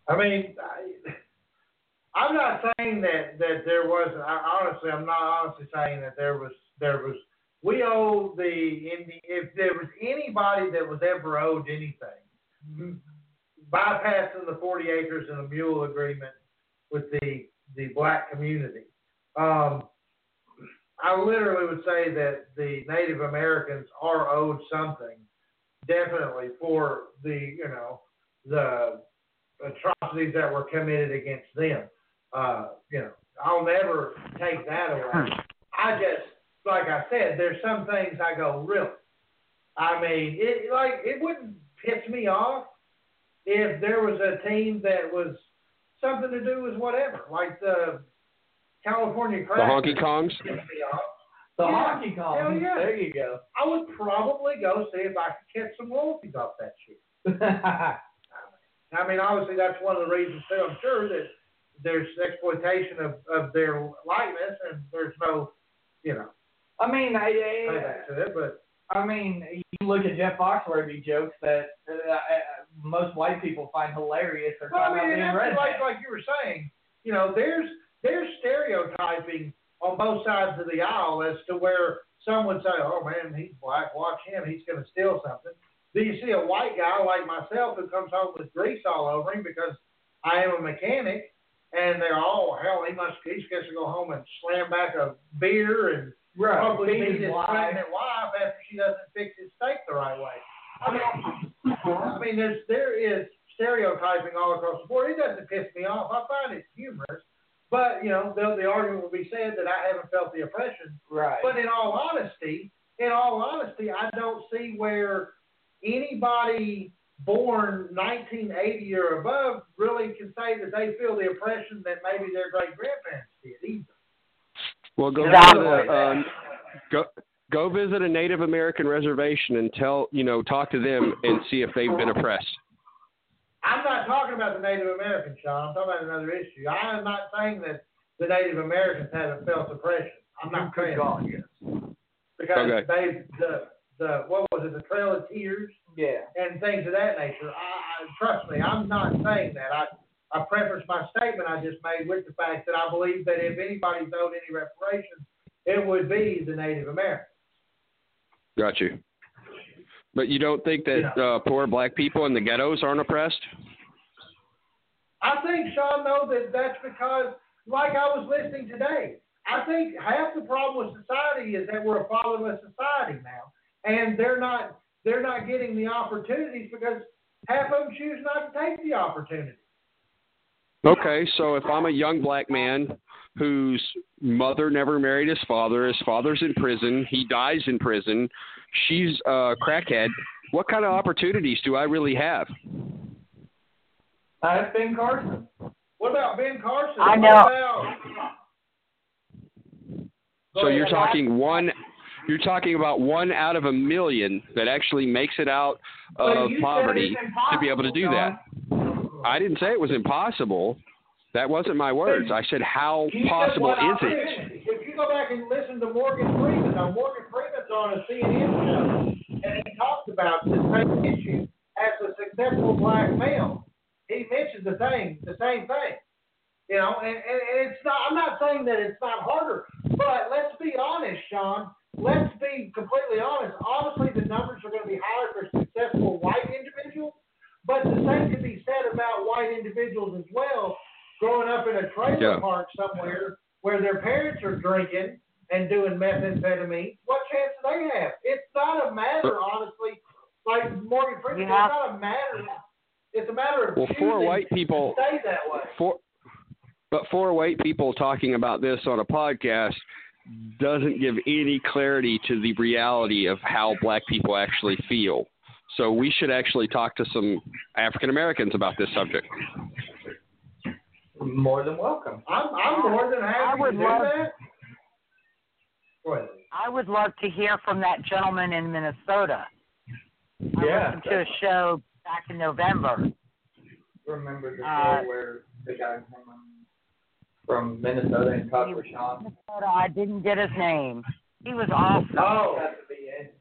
I mean, I, I'm not saying that that there was. I, honestly, I'm not honestly saying that there was there was. We owe the if there was anybody that was ever owed anything, bypassing the 40 acres and the mule agreement with the the black community. Um, I literally would say that the Native Americans are owed something, definitely for the you know the atrocities that were committed against them. Uh, you know, I'll never take that away. I just, like I said, there's some things I go, really. I mean, it like it wouldn't piss me off if there was a team that was something to do with whatever, like the California The honky kongs. pissed me off. The Yeah, honky kong. hell yeah. There you go. I would probably go see if I could catch some royalties off that shit. I mean, obviously that's one of the reasons too. I'm sure that there's exploitation of, of their likeness, and there's no, you know, I mean, I, payback to it. But I mean, you look at Jeff Foxworthy jokes that uh, uh, most white people find hilarious. Or well, I mean, and like like you were saying, you know, there's there's stereotyping on both sides of the aisle as to where some would say, "Oh man, he's black. Watch him. He's going to steal something." Do you see a white guy like myself who comes home with grease all over him because I am a mechanic, and they're all, hell, he must he's supposed to go home and slam back a beer and Right, probably beat his his wife. pregnant wife after she doesn't fix his steak the right way. I mean, I mean, there's there is stereotyping all across the board. It doesn't piss me off. I find it humorous, but you know, the, the argument will be said that I haven't felt the oppression. Right. But in all honesty, in all honesty, I don't see where anybody born 1980 or above really can say that they feel the oppression that maybe their great grandparents did either. Well, go Exactly. visit um, go go visit a Native American reservation and tell you know talk to them and see if they've been oppressed. I'm not talking about the Native Americans, Sean. I'm talking about another issue. I am not saying that the Native Americans haven't felt oppression. I'm not saying that. yes. because Okay. they the the what was it the Trail of Tears Yeah. and things of that nature. I, I trust me, I'm not saying that. I I preface my statement I just made with the fact that I believe that if anybody's owed any reparations, it would be the Native Americans. Got you. But you don't think that uh, poor black people in the ghettos aren't oppressed? I think Sean know that that's because, like I was listening today, I think half the problem with society is that we're a fatherless society now, and they're not they're not getting the opportunities because half of them choose not to take the opportunity. Okay, so if I'm a young black man whose mother never married his father, his father's in prison, he dies in prison, she's a crackhead, what kind of opportunities do I really have? That's Ben Carson. What about Ben Carson? I know. about- So you're talking one you're talking about one out of a million that actually makes it out of poverty to be able to do that. I didn't say it was impossible. That wasn't my words. I said how You possible is it? If you go back and listen to Morgan Freeman, now Morgan Freeman's on a CNN show, and he talks about the same issue as a successful black male. He mentions the same, the same thing. You know, and, and, and it's not. I'm not saying that it's not harder, but let's be honest, Sean. Let's be completely honest. Obviously, the numbers are going to be higher for successful white individuals, but the same can be said about white individuals as well. Growing up in a trailer Yeah. park somewhere where their parents are drinking and doing methamphetamine, what chance do they have? It's not a matter, honestly, like Morgan Freeman. It's not a matter. It's a matter of Well, four white people- to stay that way. For, but four white people talking about this on a podcast doesn't give any clarity to the reality of how black people actually feel. So we should actually talk to some African Americans about this subject. More than welcome. I'm, I'm more than happy I would to do love- that. Go. I would love to hear from that gentleman in Minnesota. I Yeah. listened to a show back in November. Remember the Uh, show where the guy from from Minnesota and talked with Sean? Minnesota, I didn't get his name. He was awesome. Oh, Has to be it.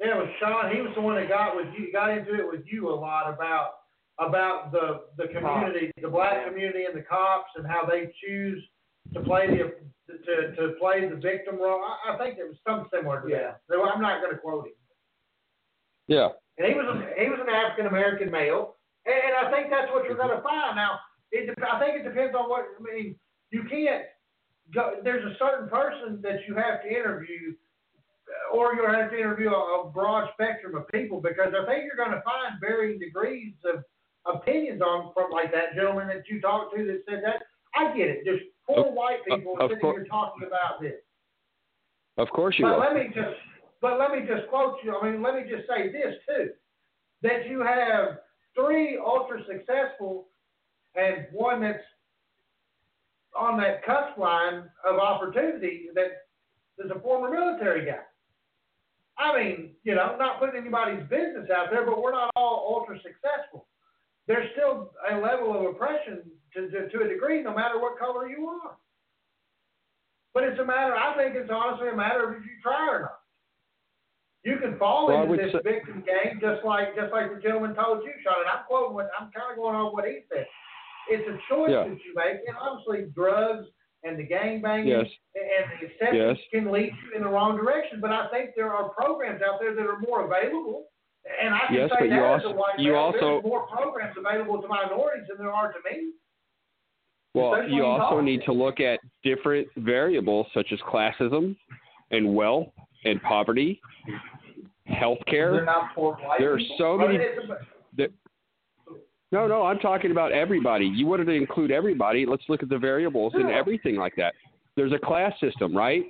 yeah, it was Sean. He was the one that got with you, got into it with you a lot about about the the community, the black community, and the cops, and how they choose to play the to to play the victim role. I, I think it was something similar to Yeah. that. So I'm not going to quote him. Yeah. And he was a, he was an African American male, and, and I think that's what you're mm-hmm. going to find. Now, it, I think it depends on what I mean. You can't go. There's a certain person that you have to interview, or you'll have to interview a, a broad spectrum of people because I think you're going to find varying degrees of opinions on from like that gentleman that you talked to that said that. I get it. There's four Of- white people of sitting cour- here talking about this. Of course you But will. let me just, but let me just quote you. I mean, let me just say this too: that you have three ultra successful and one that's on that cusp line of opportunity that is a former military guy. I mean, you know, not putting anybody's business out there, but we're not all ultra successful. There's still a level of oppression to, to, to a degree, no matter what color you are. But it's a matter, I think it's honestly a matter of if you try or not. You can fall Well, into this say- victim game just like just like the gentleman told you, Sean. And I'm quoting what I'm kind of going on what he said. It's a choice Yeah. that you make, and obviously drugs and the gang banging Yes. and the acceptance Yes. can lead you in the wrong direction. But I think there are programs out there that are more available. And I can Yes, say but that you as a also- white you male, also- there's more programs available to minorities than there are to me. Well, Especially you also need to look at different variables such as classism and wealth and poverty, healthcare. not poor white There are so many. No, no, I'm talking about everybody. You wanted to include everybody. Let's look at the variables and everything like that. There's a class system, right?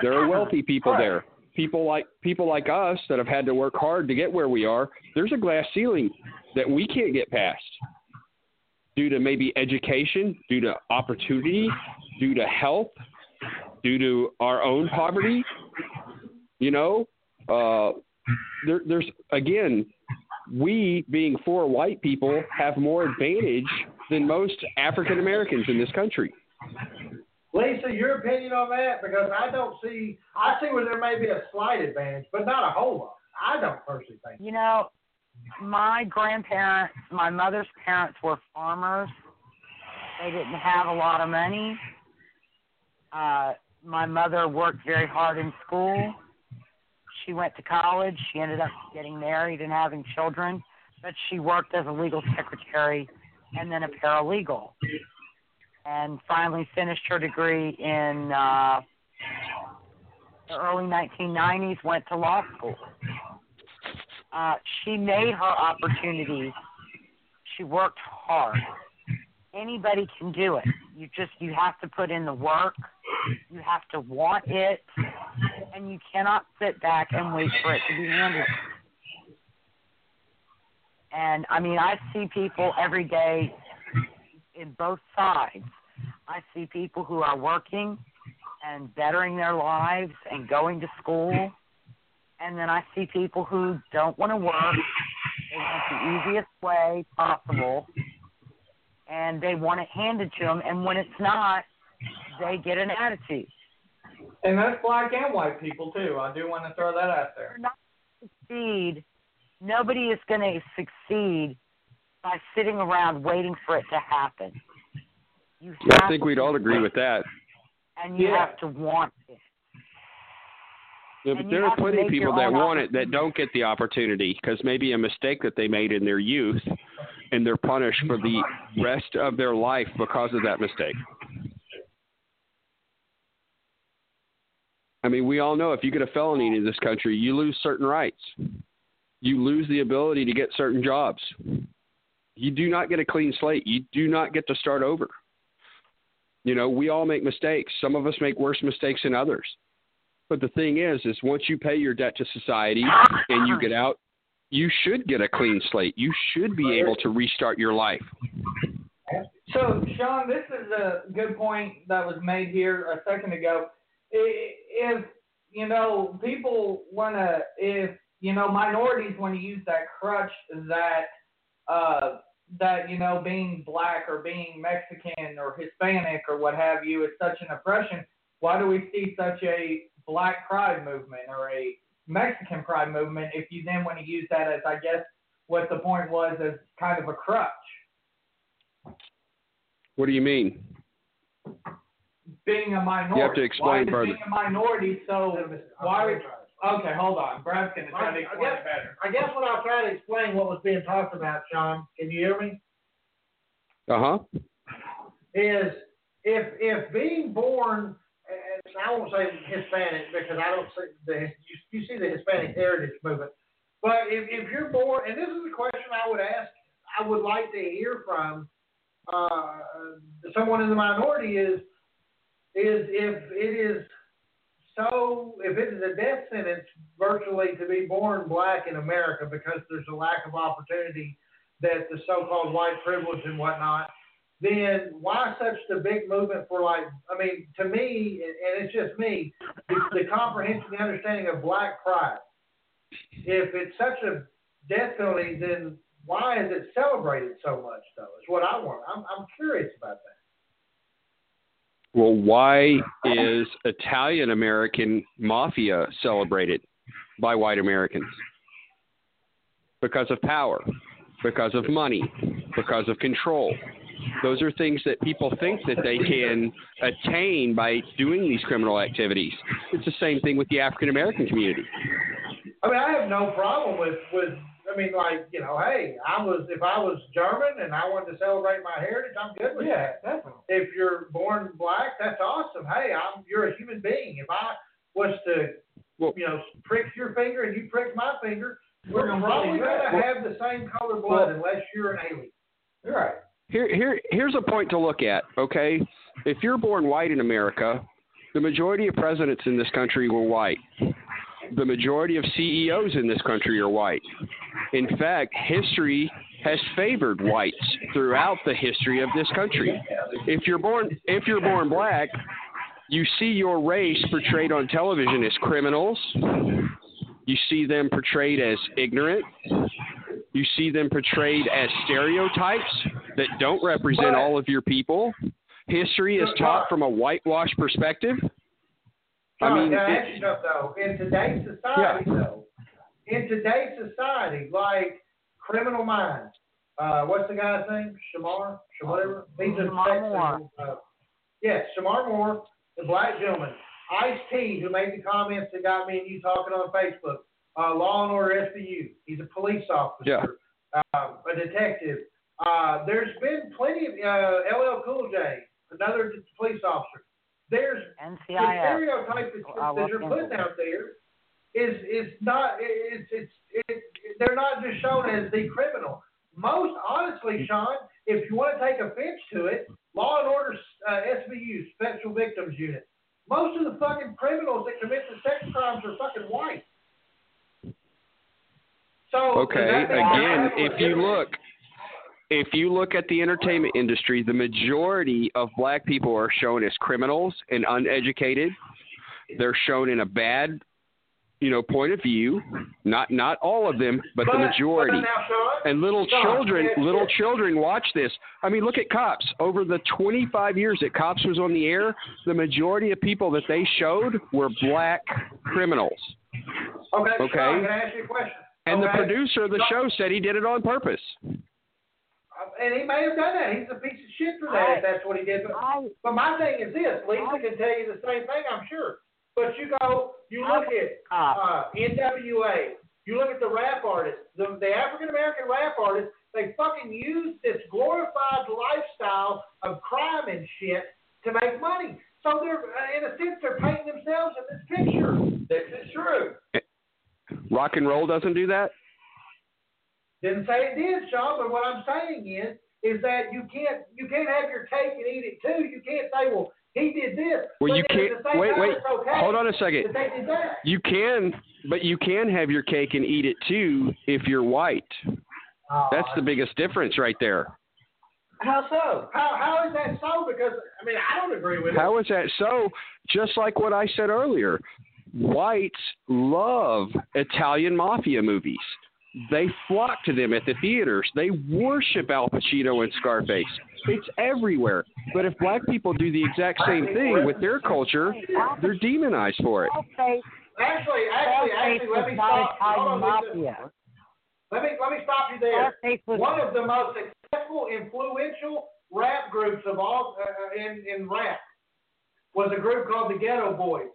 There are wealthy people there. People like people like us that have had to work hard to get where we are. There's a glass ceiling that we can't get past due to maybe education, due to opportunity, due to health, due to our own poverty. You know, uh, there, there's again, we being four white people have more advantage than most African Americans in this country. Lisa, your opinion on that? Because I don't see, I see where there may be a slight advantage, but not a whole lot. I don't personally think. You know, my grandparents, my mother's parents were farmers. They didn't have a lot of money. Uh, my mother worked very hard in school. She went to college. She ended up getting married and having children, but she worked as a legal secretary and then a paralegal. And finally finished her degree in uh, the early 1990s, went to law school uh, she made her opportunities she worked hard. Anybody can do it. You just you have to put in the work. You have to want it, and you cannot sit back and wait for it to be handed. And I mean, I see people every day in both sides. I see people who are working and bettering their lives and going to school. And then I see people who don't want to work. They want the easiest way possible. And they want it handed to them. And when it's not, they get an attitude. And that's black and white people too. I do want to throw that out there. Not succeed. Nobody is going to succeed by sitting around waiting for it to happen. You I have think we'd all agree with that. and you Yeah. have to want it. Yeah, but there are plenty of people that want it that don't get the opportunity because maybe a mistake that they made in their youth, and they're punished for the rest of their life because of that mistake. I mean, we all know if you get a felony in this country, you lose certain rights. You lose the ability to get certain jobs. You do not get a clean slate. You do not get to start over. You know, we all make mistakes. Some of us make worse mistakes than others. But the thing is, is once you pay your debt to society and you get out, you should get a clean slate. You should be able to restart your life. So, Sean, this is a good point that was made here a second ago. If, you know, people want to, if, you know, minorities want to use that crutch that, uh, that, you know, being black or being Mexican or Hispanic or what have you is such an oppression, why do we see such a black pride movement or a Mexican pride movement if you then want to use that as, I guess, what the point was as kind of a crutch? What do you mean? Being a minority. You have to explain why further. Being a minority, so why? Okay, hold on. Brad's gonna try to I explain guess, it better. I guess when I'll try to explain what was being talked about, Sean, can you hear me? Uh huh. Is if if being born, and I won't say Hispanic because I don't see the you, you see the Hispanic heritage movement, but if if you're born, and this is a question I would ask, I would like to hear from uh, someone in the minority is is if it is so if it is a death sentence virtually to be born black in America because there's a lack of opportunity that the so-called white privilege and whatnot, then why such the big movement for like I mean to me and it's just me the, the comprehension the understanding of black pride. If it's such a death penalty, then why is it celebrated so much though? Is what I want. I'm I'm curious about that. Well, why is Italian American mafia celebrated by white Americans? Because of power, because of money, because of control. Those are things that people think that they can attain by doing these criminal activities. It's the same thing with the African American community. I mean, I have no problem with with. I mean, like you know, hey, I was if I was German and I wanted to celebrate my heritage, I'm good with Yeah, that. definitely. If you're born black, that's awesome. Hey, I'm you're a human being. If I was to, you know, prick your finger and you prick my finger, we're probably gonna have the same color blood unless you're an alien. You're right. Here, here, here's a point to look at. Okay, if you're born white in America, the majority of presidents in this country were white. The majority of CEOs in this country are white. In fact, history has favored whites throughout the history of this country. If you're born, if you're born black, you see your race portrayed on television as criminals. You see them portrayed as ignorant. You see them portrayed as stereotypes that don't represent all of your people. History is taught from a whitewashed perspective. I mean, can I it- ask you though? In today's society, though, in today's society, like Criminal Minds, uh, what's the guy's name? Shemar, Sh- whatever. He's a Shemar Texan, Moore. Uh, yes, Shemar Moore, the black gentleman. Ice T, who made the comments that got me and you talking on Facebook. Uh, Law and Order SVU. He's a police officer, uh, a detective. Uh, there's been plenty of uh, LL Cool J, another police officer. There's the stereotype that, I that love you're putting out there is is not it's it's it, they're not just shown as the criminal. most honestly, Sean, if you want to take offense to it, Law and Order uh, SVU, Special Victims Unit. Most of the fucking criminals that commit the sex crimes are fucking white. So Okay, again, if you legitimate- look if you look at the entertainment industry, the majority of black people are shown as criminals and uneducated. They're shown in a bad, you know, point of view. Not not all of them, but the majority. but now, And little Sean, children, little children watch this. I mean, look at Cops. Over the 25 years that Cops was on the air, the majority of people that they showed were black criminals. Okay, Okay. Sean, can I ask you a question? And the producer of the show said he did it on purpose. And he may have done that. He's a piece of shit for that if that's what he did. But, but my thing is this: Lisa can tell you the same thing, I'm sure. But you go, you look at uh, NWA, you look at the rap artists, the, the African American rap artists. They fucking use this glorified lifestyle of crime and shit to make money. So they're, uh, in a sense, they're painting themselves in this picture. This is true. Rock and roll doesn't do that. Didn't say it did, Sean, but what I'm saying is, is that you can't you can't have your cake and eat it too. You can't say, well, he did this. Well, but you can't. At the same Wait, wait. Okay Hold on a second. that they did that. You can, but you can have your cake and eat it too if you're white. Ah. That's the biggest difference right there. How so? How how is that so? Because I mean, I don't agree with How it. is that so? Just like what I said earlier, whites love Italian mafia movies. They flock to them at the theaters. They worship Al Pacino and Scarface. It's everywhere. But if black people do the exact same thing with their culture, they're demonized for it. Okay. Actually, actually, actually, let me stop. Hold on, Let me let me stop you there. One of the most successful, influential rap groups of all uh, in in rap was a group called the Geto Boys.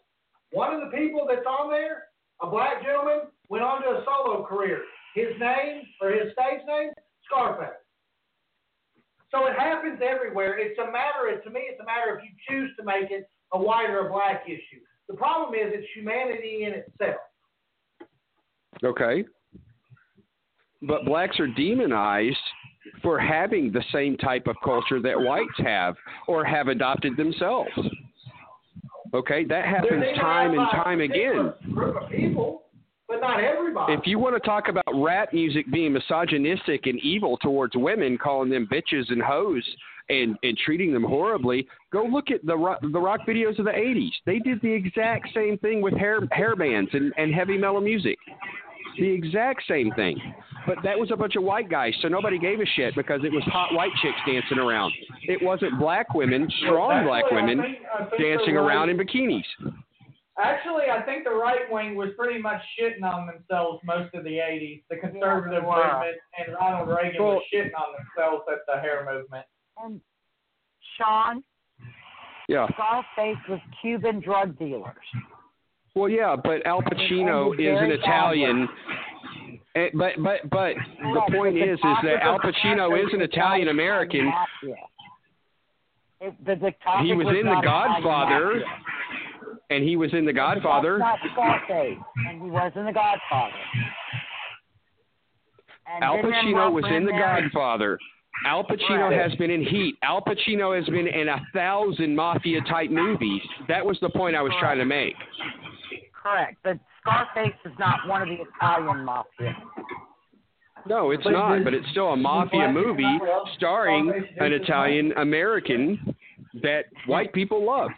One of the people that's on there, a black gentleman, went on to a solo career. His name or his stage name, Scarface. So it happens everywhere. It's a matter. of, To me, it's a matter if you choose to make it a white or a black issue. The problem is it's humanity in itself. Okay. But blacks are demonized for having the same type of culture that whites have or have adopted themselves. Okay, that happens time and time again. Group of people, but not everybody. If you want to talk about rap music being misogynistic and evil towards women, calling them bitches and hoes and, and treating them horribly, go look at the rock, the rock videos of the 80s. They did the exact same thing with hair, hair bands and, and heavy metal music. The exact same thing. But that was a bunch of white guys, so nobody gave a shit because it was hot white chicks dancing around. It wasn't black women, strong black women, think- I think dancing around in bikinis. Actually, I think the right wing was pretty much shitting on themselves most of the 80s. The conservative they were. movement and Ronald Reagan Well- was shitting on themselves at the hair movement. And Sean, Yeah. Scarface was Cuban drug dealers. Well, yeah, but Al Pacino is an Italian. Eh, But but but the Correct, point is is that Al Pacino is an Italian American. mafia. It, the, the topic He was in The Godfather, mafia. And he was in The Godfather. That's not Scarface, and he was in The Godfather. And Al Pacino was in The there? Godfather. Al Pacino Right. has been in Heat. Al Pacino has been in a thousand mafia type movies. That was the point I was trying to make. Correct, but Scarface is not one of the Italian mafia. No, it's But not, does- but it's still a mafia movie starring an Italian American that white people love.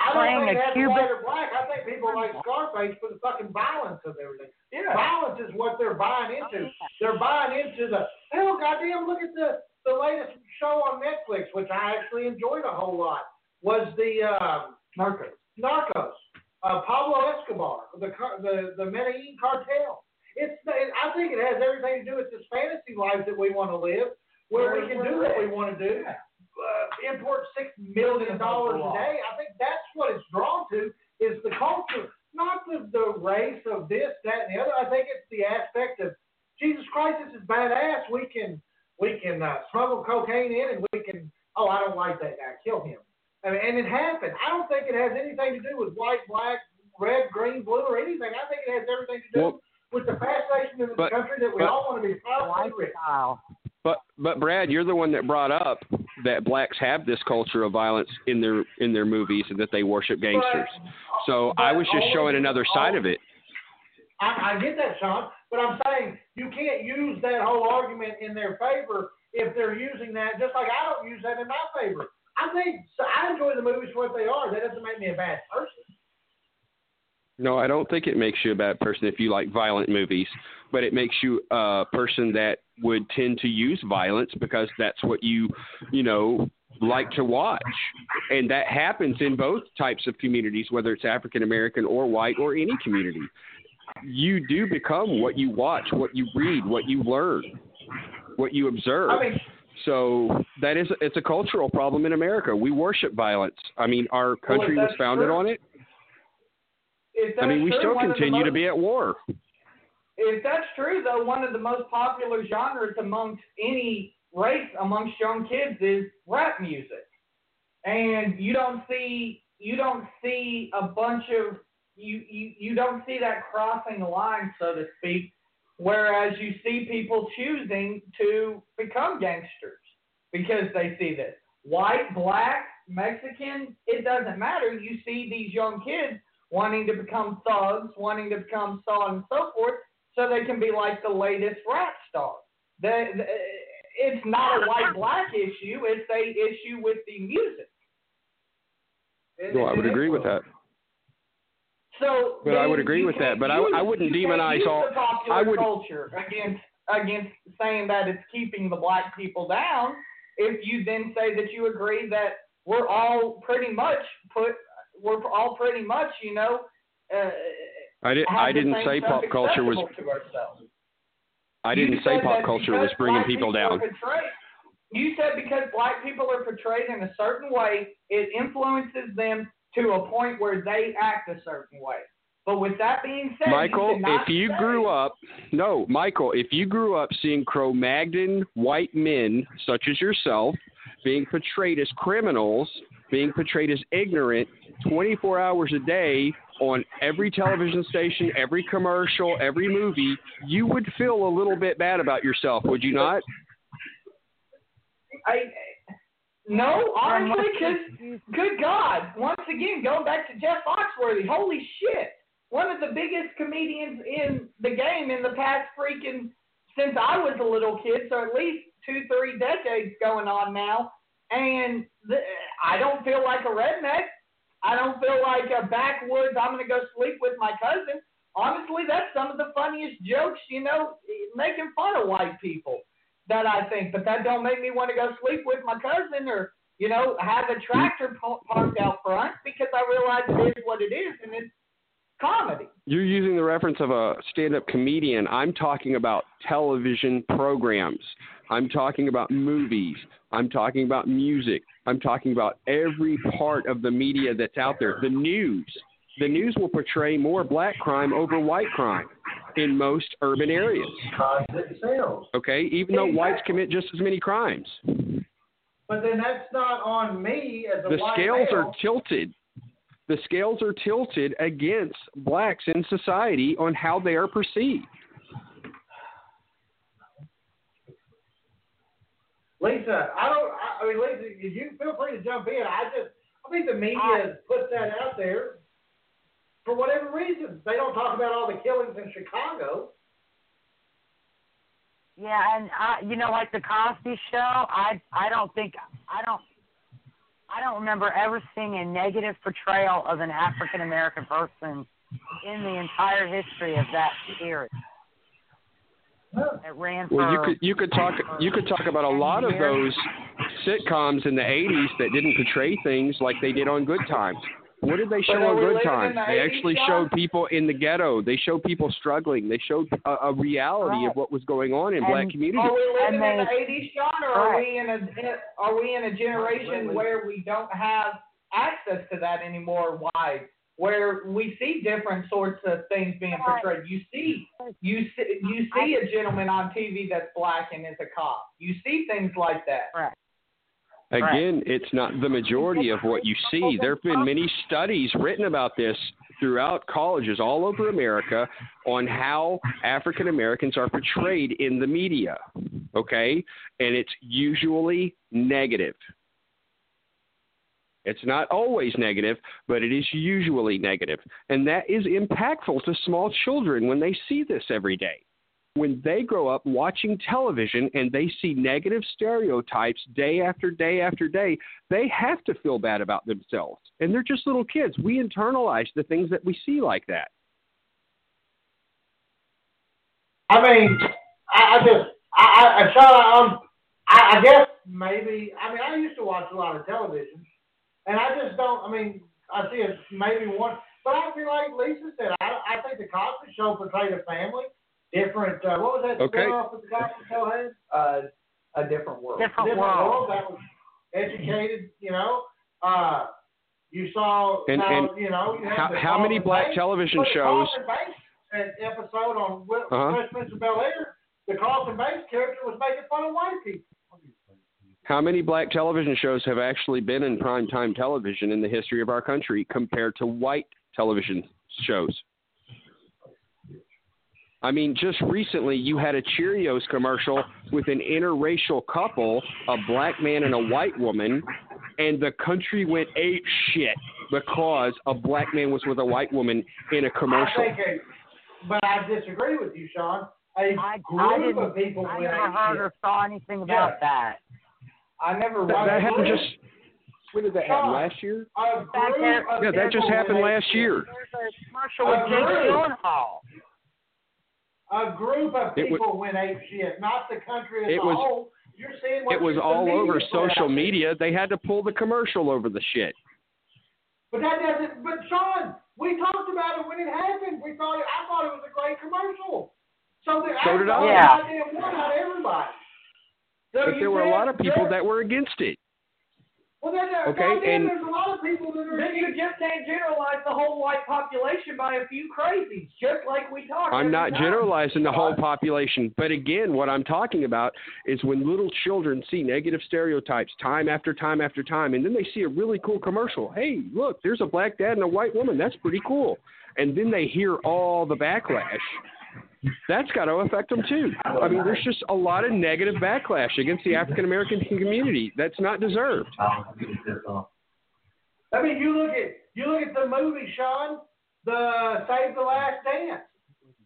I Playing don't think a that's Cuban- white or black. I think people like Scarface for the fucking violence of everything. Yeah. Violence is what they're buying into. They're buying into the hell, goddamn! Look at the the latest show on Netflix, which I actually enjoyed a whole lot. Was the um, Narcos. Narcos? Uh, Pablo Escobar, the the the Medellin cartel. It's it, I think it has everything to do with this fantasy life that we want to live, where we can do what we want to do. Uh, import six million dollars a day. I think that's what it's drawn to is the culture, not the the race of this, that, and the other. I think it's the aspect of Jesus Christ. This is badass. We can we can uh, smuggle cocaine in, and we can. Oh, I don't like that guy. Kill him. I mean, and it happened. I don't think it has anything to do with white, black, red, green, blue, or anything. I think it has everything to do Well- with the fascination in this But- country that we but- all want to be proud rich. But but Brad, you're the one that brought up that blacks have this culture of violence in their in their movies and that they worship gangsters. So I was just showing another side of it. I, I get that, Sean, but I'm saying you can't use that whole argument in their favor if they're using that, just like I don't use that in my favor. I think so I enjoy the movies for what they are. That doesn't make me a bad person. No, I don't think it makes you a bad person if you like violent movies, but it makes you a person that would tend to use violence because that's what you, you know, like to watch. And that happens in both types of communities, whether it's African American or white or any community. You do become what you watch, what you read, what you learn, what you observe. I mean, So that is it's a cultural problem in America. We worship violence. I mean, our country was founded true, on it. If I mean, we true, still one of the continue to be at war. If that's true, though, one of the most popular genres amongst any race amongst young kids is rap music, and you don't see you don't see a bunch of you you you don't see that crossing the line, so to speak. Whereas you see people choosing to become gangsters because they see this white, black, Mexican, it doesn't matter. You see these young kids wanting to become thugs, wanting to become so on and so forth, so they can be like the latest rap star. The, the, it's not a white black issue, it's a issue with the music. No, I would agree with that. So But I would agree with that, but I- use- I wouldn't demonize all- I would- culture against against saying that it's keeping the black people down. If you then say that you agree that we're all pretty much put, we're all pretty much, you know, uh, I did, I didn't say pop culture was. acceptable to ourselves. I didn't say pop culture was bringing black people down. You said because black people are portrayed in a certain way, it influences them to a point where they act a certain way. But with that being said, Michael, you if you say- grew up, no, Michael, if you grew up seeing Cro-Magnon white men such as yourself being portrayed as criminals, being portrayed as ignorant 24 hours a day on every television station, every commercial, every movie, you would feel a little bit bad about yourself, would you not? I no, honestly, because good God, once again, going back to Jeff Foxworthy, holy shit, one of the biggest comedians in the game in the past freaking since I was a little kid, so at least two, three decades going on now, and the, I don't feel like a redneck. I don't feel like a backwoods. I'm gonna go sleep with my cousin. Honestly, that's some of the funniest jokes, you know, making fun of white people that I think, but that don't make me want to go sleep with my cousin or you know have a tractor parked out front because I realize it is what it is and it's comedy. You're using the reference of a stand up comedian. I'm talking about television programs. I'm talking about movies. I'm talking about music. I'm talking about every part of the media that's out there. The news. The news will portray more black crime over white crime in most urban areas. Okay, even though whites commit just as many crimes. But then that's not on me as a black. The scales male. are tilted. The scales are tilted against blacks in society on how they are perceived. Lisa, I don't. I, I mean, Lisa, you feel free to jump in. I just, I think the media puts that out there for whatever reason. They don't talk about all the killings in Chicago. Yeah, and I, you know, like the Cosby Show, I, I don't think, I don't, I don't remember ever seeing a negative portrayal of an African American person in the entire history of that series. It ran for. Well, you could you could talk you could talk about a lot of those sitcoms in the '80s that didn't portray things like they did on Good Times. What did they show on Good Times? the They actually John? showed people in the ghetto. They showed people struggling. They showed a, a reality of what was going on in black communities. Are we living And in the '80s, Sean, or are Right. we in a are we in a generation where we don't have access to that anymore? Why? Where we see different sorts of things being portrayed. You see, you see, you see a gentleman on TV that's black and is a cop. You see things like that. Right. Again, it's not the majority of what you see. There have been many studies written about this throughout colleges all over America on how African Americans are portrayed in the media. Okay? And it's usually negative. It's not always negative, but it is usually negative. And that is impactful to small children when they see this every day when they grow up watching television and they see negative stereotypes day after day after day, they have to feel bad about themselves. And they're just little kids. We internalize the things that we see like that. I mean, I, I just, I, I, I try um, I, I guess maybe, I mean, I used to watch a lot of television, and I just don't, I mean, I see it maybe one, but I feel like Lisa said, I, I think the Cosby Show portrayed a family different. Uh, what was that Okay. spin-off with the Cosby Show had? Uh, a different world. Different world. That was educated. You know, uh, you saw. And- now, and you know, you How, how many black Banks- television shows? An episode on Uh-huh. Fresh Prince of Bel Air. The Carlton Banks character was making fun of white people. How many black television shows have actually been in primetime television in the history of our country compared to white television shows? I mean, just recently you had a Cheerios commercial with an interracial couple, a black man and a white woman, and the country went ape shit because a black man was with a white woman in a commercial. I think, but I disagree with you, Sean. A I group didn't. of people I went never heard or saw anything about that. I never. That, that happened just. When did that happen? Last year? A Back group there- of Yeah, that just happened last year. There's a commercial with A Jake group. Gyllenhaal. A group of It wa- people went ape shit, not the country as It a was- whole. You're seeing what It was all over put out social media. They had to pull the commercial over the shit. But that doesn't. But Sean, we talked about it when it happened. We thought it, I thought it was a great commercial. So, the, So did I. thought Yeah. Goddamn one, not everybody. So But there were a lot of people that were against it. Well, then, uh, Okay, goddamn, and- there's a lot of people that are. Then you just can't generalize the whole white population by a few crazies, just like we talk. I'm not time. generalizing the whole population, but again, what I'm talking about is when little children see negative stereotypes time after time after time, and then they see a really cool commercial. Hey, look, there's a black dad and a white woman. That's pretty cool. And then they hear all the backlash. That's got to affect them too. I mean, there's just a lot of negative backlash against the African American community. That's not deserved. I mean, you look at you look at the movie, Sean, the Save the Last Dance,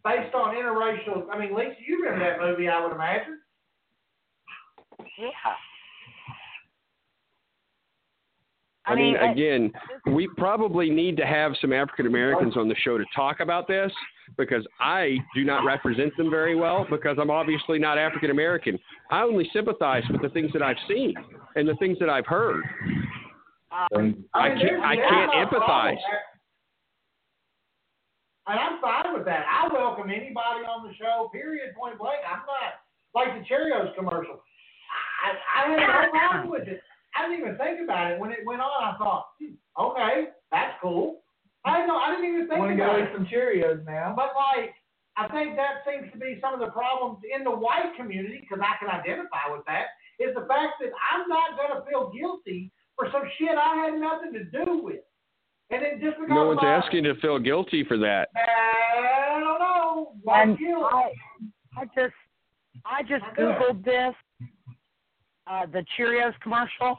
based on interracial. I mean, Lisa, you remember that movie? I would imagine. Yeah. I, I mean, mean, again, we probably need to have some African Americans on the show to talk about this because I do not represent them very well because I'm obviously not African American. I only sympathize with the things that I've seen and the things that I've heard. Um, I mean, can't I can't empathize. And I'm fine with that. I welcome anybody on the show. Period. Point blank. I'm not like the Cheerios commercial. I I had no problem with it. I didn't even think about it when it went on. I thought, hmm, okay, that's cool. I didn't know. I didn't even think Want to about go eat some Cheerios now? But like, I think that seems to be some of the problems in the white community because I can identify with that. Is the fact that I'm not going to feel guilty for some shit I had nothing to do with, and then just because No one's my- asking to feel guilty for that. I don't know. Why and guilt? I, I just, I just googled this. Uh, the Cheerios commercial.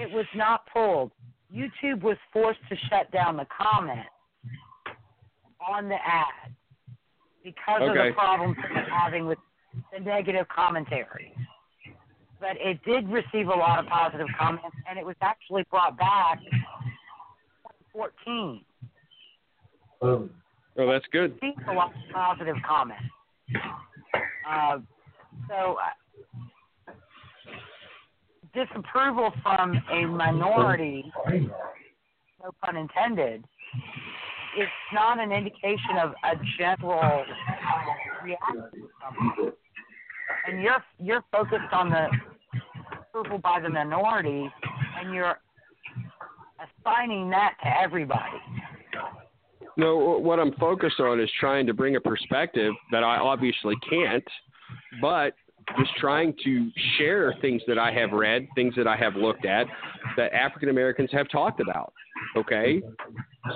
It was not pulled. YouTube was forced to shut down the comment on the ad because of the problems it was having with the negative commentary. But it did receive a lot of positive comments, and it was actually brought back in 2014. Oh, that's good. received a lot of positive comments. Uh, so, uh, disapproval from a minority, no pun intended, it's not an indication of a general reaction. And you're you're focused on the approval by the minority, and you're assigning that to everybody. No, what I'm focused on is trying to bring a perspective that I obviously can't, but just trying to share things that I have read, things that I have looked at, that African Americans have talked about. Okay,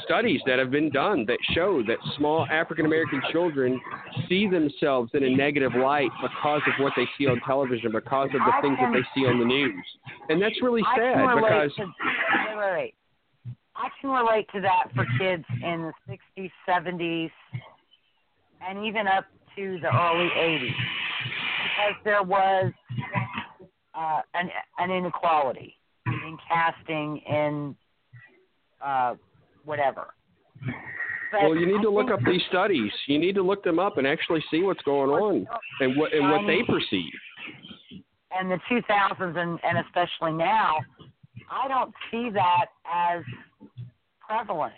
studies that have been done that show that small African American children see themselves in a negative light because of what they see on television, because of the I things that they see on the news, and that's really sad can because. to, wait, wait, wait. I can relate to that for kids in the 60s, 70s, and even up to the early 80s, because there was uh, an an inequality in casting in uh, whatever. But Well, you need I to look up these studies. You need to look them up and actually see what's going on and what and what they perceive. and the 2000s and, and especially now, I don't see that as prevalent.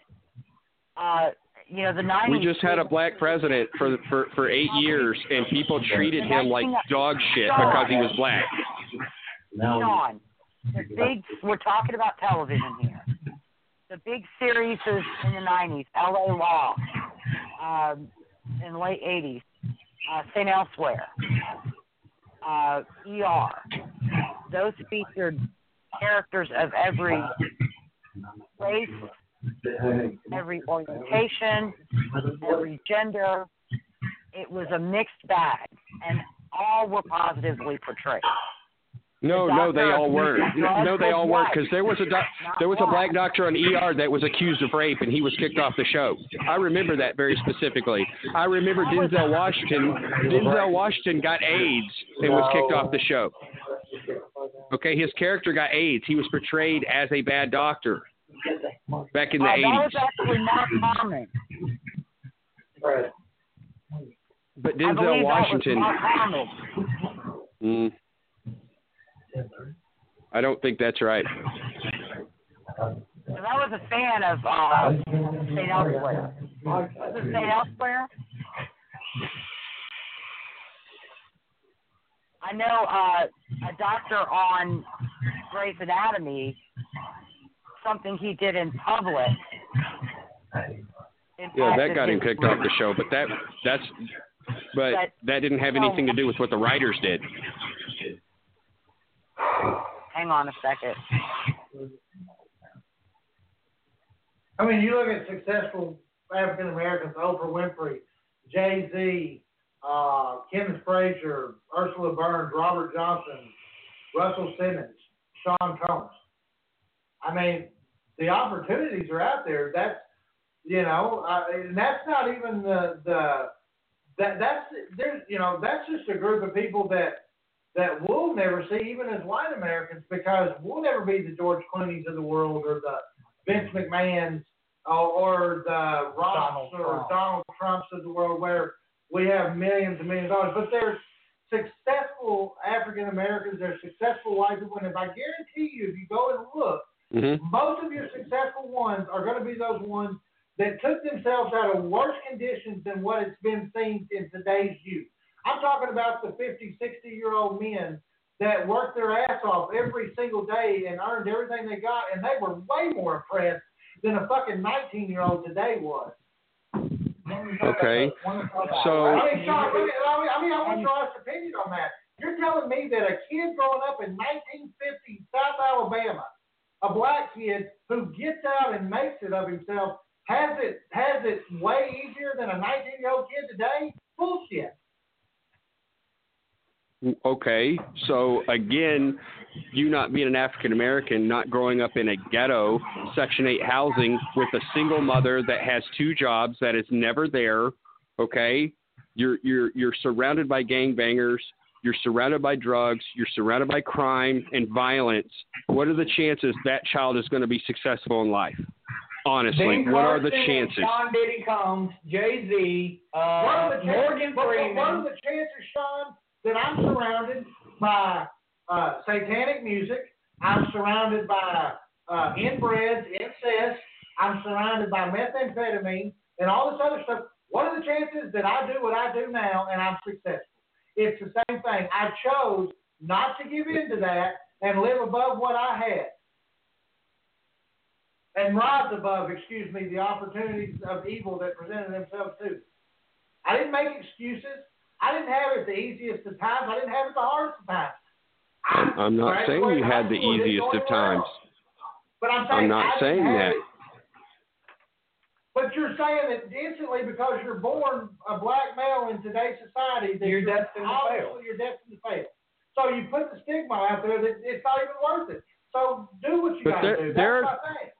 Uh, you know, the 90s. We just had a black president for for for eight years, and people treated him like dog shit because he was black. Sean, the big, we're talking about television here. The big series is in the 90s, LA Law, um, in the late 80s, uh, St. Elsewhere, uh, ER. Those featured characters of every race, every orientation, every gender. It was a mixed bag, and all were positively portrayed. No, The no, they all weren't. No, they all weren't because there was a doc, there was a black doctor on ER that was accused of rape, and he was kicked off the show. I remember that very specifically. I remember Denzel Washington. Denzel Washington got AIDS and was kicked off the show. Okay, his character got AIDS. He was portrayed as a bad doctor back in the Uh, that was eighties. actually Mark Harmon. But Denzel Washington. Was Mark Harmon. Mm, I don't think that's right. I was a fan of uh, St. Elsewhere. Was it St. Elsewhere? I know uh, a doctor on Grey's Anatomy, something he did in public. Yeah, that got him kicked off the show, but that that's but But- that didn't have anything to do with what the writers did. Hang on a second. I mean, you look at successful African Americans, Oprah Winfrey, Jay Z, uh, Kenneth Frazier, Ursula Burns, Robert Johnson, Russell Simmons, Sean Combs. I mean, the opportunities are out there. That's you know, uh, and that's not even the the that that's there's you know that's just a group of people that that we'll never see even as white Americans because we'll never be the George Clooney's of the world or the Vince McMahon's or, or the Ross Donald or Trump. Donald Trumps of the world where we have millions and millions of dollars. But there's successful African Americans, there's successful white people, and if I guarantee you, if you go and look, Mhm. most of your successful ones are going to be those ones that took themselves out of worse conditions than what it's been seen in today's youth. I'm talking about the 50, 60 year old men that worked their ass off every single day and earned everything they got, and they were way more impressed than a fucking 19 year old today was. Okay. So I mean, Sean, I mean, I mean, I want your honest opinion on that. You're telling me that a kid growing up in 1950 South Alabama, a black kid who gets out and makes it of himself, has it has it way easier than a 19 year old kid today? Bullshit. Okay, so again, you not being an African American, not growing up in a ghetto, Section 8 housing with a single mother that has two jobs that is never there, okay? You're you're you're surrounded by gangbangers, you're surrounded by drugs, you're surrounded by crime and violence. What are the chances that child is going to be successful in life? Honestly, Ben what are the chances? Sean Diddy Combs, Jay Z, uh, Morgan chances, what, Freeman. what are the chances, Sean, that I'm surrounded by uh, satanic music? I'm surrounded by uh, inbreds, incest. I'm surrounded by methamphetamine and all this other stuff. What are the chances that I do what I do now and I'm successful? It's the same thing. I chose not to give in to that and live above what I had. And rise above, excuse me, the opportunities of evil that presented themselves to me. I didn't make excuses. I didn't have it the easiest of times. I didn't have it the hardest of times. I'm, I'm not saying you had the easiest of times. But I'm saying I'm not I saying that. it. But you're saying that instantly because you're born a black male in today's society that You're destined to obviously fail. You're destined to fail. So you put the stigma out there that it's not even worth it. So do what you got to do. That's there- what I'm saying.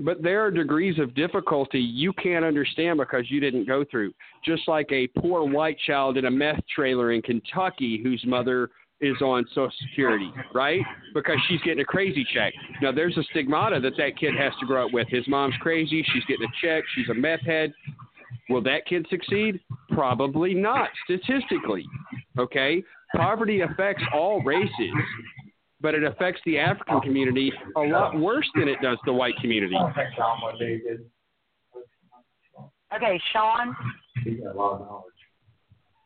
But there are degrees of difficulty you can't understand because you didn't go through. Just like a poor white child in a meth trailer in Kentucky whose mother is on Social Security, right? Because she's getting a crazy check. Now there's a stigmata that that kid has to grow up with. His mom's crazy. She's getting a check. She's a meth head. Will that kid succeed? Probably not, statistically. Okay? Poverty affects all races, but it affects the African community a lot worse than it does the white community. Okay, Sean.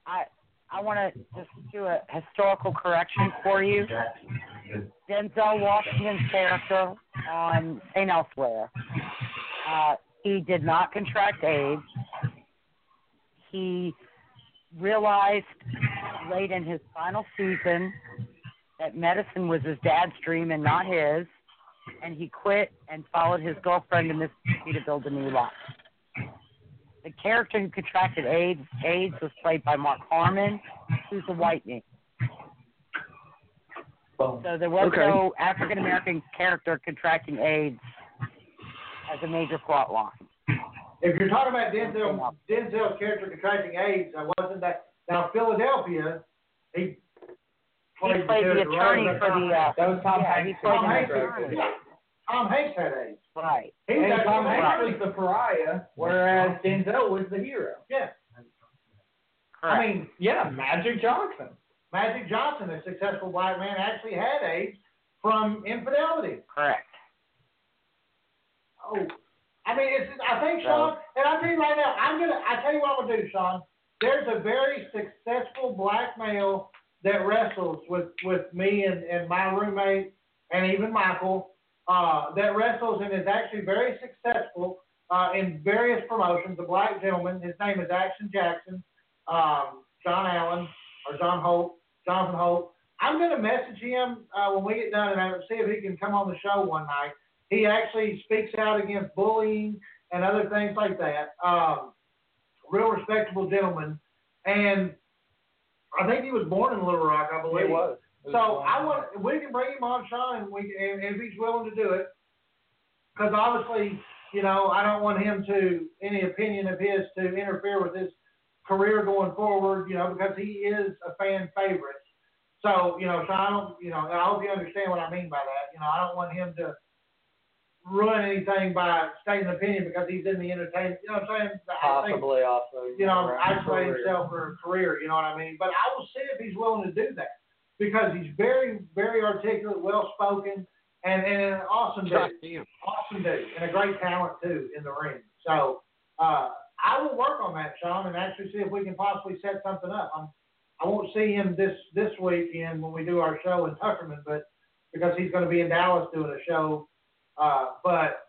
I I want to just do a historical correction for you. Denzel Washington's character on St. Elsewhere, uh, he did not contract AIDS. He realized late in his final season that medicine was his dad's dream and not his, and he quit and followed his girlfriend to Mississippi to build a new life. The character who contracted AIDS, AIDS was played by Mark Harmon, who's a white man. So there was Okay. no African American character contracting AIDS as a major plot line. If you're talking about Denzel Denzel's character contracting AIDS, I wasn't that. Now Philadelphia, he He played the attorney for the. Uh, That was Tom yeah, Hanks. Played Tom Hanks. Tom Hanks had AIDS. Right. He was And Tom Hanks was the pariah, whereas Denzel was the hero. Yeah. Correct. I mean, Yeah, Magic Johnson. Magic Johnson, a successful black man, actually had AIDS from infidelity. Correct. Oh, I mean, it's. I think Sean, and I tell you right now, I'm gonna. I tell you what I'm gonna do, Sean. There's a very successful black male that wrestles with with me and and my roommate and even Michael. Uh, that wrestles and is actually very successful uh, in various promotions. A black gentleman. His name is Action Jackson. Um, John Allen or John Holt, Jonathan Holt. I'm gonna message him uh, when we get done and see if he can come on the show one night he actually speaks out against bullying and other things like that. Um, real respectable gentleman, and I think he was born in Little Rock, I believe. It was. So I want we can bring him on, Sean, and we and if he's willing to do it, because obviously, you know, I don't want him to any opinion of his to interfere with his career going forward, you know, because he is a fan favorite. So, you know, so I don't, you know, I hope you understand what I mean by that. You know, I don't want him to ruin anything by stating an opinion because he's in the entertainment. You know what I'm saying? I think, Possibly also. you know, around isolate career. himself for a career. You know what I mean? But I will see if he's willing to do that because he's very, very articulate, well spoken, and and an awesome dude. Damn. Awesome dude, and a great talent too in the ring. So uh, I will work on that, Sean, and actually see if we can possibly set something up. I'm, I won't see him this this weekend when we do our show in Tuckerman, but because he's going to be in Dallas doing a show. Uh, but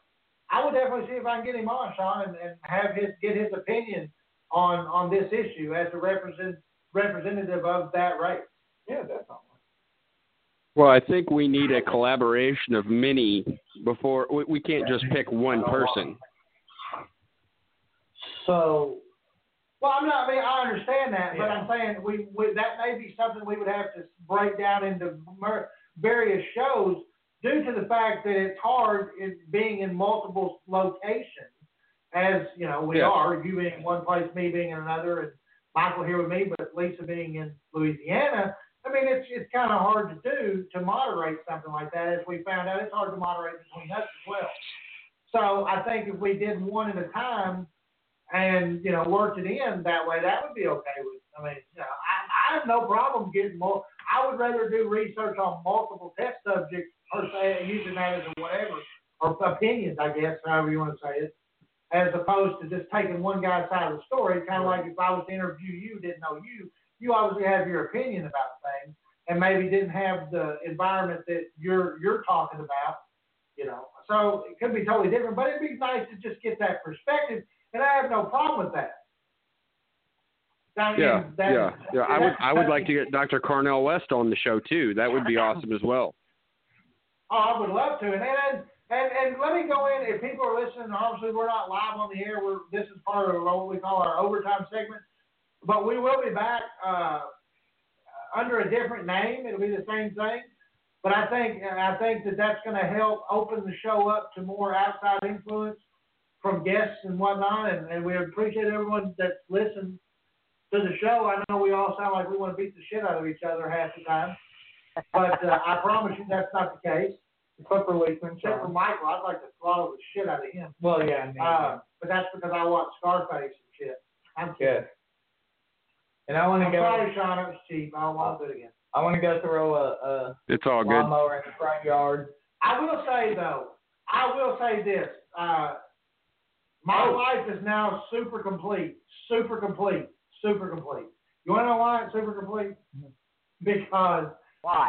I would definitely see if I can get him on, Sean, and, and have his get his opinion on on this issue as a represent representative of that race. Yeah, definitely. Well, I think we need a collaboration of many before we, we can't just pick one person. So Well, I'm not. I mean, I understand that, but I'm saying we, we that may be something we would have to break down into various shows due to the fact that it's hard in being in multiple locations. As you know, we Yes. are you being in one place, me being in another, and Michael here with me, but Lisa being in Louisiana. I mean, it's it's kind of hard to do to moderate something like that. As we found out, it's hard to moderate between us as well. So I think if we did one at a time, and you know worked it in that way, that would be okay with. I mean, you know, I, I have no problem getting more. I would rather do research on multiple test subjects per se, using that as a whatever or opinions, I guess, however you want to say it, as opposed to just taking one guy's side of the story. Kind of like if I was to interview you, didn't know you, you obviously have your opinion about things, and maybe didn't have the environment that you're you're talking about. You know, so it could be totally different, but it'd be nice to just get that perspective, and I have no problem with that. That- Yeah, that- yeah, yeah. I would I would like to get Dr. Cornel West on the show too. That would be awesome as well. Oh, I would love to. And then, and and let me go in. If people are listening, obviously we're not live on the air. We're this is part of what we call our overtime segment. But we will be back uh, under a different name. It'll be the same thing. But I think I think that that's going to help open the show up to more outside influence from guests and whatnot. And, and we appreciate everyone that's listened to the show. I know we all sound like we want to beat the shit out of each other half the time. But uh, I promise you that's not the case. Except for Wakeman Except for Michael, I'd like to throttle the shit out of him. Well, yeah, me. Uh, but that's because I watch Scarface and shit. I'm kidding. Good. And I want to I'm go. sorry, Sean, it was cheap. I don't want to do it again. I want to go throw a, a It's all good. lawnmower in the front yard. I will say though, I will say this. Uh, my life is now super complete, super complete, super complete. You want to know why it's super complete? Because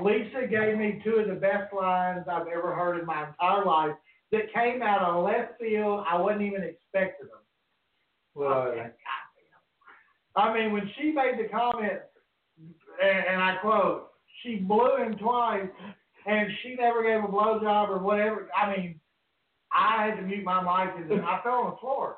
Lisa gave me two of the best lines I've ever heard in my entire life that came out of left field. I wasn't even expecting them. Well, oh, I mean, when she made the comment, and, and I quote, she blew him twice, and she never gave a blowjob or whatever. I mean, I had to mute my mic and I fell on the floor.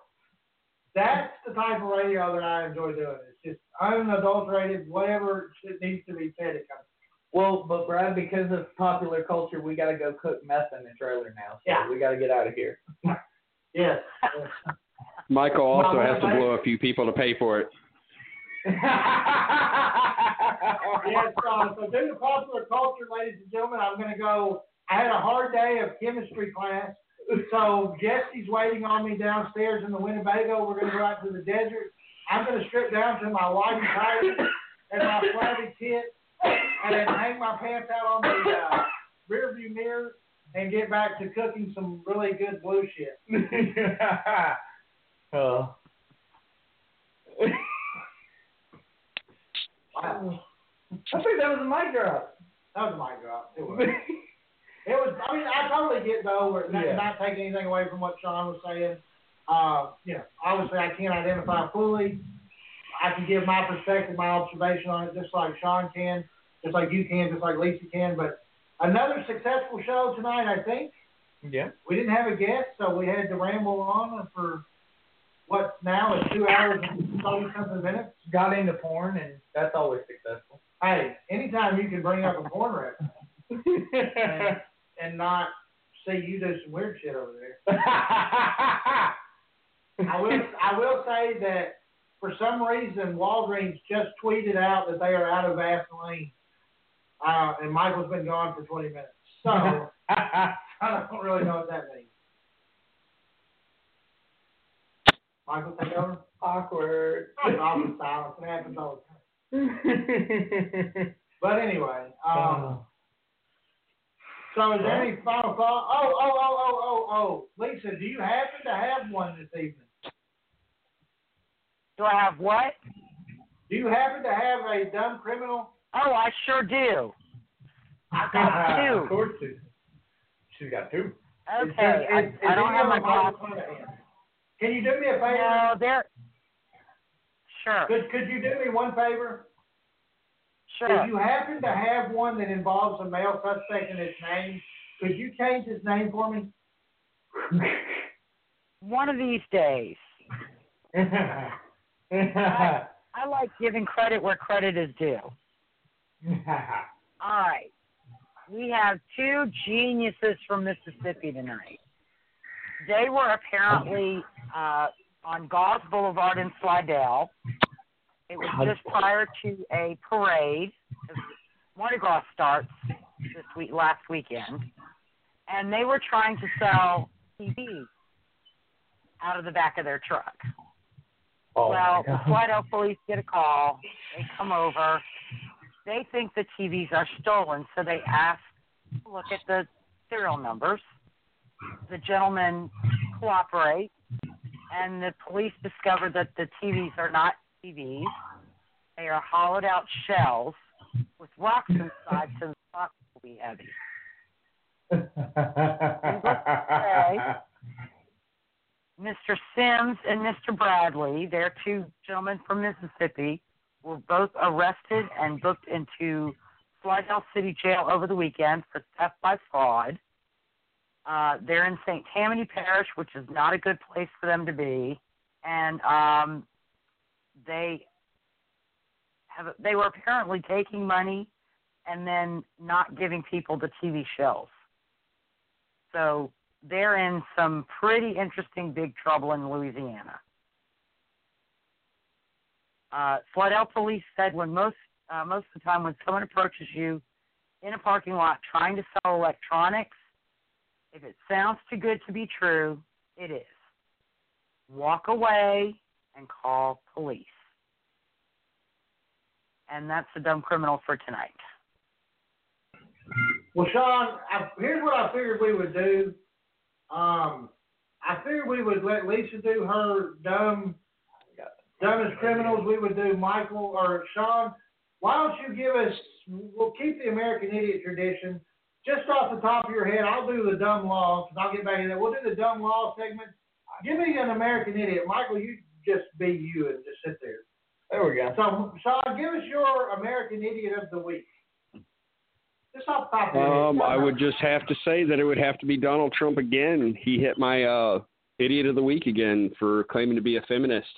That's the type of radio that I enjoy doing. It's just unadulterated, whatever shit needs to be said. It comes. Well, but Brad, because of popular culture, we got to go cook meth in the trailer now. So Yeah. we got to get out of here. Yes. Michael also Mama, has to blow a few people to pay for it. yes, uh, so due to popular culture, ladies and gentlemen, I'm going to go. I had a hard day of chemistry class, so Jesse's waiting on me downstairs in the Winnebago. We're going to go out to the desert. I'm going to strip down to my white tights and my flabby tit, and then hang my pants out on the uh, rear view mirror and get back to cooking some really good blue shit. oh. Wow. I think that was a mic drop. That was a mic drop. It was. It was. I mean, I totally get though, or not, Yeah. not taking anything away from what Sean was saying. Uh, you know, obviously I can't identify fully. I can give my perspective, my observation on it, just like Sean can, just like you can, just like Lisa can. But another successful show tonight, I think. Yeah. We didn't have a guest, so we had to ramble on for what now is two hours and thirty something minutes. Got into porn, and that's always successful. Hey, anytime you can bring up a porn reference and, and not see you do some weird shit over there. I will I will say that for some reason Walgreens just tweeted out that they are out of Vaseline. Uh, and Michael's been gone for 20 minutes. So I don't really know what that means. Michael, take over. Awkward. I'm awkward silence. It happens all the time. But anyway, um, so is there any final thought? Oh, oh, oh, oh, oh, oh. Lisa, do you happen to have one this evening? Do I have what? Do you happen to have a dumb criminal? Oh, I sure do. I got two. Of course, she- she's got two. Okay, there- I, is- is I don't have my glasses. Can you do me a favor? No, they're sure. Could Could you do me one favor? Sure. If you happen to have one that involves a male suspect in his name, could you change his name for me? One of these days. I, I like giving credit where credit is due. All right. We have two geniuses from Mississippi tonight. They were apparently uh, on Gause Boulevard in Slidell. It was just prior to a parade. Mardi Gras starts this week, last weekend, and they were trying to sell TVs out of the back of their truck. Oh, well, the. Slidell police get a call. They come over. They think the TVs are stolen, so they ask to look at the serial numbers. The gentlemen cooperate, and the police discover that the TVs are not TVs. They are hollowed out shells with rocks inside, so the box will be heavy. Mr. Sims and Mr. Bradley, they're two gentlemen from Mississippi, were both arrested and booked into Slidell City Jail over the weekend for theft by fraud. Uh, they're in St. Tammany Parish, which is not a good place for them to be, and um, they have they were apparently taking money and then not giving people the TV shows. So they're in some pretty interesting big trouble in Louisiana. Uh, Slidell police said when most uh, most of the time when someone approaches you in a parking lot trying to sell electronics, if it sounds too good to be true, it is. Walk away and call police. And that's the dumb criminal for tonight. Well, Sean, I, here's what I figured we would do. Um, I figured we would let Lisa do her dumb, dumbest criminals. We would do Michael or Sean. Why don't you give us? We'll keep the American Idiot tradition. Just off the top of your head, I'll do the dumb law. and I'll get back to that. We'll do the dumb law segment. Give me an American Idiot, Michael. You just be you and just sit there. There we go. So, Sean, give us your American Idiot of the week. Just off the top of your Um, head. I would just have to say that it would have to be Donald Trump again. He hit my uh, idiot of the week again for claiming to be a feminist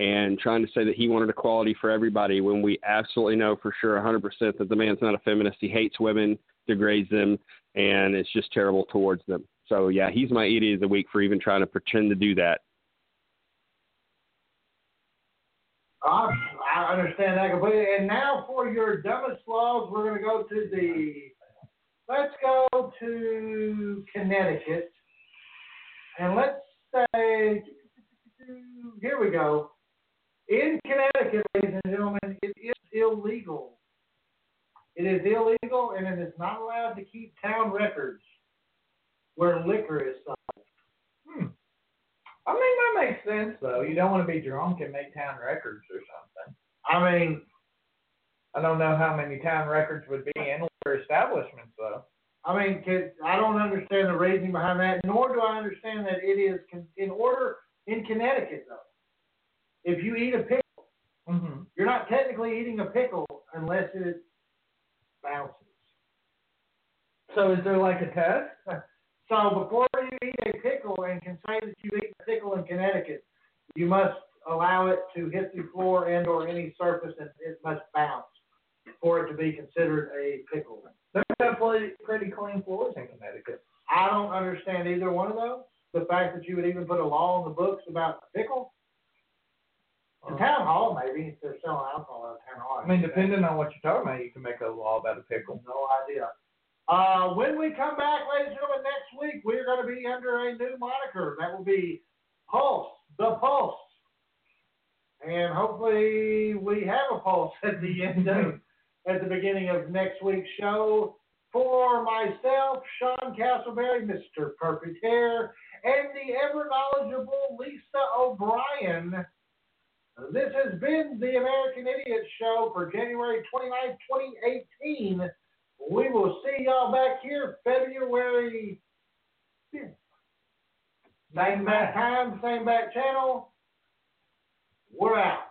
and trying to say that he wanted equality for everybody when we absolutely know for sure 100% that the man's not a feminist. He hates women, degrades them, and it's just terrible towards them. So, yeah, he's my idiot of the week for even trying to pretend to do that. I, I understand that completely. And now for your dumbest laws, we're going to go to the. Let's go to Connecticut, and let's say here we go. In Connecticut, ladies and gentlemen, it is illegal. It is illegal, and it is not allowed to keep town records where liquor is sold. Hmm. I mean, that makes sense though. You don't want to be drunk and make town records or something. I mean, I don't know how many town records would be in other establishments though. I mean, 'cause I don't understand the reasoning behind that, nor do I understand that it is con- in order in Connecticut, though. If you eat a pickle, Mm-hmm. you're not technically eating a pickle unless it bounces. So is there like a test? So before you eat a pickle and can say that you eat a pickle in Connecticut, you must allow it to hit the floor and or any surface and it must bounce for it to be considered a pickle. They have pretty, pretty clean floors in Connecticut. I don't understand either one of those. The fact that you would even put a law in the books about a pickle. In town hall, maybe if they're selling alcohol at town hall. I mean, depending on what you're talking about, you can make a law about a pickle. No idea. Uh, when we come back, ladies and gentlemen, next week we're going to be under a new moniker. That will be Pulse, the Pulse, and hopefully we have a pulse at the end of at the beginning of next week's show. For myself, Sean Castleberry, Mr. Perfect Hair, and the ever knowledgeable Lisa O'Brien. This has been the American Idiot Show for January 29, 2018. We will see y'all back here February 5th. Same back time, same back channel. We're out.